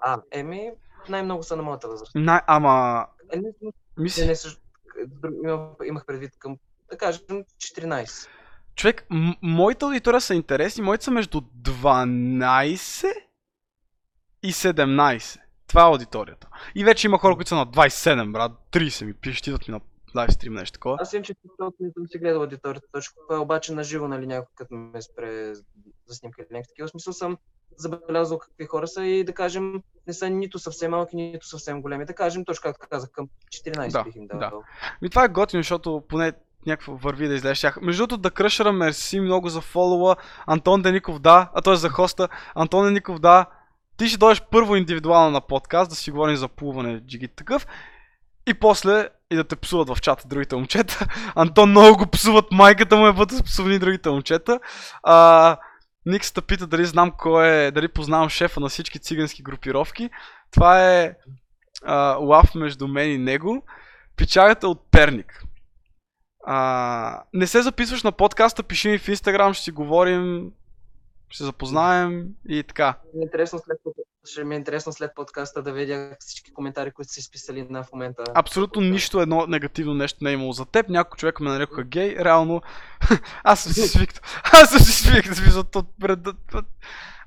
Speaker 2: А, еми, най-много са на моята възраст.
Speaker 1: Най- ама,
Speaker 2: Е, не, не,
Speaker 1: мисли,
Speaker 2: не, също- имах, имах предвид към, да кажем, 14.
Speaker 1: човек, м- моята аудитория са интересни, моите са между 12 и 17. Това е аудиторията. И вече има хора, които са на 27, брат, 30 ми пишат, идват ми на лайвстрим, нещо такова.
Speaker 2: Аз имам, че не съм си гледал аудиторията точно, това е обаче на живо, нали, някой като ме спре за снимка или някакви такива. Смисъл съм забелязал какви хора са и да кажем, не са нито съвсем малки, нито съвсем големи. Да кажем, точно както казах, към 14
Speaker 1: Да,
Speaker 2: бих им
Speaker 1: да.
Speaker 2: дал.
Speaker 1: Ми това е готино, защото поне някакво върви да излезеш тях. Между другото, да кръшера, мерси много за фоллова. Антон Деников, да. А той е за хоста. Антон Деников, да. Ти ще дойдеш първо индивидуално на подкаст, да си говорим за плуване, джигит такъв. И после и да те псуват в чата другите момчета. Антон много го псуват, майката му е бъдат псувани другите момчета. А, Никста пита дали знам кой е, дали познавам шефа на всички цигански групировки. Това е а, лав между мен и него. Печалята от Перник. А, не се записваш на подкаста, пиши ми в Инстаграм, ще си говорим, ще запознаем и така.
Speaker 2: Ми е интересно след, ще ми е интересно след подкаста да видя всички коментари, които са изписали на в момента.
Speaker 1: Абсолютно нищо едно негативно нещо не е имало за теб. Някой човек ме нарекоха гей. Реално, аз съм си свикнал. Аз съм си свикнал.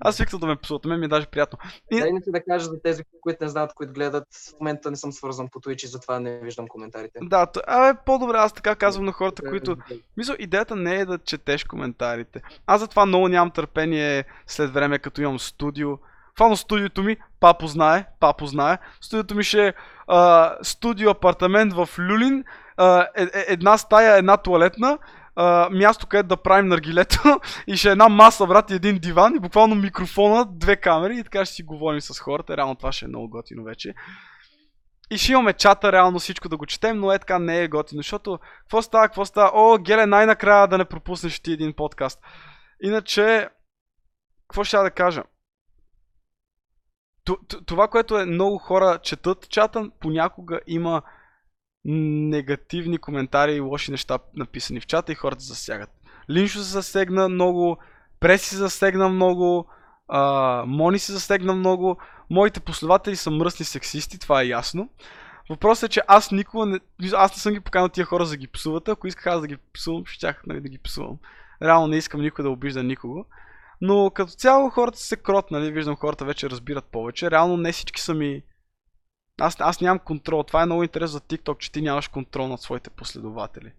Speaker 1: То, Аз свикнал да ме псуват, мен ми е даже приятно. И...
Speaker 2: Дай не ти да кажа за тези, които не знаят, които гледат. В момента не съм свързан по Twitch и затова не виждам коментарите.
Speaker 1: Да, т- абе, по-добре, аз така казвам на хората, които... Мисля, идеята не е да четеш коментарите. Аз затова много нямам търпение след време, като имам студио. Фално студиото ми, папо знае, папо знае. Студиото ми ще е студио апартамент в Люлин, а, е, е, една стая, една туалетна, място, където да правим наргилето и ще е една маса, брат, и един диван и буквално микрофона, две камери и така ще си говорим с хората. Реално това ще е много готино вече. И ще имаме чата, реално всичко да го четем, но е така не е готино, защото какво става, какво става? О, Геле, най-накрая да не пропуснеш ти един подкаст. Иначе, какво ще да кажа? Т- Това, което е много хора четат чата, понякога има негативни коментари и лоши неща написани в чата и хората засягат. Линшо се засегна много, Преси се засегна много, а, Мони се засегна много, моите последователи са мръсни сексисти, това е ясно. Въпросът е, че аз никога не, аз не съм ги поканал тия хора за да ги псуват, ако исках аз да ги псувам, ще тях нали, да ги псувам. Реално не искам никой да обижда никого. Но като цяло хората се крот, нали, виждам хората вече разбират повече. Реално не всички са ми... Аз, аз нямам контрол. Това е много интересно за TikTok, че ти нямаш контрол над своите последователи.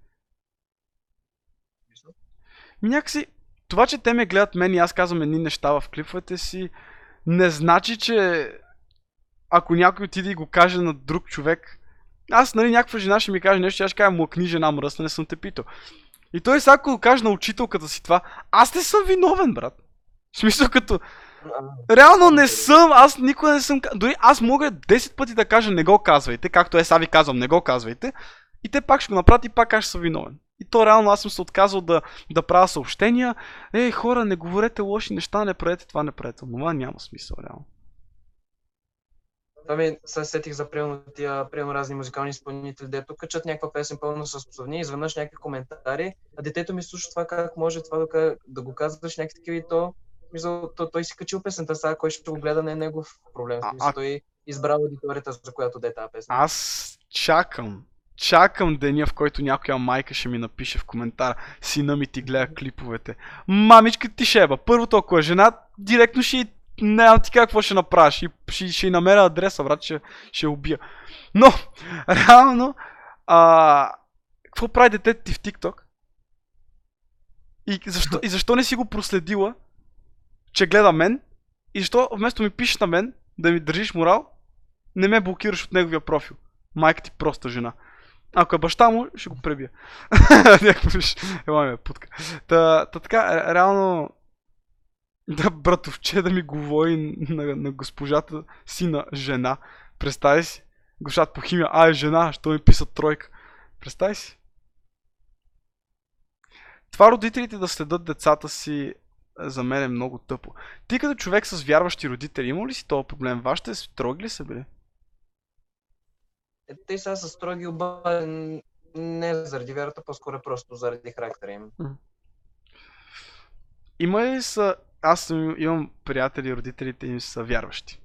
Speaker 1: Някакси, това, че те ме гледат мен и аз казвам едни неща в клиповете си, не значи, че ако някой отиде и го каже на друг човек, аз, нали, някаква жена ще ми каже нещо, аз ще кажа, млъкни жена мръсна, не съм те питал. И той сега, ако каже на учителката си това, аз не съм виновен, брат. В смисъл като, реално не съм, аз никога не съм, дори аз мога 10 пъти да кажа не го казвайте, както е сега ви казвам, не го казвайте, и те пак ще го направят и пак аз ще съм виновен. И то реално аз съм се отказал да, да правя съобщения. Ей, хора, не говорете лоши неща, не правете това, не правете. Това няма смисъл, реално.
Speaker 2: Това ми се сетих за примерно тия примерно разни музикални изпълнители, дето качат някаква песен пълно с псовни, изведнъж някакви коментари, а детето ми слуша това как може това да, да го казваш някакви такива и то, мисъл, то, той си качил песента, сега кой ще го гледа не е негов проблем.
Speaker 1: А-
Speaker 2: а- той избрал аудиторията, за която де тази песен.
Speaker 1: Аз чакам. Чакам деня, в който някоя майка ще ми напише в коментар Сина ми ти гледа клиповете. Мамичка ти шеба. Първото, ако е жена, директно ще не знам ти какво ще направиш. Ще, ще, ще намеря адреса, брат, ще, ще убия. Но, реално, а, какво прави детето ти в TikTok? И защо, и защо не си го проследила, че гледа мен? И защо вместо ми пишеш на мен, да ми държиш морал, не ме блокираш от неговия профил? Майка ти проста жена. Ако е баща му, ще го пребия. Някакво ще... Ела ме путка. Та, та така, ре- реално... Да, братовче да ми говори на, на госпожата си на жена. Представи си. Госпожата по химия, а е жена, що ми писа тройка. Представи си. Това родителите да следят децата си за мен е много тъпо. Ти като човек с вярващи родители, има ли си този проблем? Вашите строги ли са били?
Speaker 2: Е, те сега са строги, обаче не заради вярата, по-скоро е просто заради характера им.
Speaker 1: Има ли са... Аз имам приятели, родителите им са вярващи.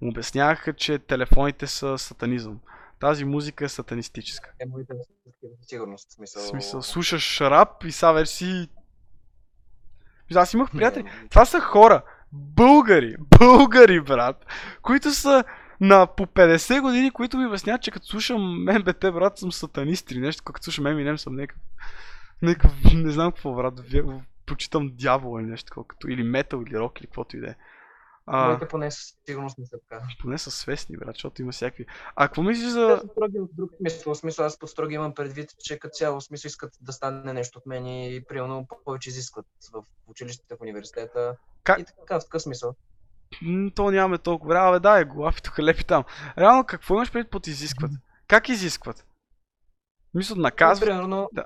Speaker 1: Му обясняваха, че телефоните са сатанизъм. Тази музика е сатанистическа.
Speaker 2: Е, моите сигурност. Смисъл,
Speaker 1: смисъл, слушаш рап и сега вече си... Аз имах приятели. Това са хора. Българи. Българи, брат. Които са на по 50 години, които ми обясняват, че като слушам МБТ, брат, съм сатанист или нещо. Като слушам Eminem, съм някакъв... някакъв не знам какво, брат. Почитам дявол или нещо такова. Като, или метал, или рок, или каквото и да е. А,
Speaker 2: Моите поне със сигурност не са така.
Speaker 1: поне са свестни, брат, защото има всякакви. А какво мислиш за...
Speaker 2: са строги в друг смисъл. В смисъл, аз под строги имам предвид, че като цяло смисъл искат да стане нещо от мен и примерно повече изискват в училищата, в университета.
Speaker 1: Как-
Speaker 2: И така, в такъв смисъл.
Speaker 1: М, то нямаме толкова време. Абе, дай, глави тук, лепи там. Реално, какво имаш предвид под изискват? Как изискват? Мисля, наказват?
Speaker 2: Примерно,
Speaker 1: Да.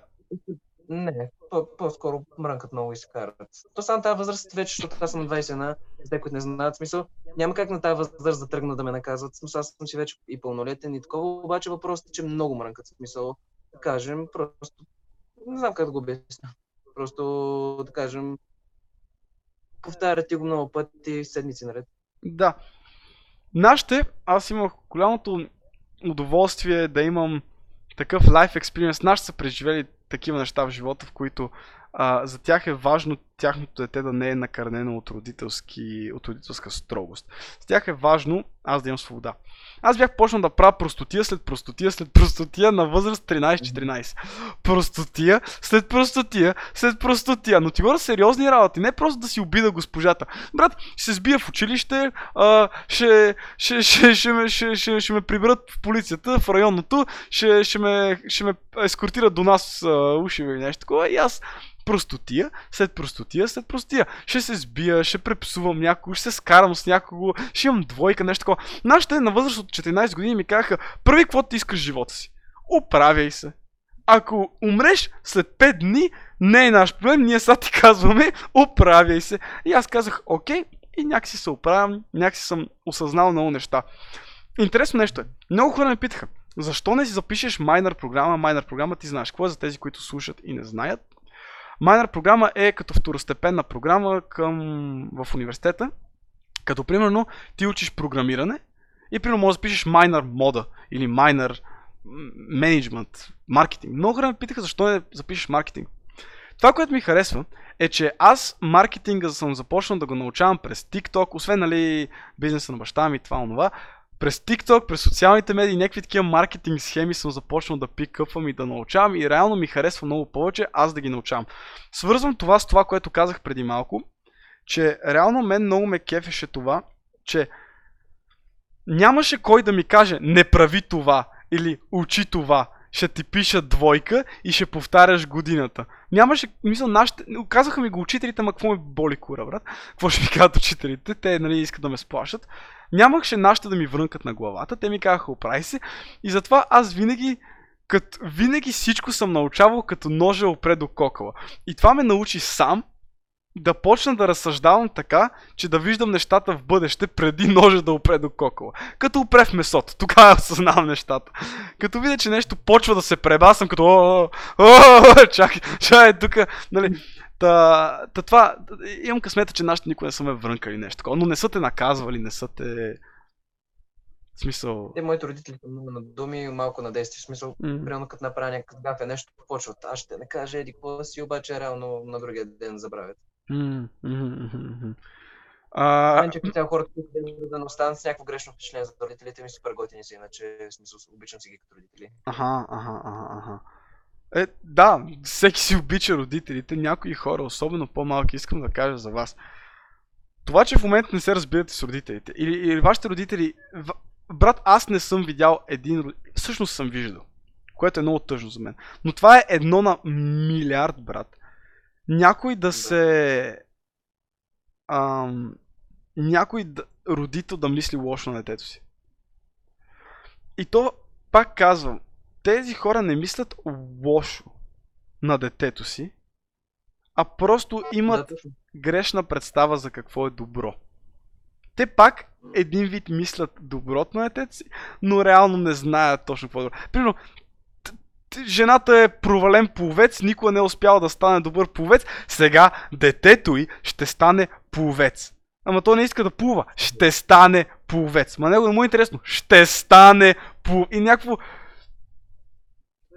Speaker 2: не, по- по-скоро мрънкат много и се карат. То само тази възраст вече, защото аз съм на 21, за те, които не знаят смисъл, няма как на тази възраст да тръгна да ме наказват. Смисъл, аз съм си вече и пълнолетен и такова, обаче въпросът е, че много мрънкат. Смисъл, да кажем, просто не знам как да го обясня. Просто, да кажем, повтарят ти го много пъти, седмици наред.
Speaker 1: Да. Нашите, аз имах голямото удоволствие да имам такъв лайф experience. Нашите са преживели такива неща в живота, в които а, за тях е важно тяхното дете да не е накърнено от, родителски, от родителска строгост. С тях е важно аз да имам свобода. Аз бях почнал да правя простотия след простотия след простотия на възраст 13-14. Простотия след простотия след простотия. Но ти говоря сериозни работи, не просто да си обида госпожата. Брат, ще се сбия в училище, а, ще, ще, ще, ще, ме, ще, ще, ще ме приберат в полицията, в районното, ще, ще, ме, ще ме ескортират до нас а, уши или нещо такова. И аз простотия, след простотия, след простотия. Ще се сбия, ще препсувам някого, ще се скарам с някого, ще имам двойка, нещо такова. Нашите на възраст от 14 години ми казаха, прави какво ти искаш живота си. Оправяй се. Ако умреш след 5 дни, не е наш проблем, ние сега ти казваме, оправяй се. И аз казах, окей, и някакси се оправям, някакси съм осъзнал много неща. Интересно нещо е. Много хора ме питаха, защо не си запишеш майнер програма? Майнер програма ти знаеш какво е за тези, които слушат и не знаят. Майнер програма е като второстепенна програма към, в университета. Като примерно ти учиш програмиране и примерно можеш да пишеш майнер мода или майнер менеджмент, маркетинг. Много хора ме питаха защо не запишеш маркетинг. Това, което ми харесва, е, че аз маркетинга съм започнал да го научавам през TikTok, освен нали, бизнеса на баща ми, това, онова през TikTok, през социалните медии, някакви такива маркетинг схеми съм започнал да пикъпвам и да научавам и реално ми харесва много повече аз да ги научавам. Свързвам това с това, което казах преди малко, че реално мен много ме кефеше това, че нямаше кой да ми каже не прави това или учи това ще ти пишат двойка и ще повтаряш годината. Нямаше, мисля, нашите, казаха ми го учителите, ма какво ме боли кура, брат? Какво ще ми кажат учителите? Те, нали, искат да ме сплашат. Нямаше нашите да ми врънкат на главата, те ми казаха, оправи се. И затова аз винаги, като, винаги всичко съм научавал като ножа опре до кокала. И това ме научи сам, да почна да разсъждавам така, че да виждам нещата в бъдеще преди ножа да опре до кокола. Като опре в месото, тогава осъзнавам нещата. Като видя, че нещо почва да се преба, съм като о, о, чакай, чакай, тук, нали, Та, та това, имам късмета, че нашите никой не са ме врънкали нещо такова, но не са те наказвали, не са те... В смисъл...
Speaker 2: Те, моите родители са много на думи, малко на действие. В смисъл, mm. примерно като направя някакъв гафе нещо, почват. Аз ще не кажа еди какво си, обаче реално на другия ден забравят.
Speaker 1: Mm-hmm.
Speaker 2: А... Мен, че цял хората, които да не останат с някакво грешно впечатление за родителите ми, супер готини са, иначе смисъл, обичам си ги като родители.
Speaker 1: Аха, аха, аха, аха. Е, да, всеки си обича родителите, някои хора, особено по-малки, искам да кажа за вас. Това, че в момента не се разбирате с родителите, или, или вашите родители, в... брат, аз не съм видял един, всъщност съм виждал, което е много тъжно за мен. Но това е едно на милиард, брат някой да се... Ам, някой да, родител да мисли лошо на детето си. И то, пак казвам, тези хора не мислят лошо на детето си, а просто имат грешна представа за какво е добро. Те пак един вид мислят доброто на детето си, но реално не знаят точно какво е добро. Примерно, жената е провален пловец, никога не е успял да стане добър пловец, сега детето й ще стане пловец. Ама то не иска да плува. Ще стане пловец. Ма него не му е интересно. Ще стане пловец. И някакво...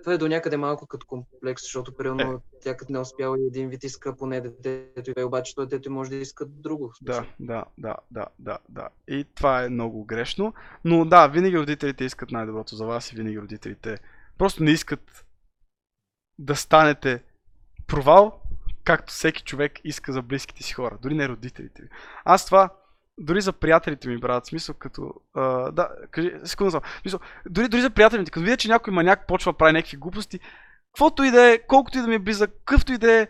Speaker 2: Това е до някъде малко като комплекс, защото примерно е. тя като не е успяла и един вид иска поне детето и обаче той детето може да иска друго.
Speaker 1: Да, да, да, да, да, да. И това е много грешно. Но да, винаги родителите искат най-доброто за вас и винаги родителите Просто не искат да станете провал, както всеки човек иска за близките си хора, дори не родителите ви. Аз това, дори за приятелите ми, брат, смисъл като... А, да, кажи, секунда само. Смисъл, дори, дори за приятелите, като видя, че някой маняк почва да прави някакви глупости, каквото и да е, колкото и да ми е близък, какъвто и да е,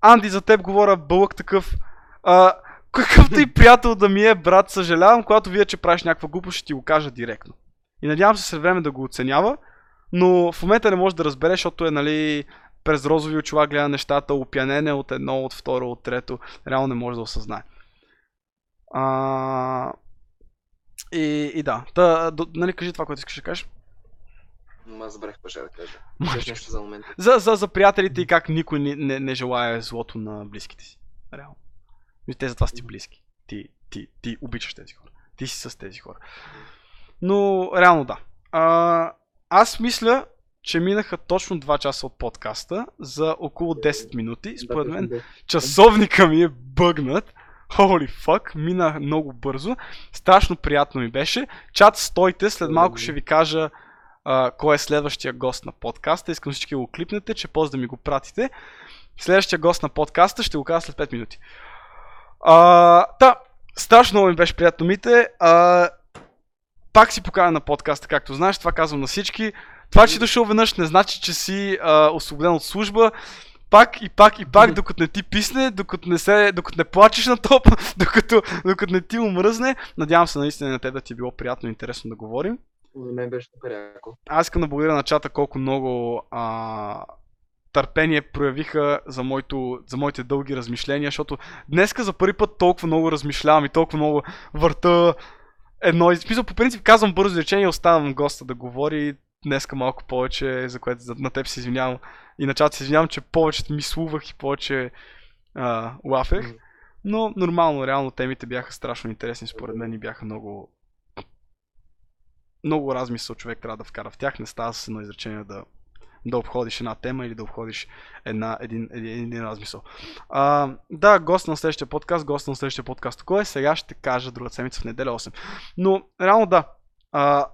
Speaker 1: Анди за теб говоря, бълък такъв, а, какъвто и приятел да ми е, брат, съжалявам, когато видя, че правиш някаква глупост, ще ти го кажа директно. И надявам се след време да го оценява но в момента не може да разбере, защото е нали, през розови очила гледа нещата, опянене от едно, от второ, от трето, реално не може да осъзнае. А... И, и да, Та, до, нали кажи това, което искаш да кажеш.
Speaker 2: Аз забрах пъжа да кажа. Кажеш нещо за момента.
Speaker 1: За, за, за приятелите и как никой не, не, не желая злото на близките си. Реално. Те затова си близки. Ти, ти, ти обичаш тези хора. Ти си с тези хора. Но реално да. А, аз мисля, че минаха точно 2 часа от подкаста за около 10 минути. Според мен часовника ми е бъгнат. Holy fuck, мина много бързо. Страшно приятно ми беше. Чат стойте, след малко ще ви кажа а, кой е следващия гост на подкаста. Искам всички го клипнете, че после да ми го пратите. Следващия гост на подкаста ще го кажа след 5 минути. А, да, страшно много ми беше приятно, Мите. А, пак си поканя на подкаста, както знаеш, това казвам на всички. Това, че дошъл веднъж, не значи, че си а, освободен от служба. Пак и пак и пак, докато не ти писне, докато не, се, докато не плачеш на топ, докато, докато не ти умръзне. Надявам се наистина на теб да ти е било приятно и интересно да говорим.
Speaker 2: За мен беше супер яко.
Speaker 1: Аз искам да благодаря на чата колко много а, търпение проявиха за, моето, за моите дълги размишления, защото днеска за първи път толкова много размишлявам и толкова много върта едно. смисъл, по принцип казвам бързо речение и оставам госта да говори. Днеска малко повече, за което на теб се извинявам. И на чата се извинявам, че повече мислувах и повече а, лафех. Но нормално, реално темите бяха страшно интересни според мен и бяха много... Много размисъл човек трябва да вкара в тях. Не става с едно изречение да, да обходиш една тема или да обходиш една, един, един, един размисъл. А, да, гост на следващия подкаст, гост на следващия подкаст. Кой е? Сега ще кажа друга седмица в неделя 8. Но, реално да. А,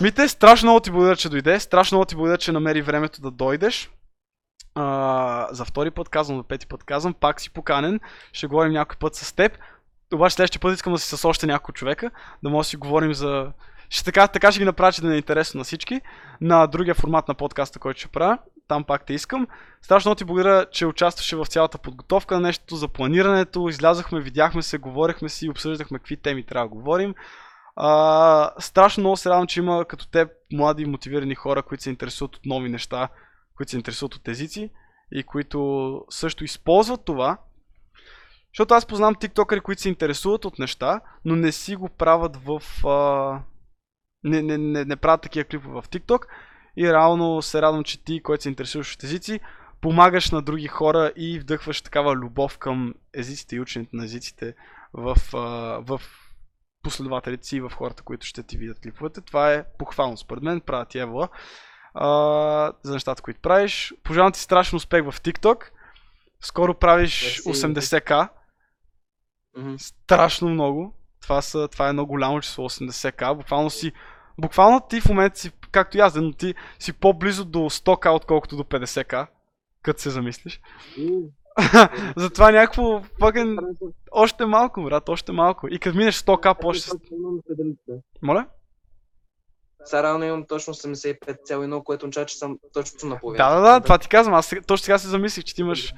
Speaker 1: Мите, страшно много ти благодаря, че дойде. Страшно много ти благодаря, че намери времето да дойдеш. А, за втори път казвам, за пети път казвам, пак си поканен. Ще говорим някой път с теб. Обаче следващия път искам да си с още няколко човека, да може да си говорим за... Ще така, така ще ги направя, че да не е интересно на всички. На другия формат на подкаста, който ще правя. Там пак те искам. Страшно ти благодаря, че участваше в цялата подготовка на нещо, за планирането. Излязахме, видяхме се, говорихме си, обсъждахме какви теми трябва да говорим. А, страшно много се радвам, че има като теб млади мотивирани хора, които се интересуват от нови неща, които се интересуват от езици и които също използват това. Защото аз познавам тиктокъри, които се интересуват от неща, но не си го правят в... А... Не, не, не, не правят такива клипове в TikTok. И реално се радвам, че ти, който се интересуваш от езици, помагаш на други хора и вдъхваш такава любов към езиците и ученето на езиците в, в последователите си и в хората, които ще ти видят клиповете. Това е похвално според мен, правя ти Евала а, за нещата, които правиш. Пожелавам ти страшно успех в TikTok. Скоро правиш
Speaker 2: Мерси.
Speaker 1: 80к.
Speaker 2: Мгм.
Speaker 1: Страшно много. Това, са, това е много голямо число 80к. Буквално си. Буквално ти в момента си, както и аз, но ти си по-близо до 100к, отколкото до 50к. Като се замислиш. Затова някакво fucking... Още малко, брат, още малко. И като минеш 100к, по-ще...
Speaker 2: Имам 70.
Speaker 1: Моля?
Speaker 2: Сега реално имам точно 85,1, което означава, че съм точно на половина.
Speaker 1: Да, да, да, това ти казвам. Аз сега- точно сега се замислих, че ти имаш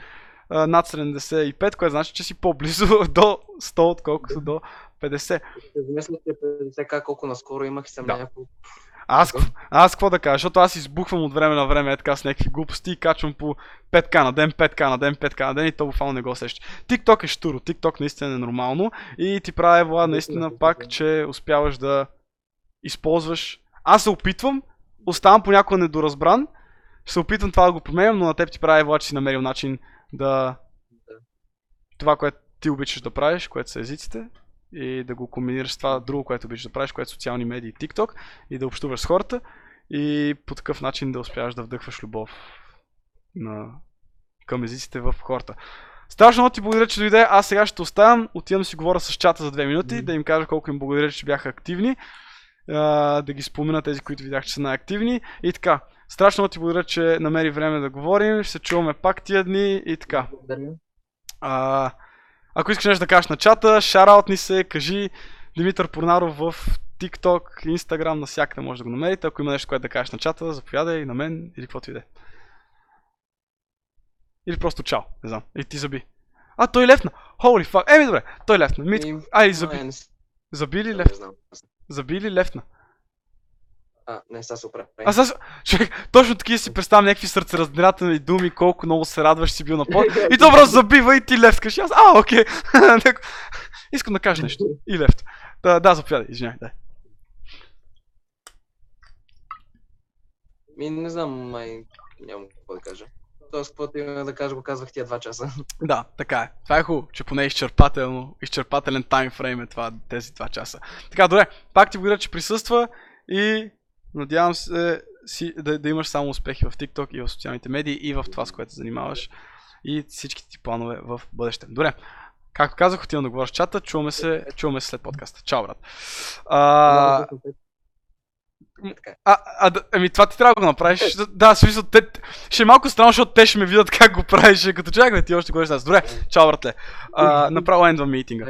Speaker 1: а, над 75, което значи, че си по-близо до 100, отколкото до 50.
Speaker 2: Се замисля, че 50к колко наскоро имах и съм
Speaker 1: Да.
Speaker 2: някакво...
Speaker 1: Аз, аз какво да кажа, защото аз избухвам от време на време е така с някакви глупости и качвам по 5к на ден, 5к на ден, 5к на ден и то буквално не го усеща. TikTok е штуро, TikTok наистина е нормално и ти прави Влад наистина пак, че успяваш да използваш. Аз се опитвам, оставам понякога недоразбран, се опитвам това да го променям, но на теб ти прави Влад, че си намерил начин да... Това, което ти обичаш да правиш, което са езиците, и да го комбинираш с това друго, което обичаш да правиш, което е социални медии и TikTok, и да общуваш с хората и по такъв начин да успяваш да вдъхваш любов на... към езиците в хората. Страшно много ти благодаря, че дойде. Аз сега ще оставям. Отивам да си говоря с чата за две минути,
Speaker 2: Мгм.
Speaker 1: да им кажа колко им благодаря, че бяха активни. А, да ги спомена тези, които видях, че са най-активни. И така. Страшно много ти благодаря, че намери време да говорим. Ще се чуваме пак тия дни и така.
Speaker 2: Благодаря.
Speaker 1: А, ако искаш нещо да кажеш на чата, шараут ни се, кажи Димитър Порнаров в TikTok, Instagram, навсякъде може да го намерите. Ако има нещо, което да кажеш на чата, заповядай на мен или каквото и да е. Или просто чао, не знам. И ти заби. А, той лефна! Holy fuck! Еми добре, той лефна. Мит...
Speaker 2: И-
Speaker 1: Ай, заби. Заби ли лефна? Заби ли лефна?
Speaker 2: А, не, сега се оправя.
Speaker 1: Аз аз, човек, точно такива си представям някакви сърцераздирателни думи, колко много се радваш си бил на под. И то просто забива и ти левскаш. Аз, а, окей. Искам да кажа нещо. И лефт. Да, да, заповядай, извиняй, дай.
Speaker 2: Ми, не знам, май нямам какво да кажа. Тоест, каквото има да кажа, го казвах тия два часа.
Speaker 1: Да, така е. Това е хубаво, че поне изчерпателно, изчерпателен таймфрейм е това, тези два часа. Така, добре, пак ти благодаря, че присъства и надявам се си, да, да имаш само успехи в TikTok и в социалните медии и в това, с което се занимаваш и всичките ти планове в бъдеще. Добре. Както казах, отивам да говоря с чата. Чуваме се, чуваме се след подкаста. Чао, брат. А, а, а, да- ами това ти трябва да го направиш. Да, в смисъл, те, ще е малко странно, защото те ще ме видят как го правиш, като чакай, ти още говориш с нас. Добре, чао, братле. А, направо ендвам митинга.